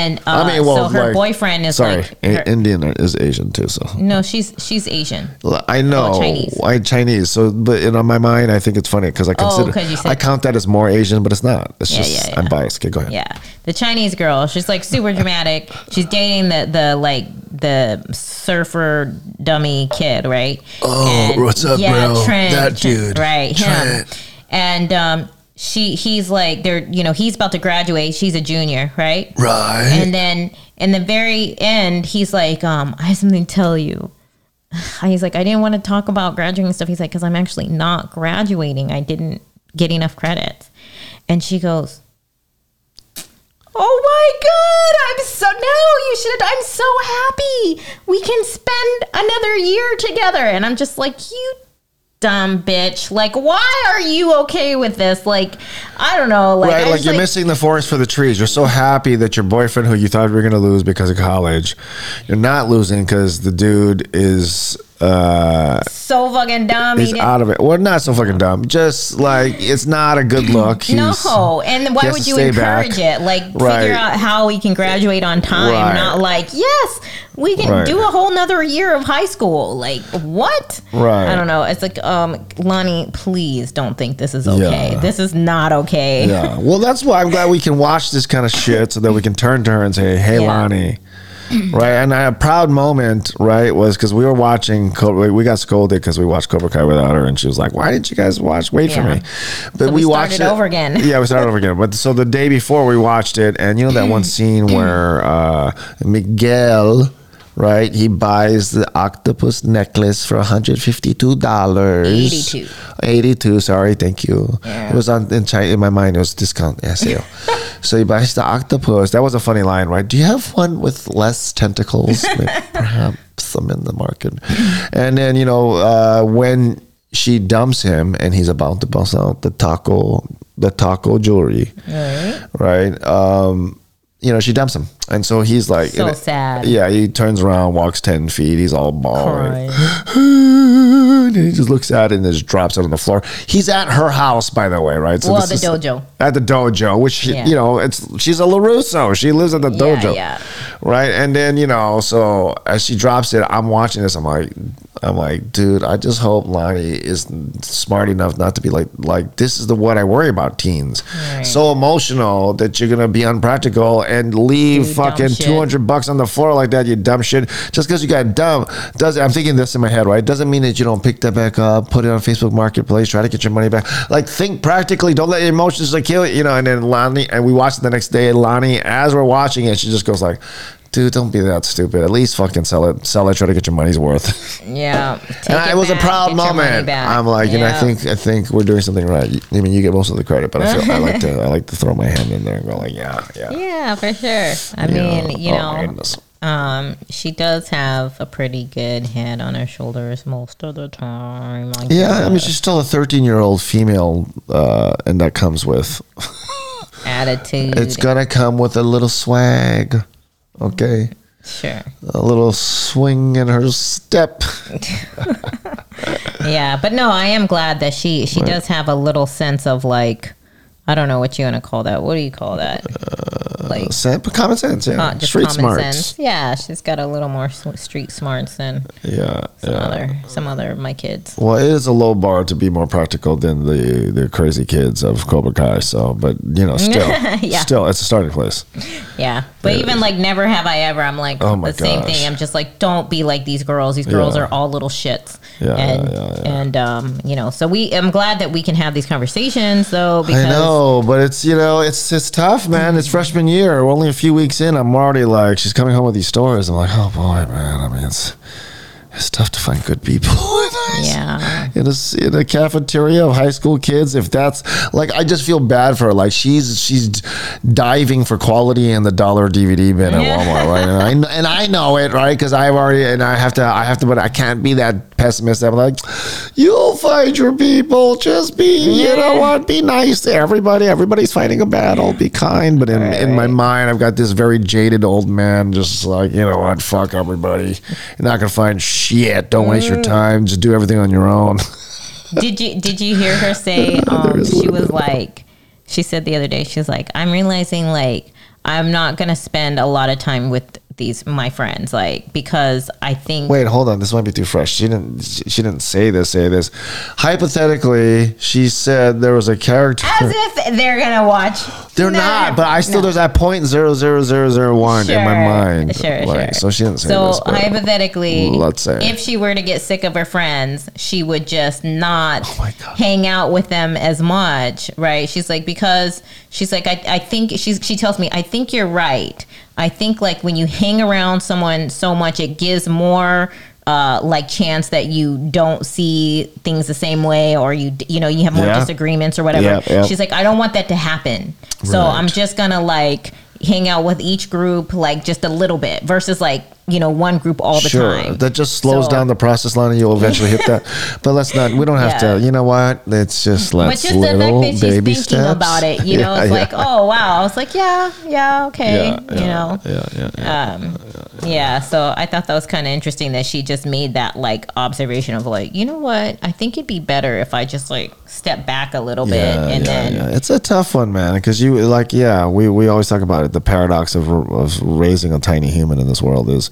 And uh, I mean, well, so her like- boyfriend is Sorry, like, her- Indian is Asian too. So no, she's she's Asian. I know Oh, Chinese. I Chinese. So, but in my mind, I think it's funny because I consider 'cause you said- I count that as more Asian, but it's not. It's Yeah, just yeah, I'm biased. Okay, go ahead. Yeah, the Chinese girl. She's like super dramatic. She's dating the the like the surfer dummy kid, right? Oh, what's up, bro? That dude. right? Him. And um, she, he's like, they're, you know, he's about to graduate. She's a junior, right? Right. And then in the very end, he's like, um, I have something to tell you. He's like, I didn't want to talk about graduating stuff. He's like, because I'm actually not graduating. I didn't get enough credits. And she goes, Oh my God, I'm so, no, you should, I'm so happy. We can spend another year together. And I'm just like, you dumb bitch. Like, why are you okay with this? Like, I don't know. Like, right, like you're missing the forest for the trees. You're so happy that your boyfriend, who you thought you were going to lose because of college, you're not losing because the dude is uh, so fucking dumb. He's didn't- out of it. Well, not so fucking dumb. Just like it's not a good look. He's, No, and why would you encourage back. it? Like Right. figure out how we can graduate on time, Right. not like yes, we can Right. do a whole nother year of high school. Like what? Right. I don't know. It's like um, Lonnie, please don't think this is okay. Yeah. This is not okay. Yeah. Well, that's why I'm glad we can watch this kind of shit so that we can turn to her and say, "Hey, Yeah. Lonnie." Right, and a proud moment, right, was because we were watching. Cobra, we got scolded because we watched Cobra Kai without her, and she was like, "Why didn't you guys watch? Wait for me." But So we watched it over again. Yeah, we started over again. But so the day before we watched it, and you know that one scene where uh, Miguel, right, he buys the octopus necklace for one hundred fifty-two dollars. 82. 82 sorry thank you. Yeah. it was on in China in my mind it was discount yeah sale so he buys the octopus. That was a funny line right? Do you have one with less tentacles? Maybe perhaps i'm in the market. And then you know uh, when she dumps him and he's about to bust out the taco the taco jewelry right? Um you know she dumps him and so he's like So and- sad. yeah he turns around walks 10 feet he's all bawling and he just looks at it and just drops it on the floor. He's at her house, by the way, right? Well, the is- dojo. At the dojo, which Yeah. you know, it's she's a Larusso. She lives at the Yeah, dojo, yeah. right? And then you know, so as she drops it, I'm watching this. I'm like, I'm like, dude, I just hope Lonnie is smart enough not to be like, like this is the what I worry about teens. Right. So emotional that you're gonna be unpractical and leave dumb fucking 200 bucks on the floor like that. You dumb shit. Just because you got dumb does I'm thinking this in my head, right? Doesn't mean that you don't pick that back up, put it on Facebook Marketplace, try to get your money back. Like think practically. Don't let your emotions like kill it, you know. And then Lonnie, and we watched it the next day. Lonnie, as we're watching it, she just goes like. Dude, don't be that stupid. At least fucking sell it. Sell it. Try to get your money's worth. Yeah. And it it was a proud get your money moment. I'm like, and I think I think we're doing something right. I mean, you get most of the credit, but I feel I like to I like to throw my hand in there and go like, yeah, yeah. Yeah, for sure. I Yeah. mean, you Oh, know, um, she does have a pretty good head on her shoulders most of the time. I Yeah, I mean, she's still a 13 year old female, uh, and that comes with attitude. it's gonna come with a little swag, okay, sure. a little swing in her step. Yeah, but no, I am glad that she she does have a little sense of like, I don't know what you want to call that. What do you call that? like Sen- common sense, yeah, uh, just street common smarts, sense. Yeah, she's got a little more street smarts than yeah, some yeah. other some other of my kids. Well, it is a low bar to be more practical than the the crazy kids of Cobra Kai. So, but you know, still, Yeah. still, it's a starting place. Yeah, but even like never have I ever. I'm like Oh the same gosh. thing. I'm just like, don't be like these girls. These girls Yeah. are all little shits. Yeah, and yeah, yeah. and um, you know, so we. I'm glad that we can have these conversations though because I know, but it's you know, it's it's tough, man. It's freshman year. We're only a few weeks in. I'm already like, she's coming home with these stories. I'm like, oh boy, man. I mean, it's it's tough to find good people. yeah, in a, s- in a cafeteria of high school kids if that's like i just feel bad for her. Like she's she's diving for quality in the dollar dvd bin at walmart right? And i, and I know it right? Because i've already and i have to i have to but i can't be that pessimist. I'm like you'll find your people. Just be you know what? Be nice to everybody. Everybody's fighting a battle. Be kind. But in, in my mind i've got this very jaded old man just like you know what? Fuck everybody. You're not gonna find shit don't waste Mm. your time just do everything on your own did you did you hear her say um, she was like she said the other day she's like i'm realizing like i'm not gonna spend a lot of time with these my friends like because i think Wait, hold on. This might be too fresh. She didn't. She she didn't say this. Say this. Hypothetically, she said there was a character. as if they're gonna watch They're No, not, but I still no. there's that point zero zero zero zero one in my mind. Sure, like, sure. So she didn't say so this. but- hypothetically, let's say. if she were to get sick of her friends, she would just not Oh hang out with them as much, right? She's like because she's like I, I think she's she tells me I think you're right. I think like when you hang around someone so much, it gives more. Uh, like chance that you don't see things the same way or you you know you have more Yeah. disagreements or whatever Yeah, yeah. she's like i don't want that to happen so Right. i'm just gonna like hang out with each group like just a little bit versus like you know one group all the sure, time that just slows So- down the process line, and you'll eventually hit that. But let's not. We don't have Yeah. to. You know what? Let's just let's just the fact little that she's baby thinking steps. about it you know it's yeah. like oh wow i was like yeah yeah okay yeah, you know yeah, yeah, yeah. um yeah so i thought that was kind of interesting that she just made that like observation of like you know what i think it'd be better if i just like step back a little bit and then yeah. It's a tough one, man. Because you like, yeah, we, we always talk about it. The paradox of, of raising a tiny human in this world is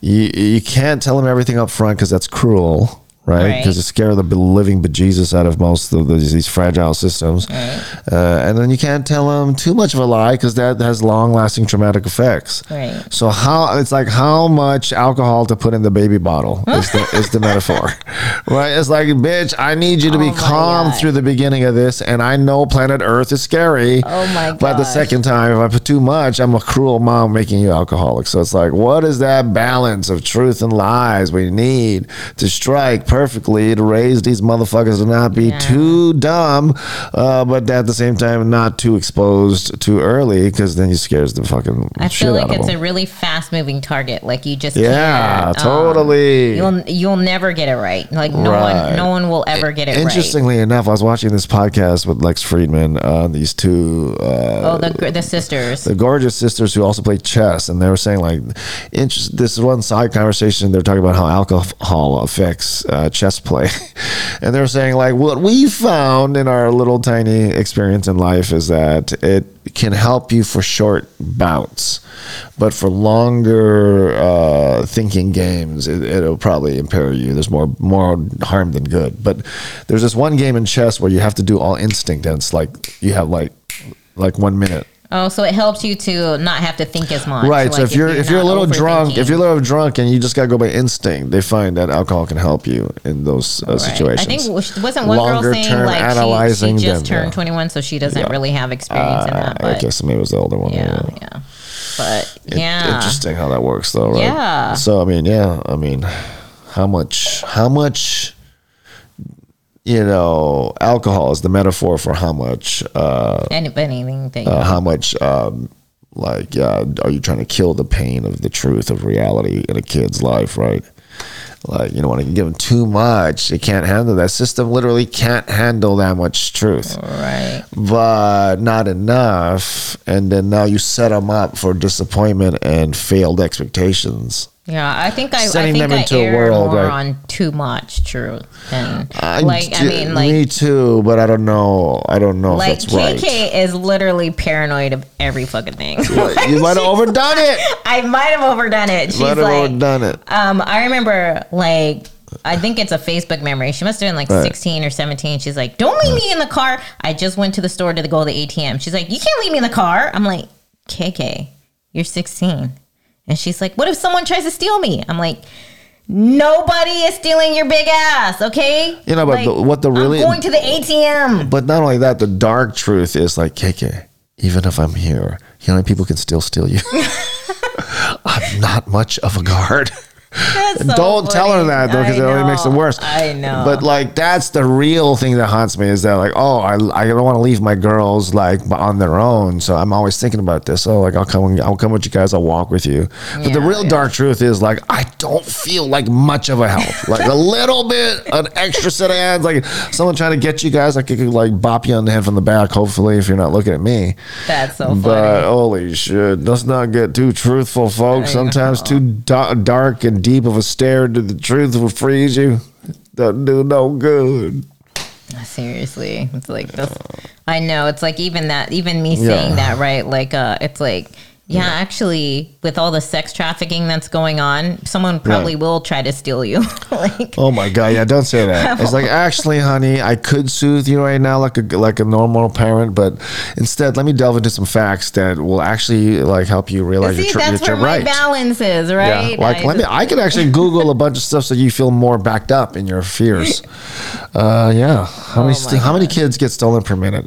you you can't tell them everything up front because that's cruel. Right, Right. because you scare the living bejesus out of most of these, these fragile systems, Right. uh, and then you can't tell them too much of a lie because that has long-lasting traumatic effects. Right. So how it's like how much alcohol to put in the baby bottle is the, is the metaphor, right? It's like, bitch, I need you to Oh be calm God. through the beginning of this, and I know planet Earth is scary. Oh my But the second time, if I put too much, I'm a cruel mom making you alcoholic. So it's like, what is that balance of truth and lies we need to strike perfectly to raise these motherfuckers to not be Yeah. too dumb, uh, but at the same time not too exposed too early because then you scares the fucking I feel like it's them. a really fast moving target. Like you just Yeah, can't, um, totally. you'll you'll never get it right. Like no Right. one no one will ever get it right. Interestingly enough, I was watching this podcast with Lex Fridman. Uh, these two uh, Oh, the the sisters. the gorgeous sisters who also play chess, and they were saying like, interest, this is one side conversation. They're talking about how alcohol affects uh, chess play, and they're saying like, what we found in our little tiny experience in life is that it can help you for short bouts, but for longer uh, thinking games, it, it'll probably impair you. There's more more harm than good. But there's this one game in chess where you have to do all instinct, and it's like you have like like one minute Oh, so it helps you to not have to think as much. Right. so Like, if you're if you're a little drunk, if you're a little drunk and you just gotta go by instinct, they find that alcohol can help you in those uh, Right. situations. I think it wasn't one Longer girl saying like she, she analyzing just than- turned yeah. 21, so she doesn't really have experience in Uh, that. I guess maybe it was the older one. yeah, yeah. yeah. But In- yeah, Interesting how that works, though, right? Yeah. So I mean, yeah, I mean, how much? How much? You know, alcohol is the metaphor for how much. Uh, Any, anything uh, how much? Um, like, yeah, are you trying to kill the pain of the truth of reality in a kid's life, right? Like, you don't want to give them too much. It can't handle that. System literally can't handle that much truth, right. but not enough. And then now you set them up for disappointment and failed expectations. Yeah, I think I, I think them I into a err world, more right? on too much truth than I like I d- mean like me too, but I don't know. I don't know like if that's right. KK is literally paranoid of every fucking thing. you might have overdone it. I might have overdone it. She's Might have like, overdone it. um, I remember like. I think it's a Facebook memory. She must have been like Right. 16 or 17. She's like, Don't leave me in the car. I just went to the store to go to the ATM. She's like, You can't leave me in the car. I'm like, KK, you're 16. And she's like, What if someone tries to steal me? I'm like, Nobody is stealing your big ass, okay? You know, but Like, the- what the really- I'm going to the ATM. But not only that, the dark truth is like, KK, even if I'm here, you know people can still steal you? I'm not much of a guard. So Don't tell her that though, because it only makes it worse. I know. But like, that's the real thing that haunts me is that like, oh, I, I don't want to leave my girls like on their own, so I'm always thinking about this. Oh, like I'll come, I'll come with you guys. I'll walk with you. But the real yeah. dark truth is like, I don't feel like much of a help. like a little bit, an extra set of hands, like someone trying to get you guys. I could like bop you on the head from the back. Hopefully, if you're not looking at me. That's so funny. But holy shit, let's not get too truthful, folks. Sometimes too da- dark and deep of a stare into the truth will freeze you. Doesn't do no good. Seriously, it's like this. I know it's like even that, even me Yeah. saying that, right? Like, uh, it's like Yeah, actually, with all the sex trafficking that's going on, someone probably will try to steal you. like, Oh my god, yeah, don't say that. It's like actually, honey, I could soothe you right now like a like a normal parent, but instead, let me delve into some facts that will actually like help you realize see, you're, tr- that's that you're where my right. balance is, Yeah, like I let me. I could actually Google a bunch of stuff so you feel more backed up in your fears. Uh, yeah. How many Oh my st- how many kids get stolen per minute?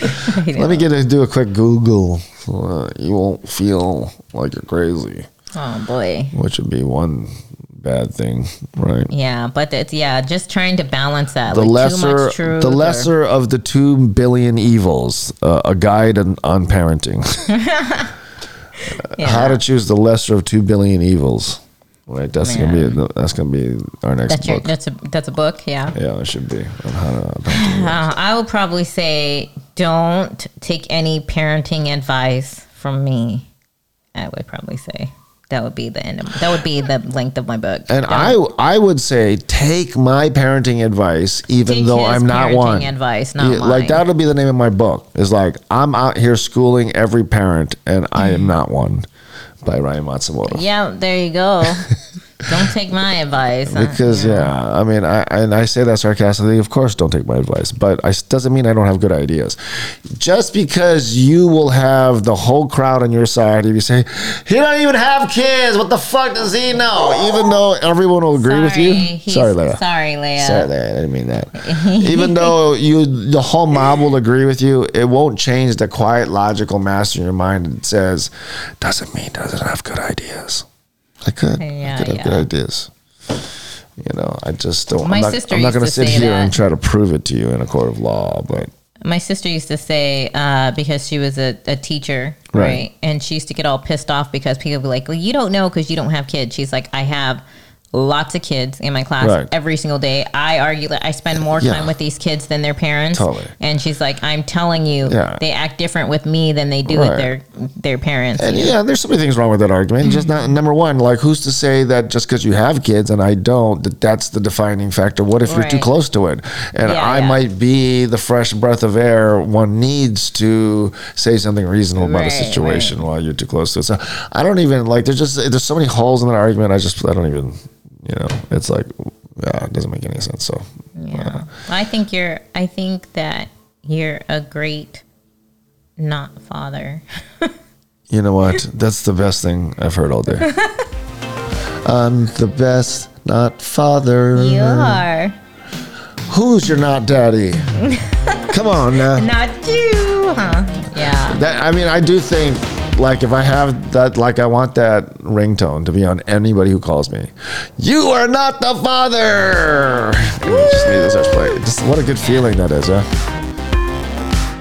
Let me get a, do a quick Google. So, you won't feel like you're crazy, Oh boy. which would be one bad thing, right? Yeah, but it's yeah, just trying to balance that. the like too lesser the or- lesser of the two billion evils uh, a guide on, on parenting yeah. how to choose the lesser of two billion evils right that's gonna be that's gonna be our next that's your, book that's a that's a book, yeah. yeah it should be on how to parenting. Uh, I will probably say don't take any parenting advice from me. I would probably say that would be the end of that would be the length of my book. and I, I would say take my parenting advice, even though I'm not one. advice, not Yeah, like that'll be the name of my book. Is like I'm out here schooling every parent, and I am mm. not one. By Ryan Matsumoto. Yeah, there you go. don't take my advice. Because yeah, I mean, I and I say that sarcastically. Of course, don't take my advice, but I doesn't mean I don't have good ideas. Just because you will have the whole crowd on your side, if you say he don't even have kids, what the fuck does he know? Even though everyone will agree with you. Sorry, Leia. Sorry, Leia. Sorry, Leia. I didn't mean that. Even though you, the whole mob will agree with you, it won't change the quiet, logical master in your mind that says, doesn't mean doesn't have good ideas. I could. Yeah, I could have yeah. good ideas. You know, I just don't. My I'm not, sister I'm not going to sit here that. and try to prove it to you in a court of law, but My sister used to say uh, because she was a, a teacher, Right. right. And she used to get all pissed off because people would be like, "Well, you don't know because you don't have kids." She's like, "I have." Lots of kids in my class Right. every single day. I argue that I spend more Yeah. time with these kids than their parents. Totally. And she's like, I'm telling you, Yeah. they act different with me than they do Right. with their their parents. And yeah, there's so many things wrong with that argument. Just mm-hmm. not number one, like who's to say that just because you have kids and I don't, that that's the defining factor. What if you're too close to it? And Yeah, I yeah. might be the fresh breath of air one needs to say something reasonable about a Right, situation while you're too close to it. So I don't even like. There's just there's so many holes in that argument. I just I don't even. You know, it's like yeah, it doesn't make any sense. So Yeah. Uh. I think you're I think that you're a great not father. you know what? That's the best thing I've heard all day. I'm the best, not father. You are. Who's your not daddy? Come on now. Not you, huh? Yeah. That I mean, I do think like if I have that, like I want that ringtone to be on anybody who calls me. You are not the father. Just need to start playing. Just what a good feeling that is, yeah.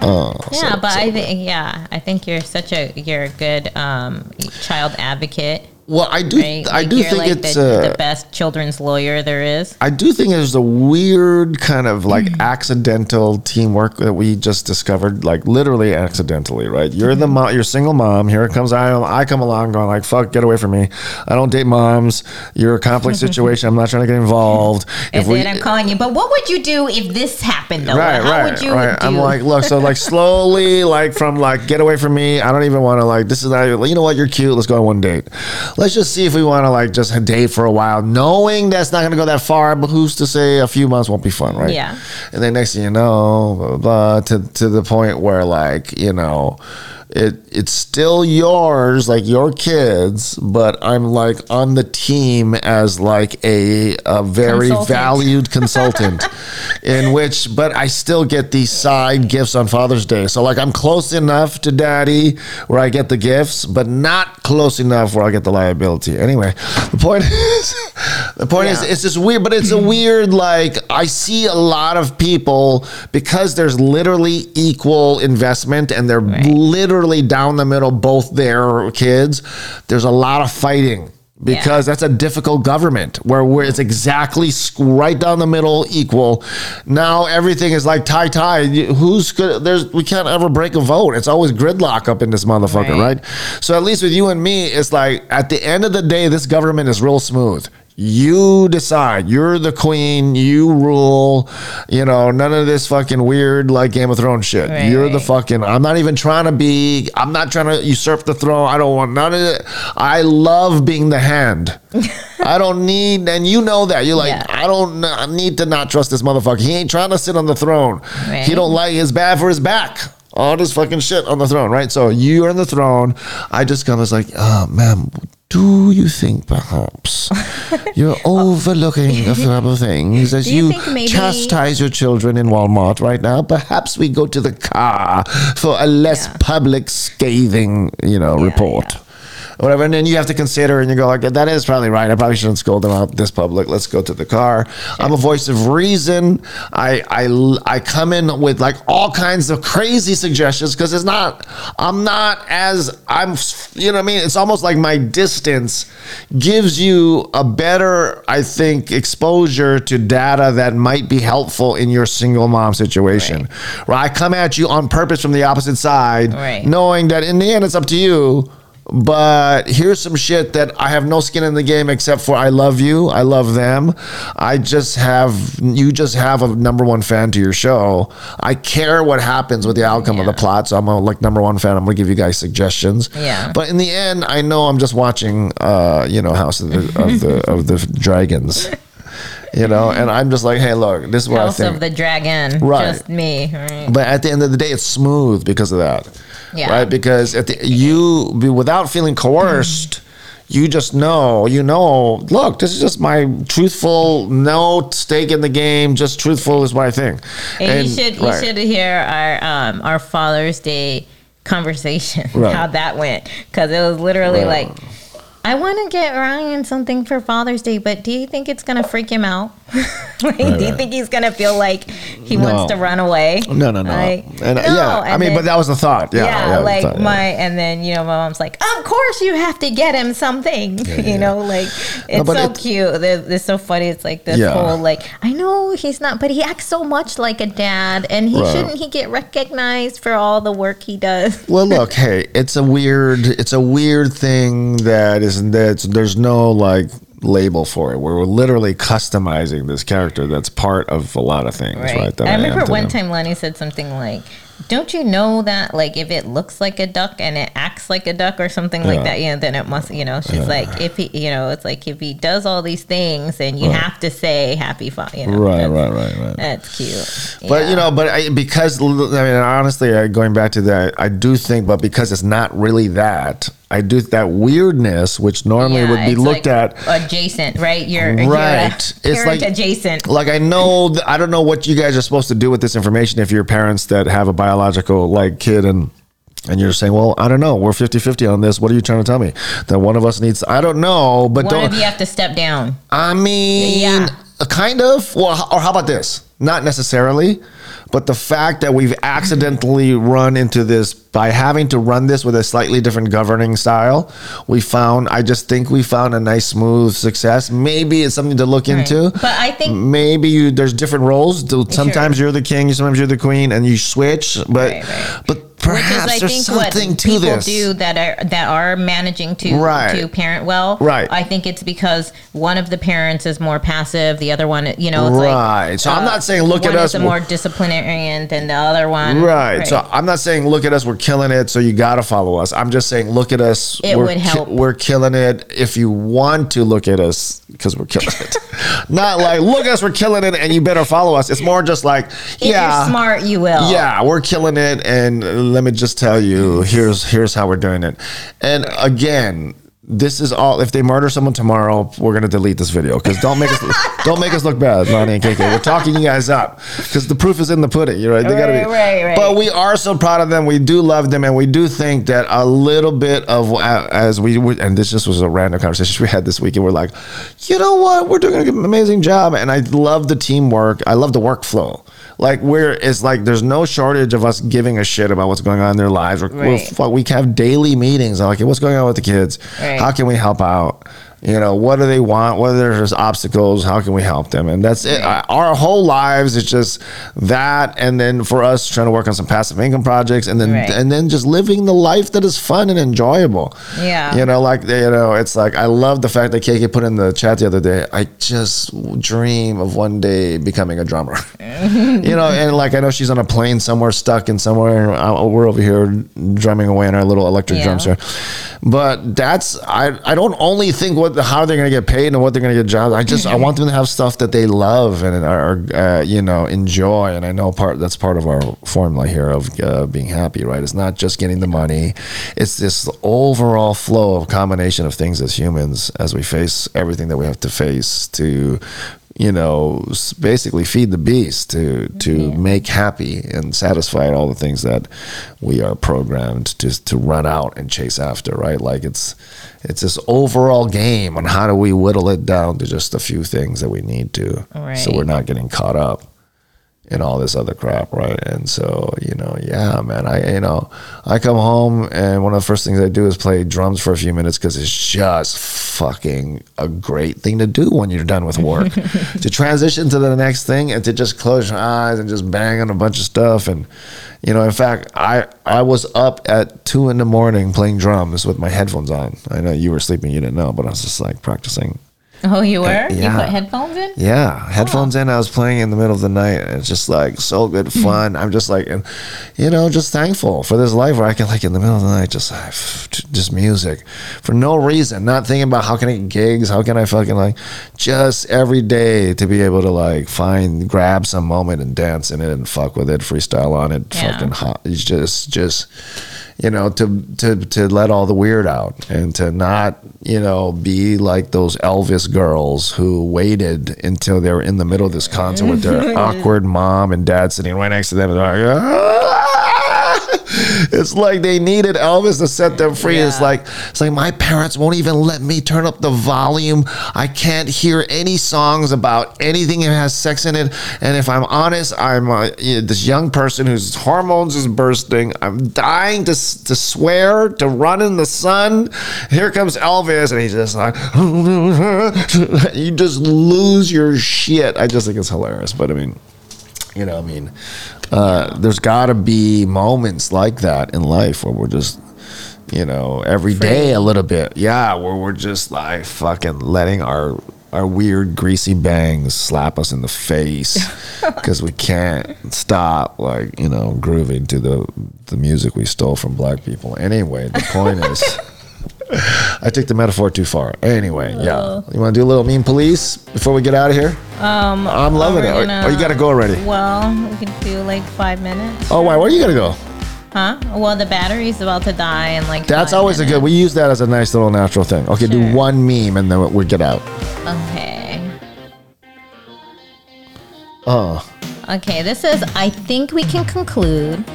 Oh, Yeah, so- but so- I think yeah, I think you're such a you're a good um, child advocate. Well, I do, Right? I Like, do think like it's the, uh, the best children's lawyer there is. I do think there's a weird kind of like Mm-hmm. accidental teamwork that we just discovered, like literally accidentally, right? You're the Mm-hmm. mom, you're single mom. Here it comes. I, I come along going like, "Fuck, get away from me! I don't date moms. You're a complex situation. I'm not trying to get involved." And then I'm calling you, but what would you do if this happened though? Right, How right, would you right. do? I'm like, look, so like slowly, like from like, get away from me. I don't even want to like. This is not. You know what? You're cute. Let's go on one date. Let's just see if we want to like just date for a while, knowing that's not going to go that far. But who's to say a few months won't be fun, right? Yeah. And then next thing you know, blah, blah, blah, to to the point where like you know. It it's still yours, like your kids, but I'm like on the team as like a, a very Consultant. valued consultant in which but I still get these side gifts on Father's Day. So like I'm close enough to daddy where I get the gifts, but not close enough where I get the liability. Anyway, the point is the point is it's just weird, but it's a weird like I see a lot of people because there's literally equal investment and they're literally down the middle both their kids. There's a lot of fighting because that's a difficult government where, where it's exactly right down the middle equal. Now everything is like tie tie. Who's good there's we can't ever break a vote. It's always gridlock up in this motherfucker Right. right? So at least with you and me it's like at the end of the day this government is real smooth You decide. You're the queen. You rule. You know, none of this fucking weird like Game of Thrones shit. Right, You're the fucking. I'm not even trying to be. I'm not trying to usurp the throne. I don't want none of it. I love being the hand. I don't need, and you know that. You're like, Yeah. I don't I need to not trust this motherfucker. He ain't trying to sit on the throne. Right. He don't like. It's bad for his back. All this fucking shit on the throne, right? So you are on the throne. I just come as like, oh, ma'am, do you think perhaps you're overlooking a couple of things as Do you chastise your children in Walmart right now? Perhaps we go to the car for a less Yeah. public scathing, you know, report. Whatever, and then you have to consider, and you go like, "That is probably right. I probably shouldn't scold them out this public. Let's go to the car." I'm a voice of reason. I I I come in with like all kinds of crazy suggestions because it's not. I'm not as I'm. You know what I mean? It's almost like my distance gives you a better, I think, exposure to data that might be helpful in your single mom situation. Right? I come at you on purpose from the opposite side, Right. knowing that in the end it's up to you. But here's some shit that I have no skin in the game except for I love you, I love them. I just have you just have a number one fan to your show. I care what happens with the outcome of the plot, so I'm a like number one fan. I'm gonna give you guys suggestions. Yeah. But in the end, I know I'm just watching, uh, you know, House of the of the of the Dragons. You know, and I'm just like, hey, look, this is what House I think. of the Dragon. Right. Just me. Right. But at the end of the day, it's smooth because of that. Yeah. Right? Because at the, you, be- without feeling coerced, you just know, you know, look, this is just my truthful, no stake in the game, just truthful is what I think. And, you should you right. should hear our um our Father's Day conversation Right. how that went because it was literally Right. like. I want to get Ryan something for Father's Day, but do you think it's gonna freak him out? like, do you right. think he's gonna feel like he No. wants to run away? No, no, no. Like, and, no, yeah, I and mean, then- but that was the thought. Yeah. yeah, yeah, like thought, yeah. my, and then you know, my mom's like, of course you have to get him something. you know, like it's but so it- cute. It's, it's so funny. It's like this whole like, I know he's not, but he acts so much like a dad, and he Right. shouldn't he get recognized for all the work he does? Well, look, hey, it's a weird, it's a weird thing that isn't that there's no like label for it. We're literally customizing this character that's part of a lot of things, right? that I remember to one them. time Lenny said something like. Don't you know that like if it looks like a duck and it acts like a duck or something like that, you know, then it must, you know, she's like if he, you know, it's like if he does all these things, then you have to say happy, fa-, you know, Right, right, right, right. That's cute. But Yeah. you know, but I, because I mean, honestly, I, going back to that, I do think, but because it's not really that, I do that weirdness, which normally Yeah, would be looked like at. adjacent, right? You're uh, Right. You're It's like- adjacent. Like I know, th- I don't know what you guys are supposed to do with this information if you're parents that have a biological like kid and. And you're saying, well, I don't know. We're 50 50 on this. What are you trying to tell me? That one of us needs, I don't know, but One don't. of you have to step down. I mean, Yeah. Uh, kind of. Well, or how about this? Not necessarily, but the fact that we've accidentally run into this by having to run this with a slightly different governing style, we found. I just think we found a nice, smooth success. Maybe it's something to look into. But I think Maybe you there's different roles. Sometimes you're the king, sometimes you're the queen, and you switch. But Right, right. but which is perhaps I there's think what something to people this. do that are that are managing to Right. to parent well. Right. I think it's because one of the parents is more passive, the other one, you know, it's like Right. So I'm not saying look one at us, a more disciplinarian than the other one. Right. So I'm not saying look at us, we're killing it, so you got to follow us. I'm just saying look at us. It we're would help. we're killing it. If you want to look at us, because we're killing it. not like look at us, we're killing it, and you better follow us. It's more just like if yeah. you're smart, you will. Yeah, we're killing it, and let me just tell you, here's here's how we're doing it. And again, this is all. If they murder someone tomorrow, we're gonna delete this video because don't make us don't make us look bad, Lonnie and KK. We're talking you guys up because the proof is in the pudding. You're right. They gotta be. Right, right, right. But we are so proud of them. We do love them, and we do think that a little bit of uh, as we and this just was a random conversation we had this week, and we're like, you know what, we're doing an amazing job, and I love the teamwork. I love the workflow. Like we're, it's like there's no shortage of us giving a shit about what's going on in their lives. We're, we're we have daily meetings. Like, what's going on with the kids? Right. How can we help out? You know, what do they want? What are there's obstacles? How can we help them? And that's it. Our whole lives is just that, and then for us trying to work on some passive income projects, and then Right. and then just living the life that is fun and enjoyable. Yeah. you know, like you know, it's like I love the fact that KK put in the chat the other day. I just dream of one day becoming a drummer. you know, and like I know she's on a plane somewhere, stuck in somewhere. Uh, We're over here drumming away in our little electric Yeah. drum set. But that's I. I don't only think what how they're going to get paid and what they're going to get jobs. I just I want them to have stuff that they love and are uh, you know enjoy. And I know part that's part of our formula here of uh, being happy. Right? It's not just getting the money. It's this overall flow of combination of things as humans as we face everything that we have to face to you know, basically feed the beast to to make happy and satisfy all the things that we are programmed just to run out and chase after, right? Like it's it's this overall game on how do we whittle it down to just a few things that we need to, so we're not getting caught up in all this other crap, right? And so, you know, yeah, man, I, you know, I come home and one of the first things I do is play drums for a few minutes because it's just fucking a great thing to do when you're done with work. to transition to the next thing and to just close your eyes and just bang on a bunch of stuff. And, you know, in fact, I, I was up at two in the morning playing drums with my headphones on. I know you were sleeping, you didn't know, but I was just like practicing. Oh, you were? You yeah. put headphones in? Yeah, headphones oh. in. I was playing in the middle of the night, and it's just like so good fun. I'm just like, and you know, just thankful for this life where I can like in the middle of the night just like, just music for no reason, not thinking about how can I get gigs, how can I fucking like, just every day to be able to like find grab some moment and dance in it and fuck with it, freestyle on it, Yeah. fucking hot. It's just just you know to to to let all the weird out and to not you know be like those Elvis girls who waited until they were in the middle of this concert with their awkward mom and dad sitting right next to them and they're like "Ah!" It's like they needed Elvis to set them free. It's like it's like my parents won't even let me turn up the volume. I can't hear any songs about anything that has sex in it. And if I'm honest, I'm uh, you know, this young person whose hormones is bursting. I'm dying to to swear to run in the sun. Here comes Elvis, and he's just like you just lose your shit. I just think it's hilarious. But I mean you know, I mean, uh, there's got to be moments like that in life where we're just, you know, every day a little bit, yeah, where we're just like fucking letting our our weird greasy bangs slap us in the face because we can't stop, like you know, grooving to the the music we stole from black people. Anyway, the point is. I took the metaphor too far. Anyway, yeah. You want to do a little mean police before we get out of here? Um, I'm loving it. we're Oh, you got to go already. Well, we can do like five minutes. Oh, why? Where are you gonna go? Huh? Well, the battery's about to die and like. That's always a good. We use that as a nice little natural thing. Okay, do one meme and then we get out. Okay. Oh, Okay, this is, I think we can conclude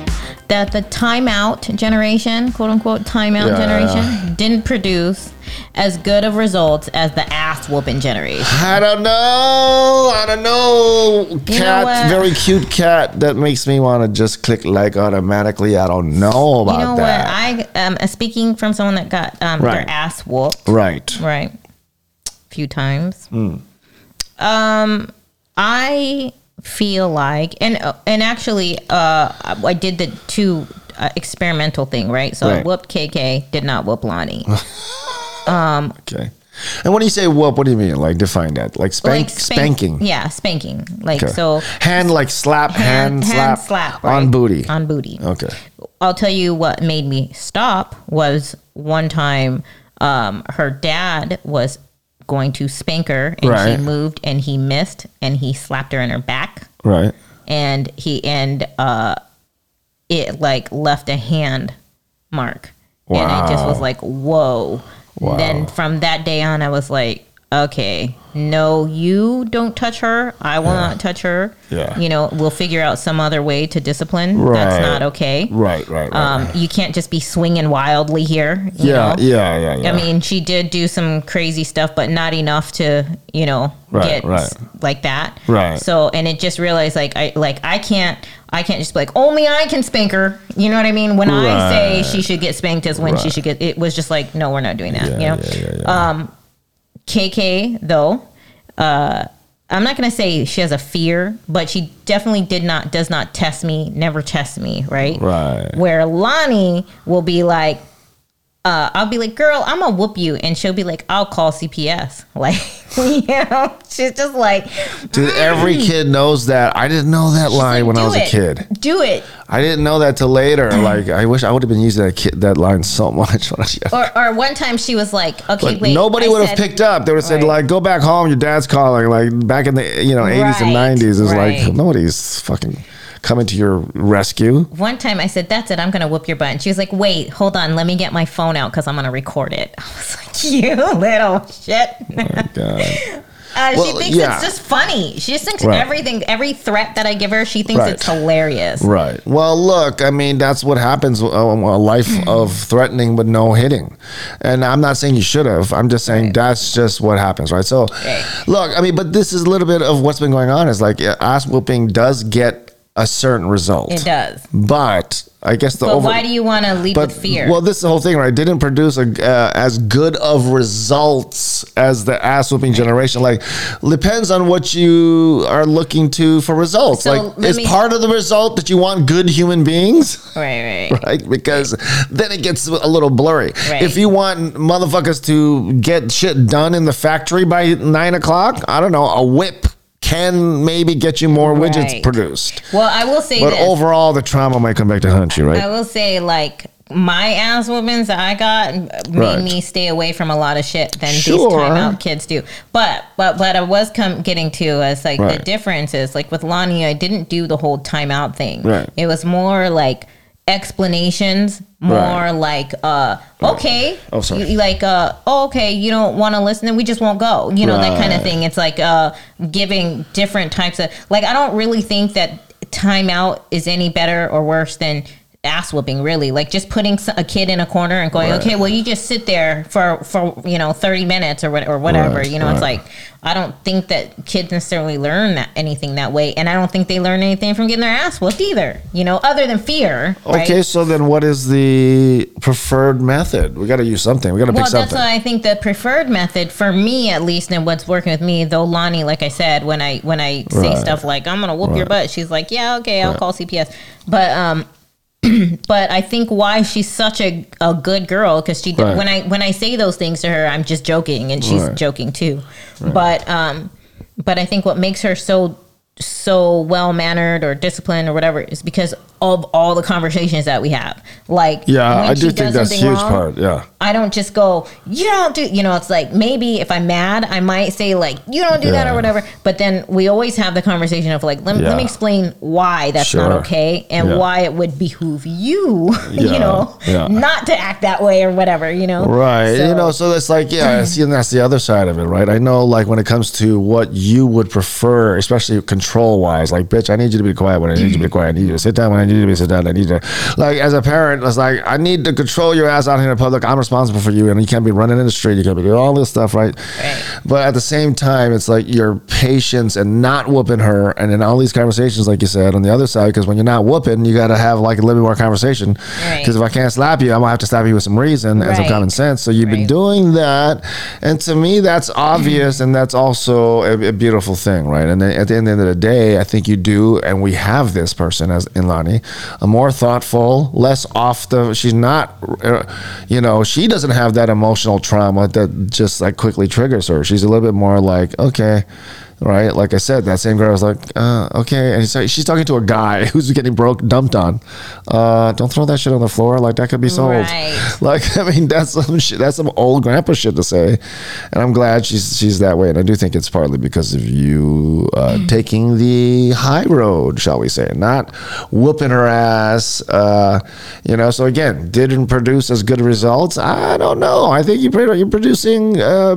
that the timeout generation, quote unquote, timeout Yeah. generation, didn't produce as good of results as the ass whooping generation. I don't know. I don't know. Cat, what? very cute cat that makes me want to just click like automatically. I don't know about You know that. what? I um, uh, speaking from someone that got um, Right. their ass whooped, right. right, a few times. Hmm. Um, I feel like, and uh, and actually, uh, I did the two uh, experimental thing, right? So I whooped KK, did not whoop Lonnie. um Okay. And when you say whoop, what do you mean? Like define that. Like spank, spank- spanking. Yeah, spanking. Like Okay. so. hand like slap, hand, slap, slap on booty. On booty. okay. I'll tell you what made me stop was one time um, her dad was going to spank her and Right. she moved and he missed and he slapped her in her back Right. and he and uh it like left a hand mark and I just was like whoa Wow. then from that day on I was like okay no you don't touch her I will not touch her Yeah. you know we'll figure out some other way to discipline that's not okay Right. Right. Right. um, you can't just be swinging wildly here. You yeah, know? yeah. Yeah. Yeah. I mean, she did do some crazy stuff, but not enough to, you know, Right, get right. like that. Right. So, and it just realized, like, I like I can't, I can't just be like, only I can spank her. You know what I mean? When I say she should get spanked, is when she should get. It was just like, no, we're not doing that. Yeah, you know. yeah, yeah, yeah. Um, KK though, uh, I'm not gonna say she has a fear, but she definitely did not does not test me, never test me, right? Right. Where Lonnie will be like, uh, I'll be like, girl, I'm gonna whoop you, and she'll be like, I'll call CPS. Like, you know, she's just like, Dude, every kid knows that. I didn't know that line when I "Do was a kid. Do it. I didn't know that till later. Like, I wish I would have been using that kid, that line so much when I was. Or, or one time she was like, okay, But wait. nobody would have picked up. They would have said Right. like, "Go back home. Your dad's calling." Like back in the you know eighties and nineties, is right. like nobody's fucking coming to your rescue. One time I said, that's it, I'm gonna whoop your butt. And she was like, wait, hold on, let me get my phone out because I'm gonna record it. I was like, you little shit. God. Uh, she thinks yeah. it's just funny. She just thinks Right. everything, every threat that I give her, she thinks Right. it's hilarious. Right. Well, look, I mean, that's what happens uh, a life of threatening but no hitting. And I'm not saying you should have. I'm just saying that's just what happens, right? So, Right. look, I mean, but this is a little bit of what's been going on is like ass whooping does get a certain result. It does. But I guess the But over why do you want to but with fear? well, this is the whole thing, right? Didn't produce a, uh, as good of results as the ass whooping generation. Like, depends on what you are looking to for results. So, like, is me- part of the result that you want good human beings? right, right. Right, because then it gets a little blurry. Right. If you want motherfuckers to get shit done in the factory by nine o'clock, I don't know, a whip can maybe get you more widgets produced. Well, I will say But this. overall, the trauma might come back to hunt you, right? I will say, like, my ass whoopings that I got made Right. me stay away from a lot of shit than Sure. these timeout kids do. But but what I was come getting to is like the Right. difference is like with Lonnie, I didn't do the whole timeout thing. Right. It was more like explanations, more Right. like uh okay, Oh, sorry. You- like uh oh, okay, you don't want to listen, then we just won't go. You know that kind of thing. It's like uh giving different types of like I don't really think that timeout is any better or worse than ass whooping really like just putting a kid in a corner and going Right. okay well you just sit there for for you know 30 minutes or what or whatever Right, you know it's like i don't think that kids necessarily learn that anything that way and i don't think they learn anything from getting their ass whooped either you know other than fear right? Okay, so then what is the preferred method? We got to use something. We got to Well, pick that's something. why I think the preferred method for me, at least, and what's working with me. Though Lonnie, like I said, when I when I say Right. stuff like "I'm gonna whoop your butt," she's like, "Yeah, okay, I'll Right. call CPS." But um, but I think why she's such a, a good girl because she Right. when I when I say those things to her, I'm just joking and she's Right. joking too. But um, but I think what makes her so so well mannered or disciplined or whatever is because of all the conversations that we have. Like yeah, I do think that's a huge wrong, part. Yeah. I don't just go, you don't do, you know, it's like maybe if I'm mad, I might say like, you don't do that or whatever. But then we always have the conversation of like, let, me let me explain why that's not okay and Yeah. why it would behoove you, Yeah. you know, Yeah. not to act that way or whatever, you know? Right. So- you know, so it's like, yeah, I see, and that's the other side of it, right? I know, like, when it comes to what you would prefer, especially control wise, like, bitch, I need you to be quiet when I need you to be quiet. I need you to sit down when I need you to be sit down. I need you to, like, as a parent, it's like, I need to control your ass out here in public. I'm responsible for you, and you can't be running in the street. You can't be doing all this stuff, right? Right. But at the same time, it's like your patience and not whooping her, and in all these conversations, like you said, on the other side, because when you're not whooping, you got to have like a little bit more conversation. Right. Because if I can't slap you, I'm gonna have to slap you with some reason and some common sense. So you've been doing that, and to me, that's obvious, and that's also a, a beautiful thing, right? And then at the end of the day, I think you do, and we have this person as in Lonnie, a more thoughtful, less off the. She's not, uh, you know, she doesn't have that emotional trauma that just like quickly triggers her. She's a little bit more like, okay. Right, like I said, that same girl was like, uh, "Okay," and so she's talking to a guy who's getting broke, dumped on. Uh, don't throw that shit on the floor. Like that could be sold. Right. Like I mean, that's some shit. That's some old grandpa shit to say, and I'm glad she's she's that way. And I do think it's partly because of you uh, taking the high road, shall we say, not whooping her ass. Uh, you know. So again, didn't produce as good results. I don't know. I think you you're producing uh,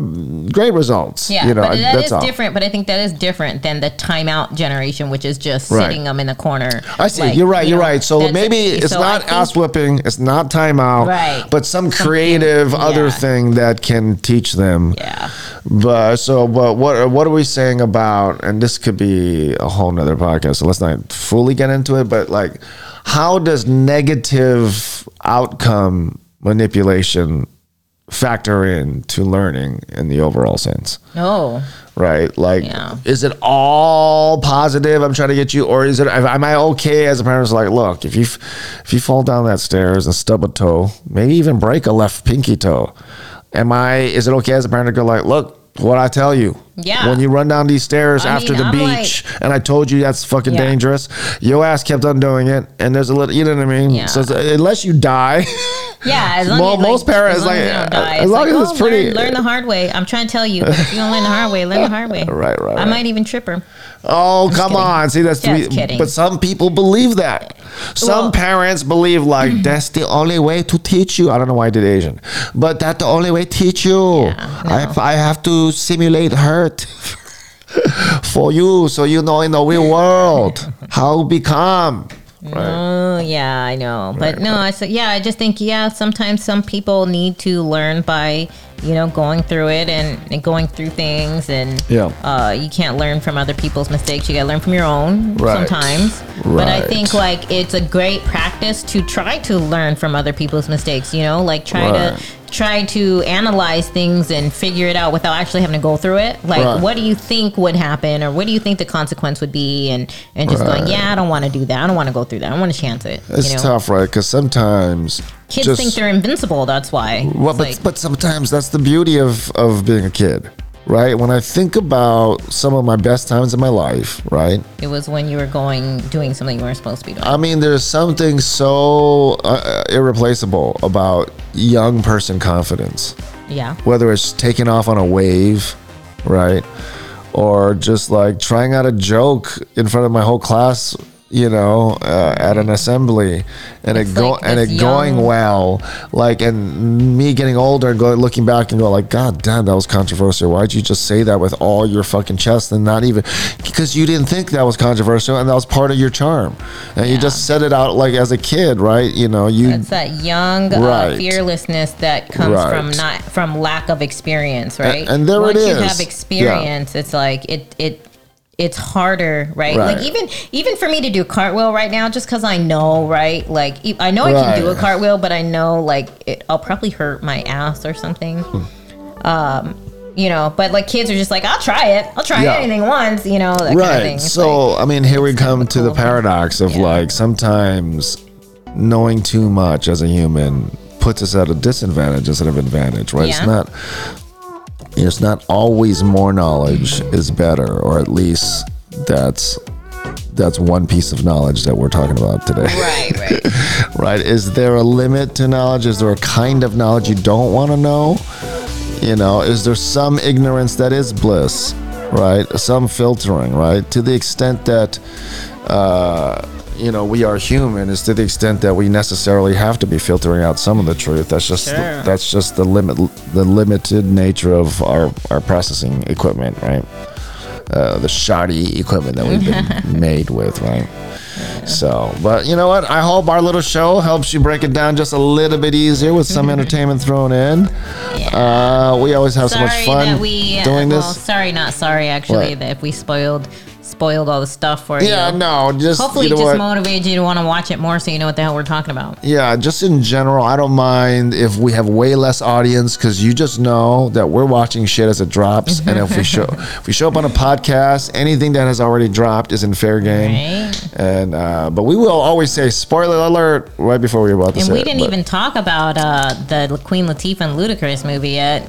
great results. Yeah, you know, but that that's is all. different. But I think that is different than the timeout generation, which is just Right. sitting them in the corner. I see. Like, you're right. you You're know, right. So maybe it's so not ass whipping. It's not timeout. Right. But some Something- creative other thing that can teach them. Yeah. But so, but what what are we saying about? And this could be a whole nother podcast. So let's not fully get into it. But like, how does negative outcome manipulation factor in to learning in the overall sense No. right? Like, Yeah. is it all positive? I'm trying to get you, or is it? Am I okay as a parent? Is like, look, if you if you fall down that stairs and stub a toe, maybe even break a left pinky toe, am I? Is it okay as a parent to go like, look? What I tell you, Yeah. When you run down these stairs I after mean, the I'm beach, and I told you that's fucking Yeah. dangerous, your ass kept on doing it, and there's a little, you know what I mean? Yeah. So unless you die, Yeah, as long Mo- as, most parents, as long as like, as It's long like, as it's oh, learn- pretty- Learn, the hard way. I'm trying to tell you, if you don't learn the hard way, learn the hard way. Right, right, I right. might even trip her. Oh, come on. See, that's Just kidding. but some people believe that. Some Well- parents believe like that's the only way to teach you. I don't know why I did Asian, but that's the only way to teach you. Yeah, I, I have to simulate hurt for you so you know in the real world how become. Right. Oh yeah, I know, but no, I said yeah. I just think yeah. Sometimes some people need to learn by you know going through it and, and going through things, and Yeah. uh, you can't learn from other people's mistakes. You got to learn from your own Right. sometimes. But I think like it's a great practice to try to learn from other people's mistakes. You know, like try Right. to try to analyze things and figure it out without actually having to go through it. Like, Right. what do you think would happen, or what do you think the consequence would be, and and just going, yeah, I don't want to do that. I don't want to go through that. I don't want to chance it. It's you know? tough, right? Because sometimes Kids just- think they're invincible. That's why. Well, It's but, like, but sometimes that's the beauty of, of being a kid, right? When I think about some of my best times in my life, right? it was when you were going doing something you weren't supposed to be doing. I mean, there's something so uh, irreplaceable about young person confidence, yeah. whether it's taking off on a wave, right? Or just like trying out a joke in front of my whole class, you know, uh, at an assembly, and It's it go like and it this going well, like, and me getting older and going looking back and go like, God damn, that was controversial. Why'd you just say that with all your fucking chest and not even because you didn't think that was controversial and that was part of your charm, and you just said it out like as a kid, right? You know, you It's that young Right. uh, fearlessness that comes Right. from not from lack of experience, right? and there it Once you have experience, it's like it it it's harder, right? Like even even for me to do cartwheel right now, just because I know, right? Like I know I can do a cartwheel, but I know like it, I'll probably hurt my ass or something. um, you know, but like kids are just like, I'll try it. I'll try Yeah. anything once, you know, that kind of right thing. So like- i mean here we come to the thing. paradox of Yeah. like sometimes knowing too much as a human puts us at a disadvantage instead of advantage right it's not it's not always more knowledge is better or at least that's that's one piece of knowledge that we're talking about today right, right. right? Is there a limit to knowledge? Is there a kind of knowledge you don't want to know? You know, is there some ignorance that is bliss, right? Some filtering, right? To the extent that, uh, you know, we are human, is to the extent that we necessarily have to be filtering out some of the truth. That's just Sure. the, that's just the limit, the limited nature of our our processing equipment, right? Uh, the shoddy equipment that we've been made with, right? So, but you know what? I hope our little show helps you break it down just a little bit easier with some entertainment thrown in. Uh, we always have so much fun that we doing well, this. sorry, not sorry. Actually, What? that if we spoiled spoiled all the stuff for you. Yeah, no, just Hopefully, you it know just what? motivated you to want to watch it more, so you know what the hell we're talking about. Yeah, just in general, I don't mind if we have way less audience because you just know that we're watching shit as it drops, and if we show if we show up on a podcast, anything that has already dropped is in fair game. Right. And uh, but we will always say spoiler alert right before we're about to And we didn't but- even talk about uh, the Queen Latifah and Ludacris movie yet.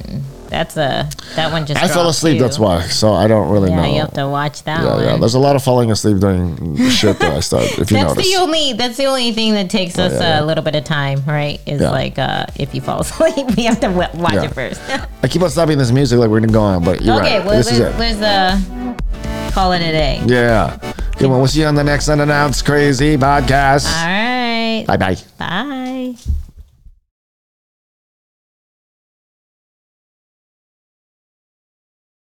That's a that one just. I fell asleep. too. That's why. So I don't really Yeah, know. you have to watch that yeah, one. yeah. There's a lot of falling asleep during shit that I start. If you that's notice. the only that's the only thing that takes us yeah, yeah. a little bit of time, right? Is like uh, if you fall asleep, we have to watch it first. I keep on stopping this music like we're gonna go on, but you're okay, right. well, this it. let's uh, call it a day. Yeah. Good one. We'll see you on the next unannounced crazy podcast. All right. Bye bye. Bye.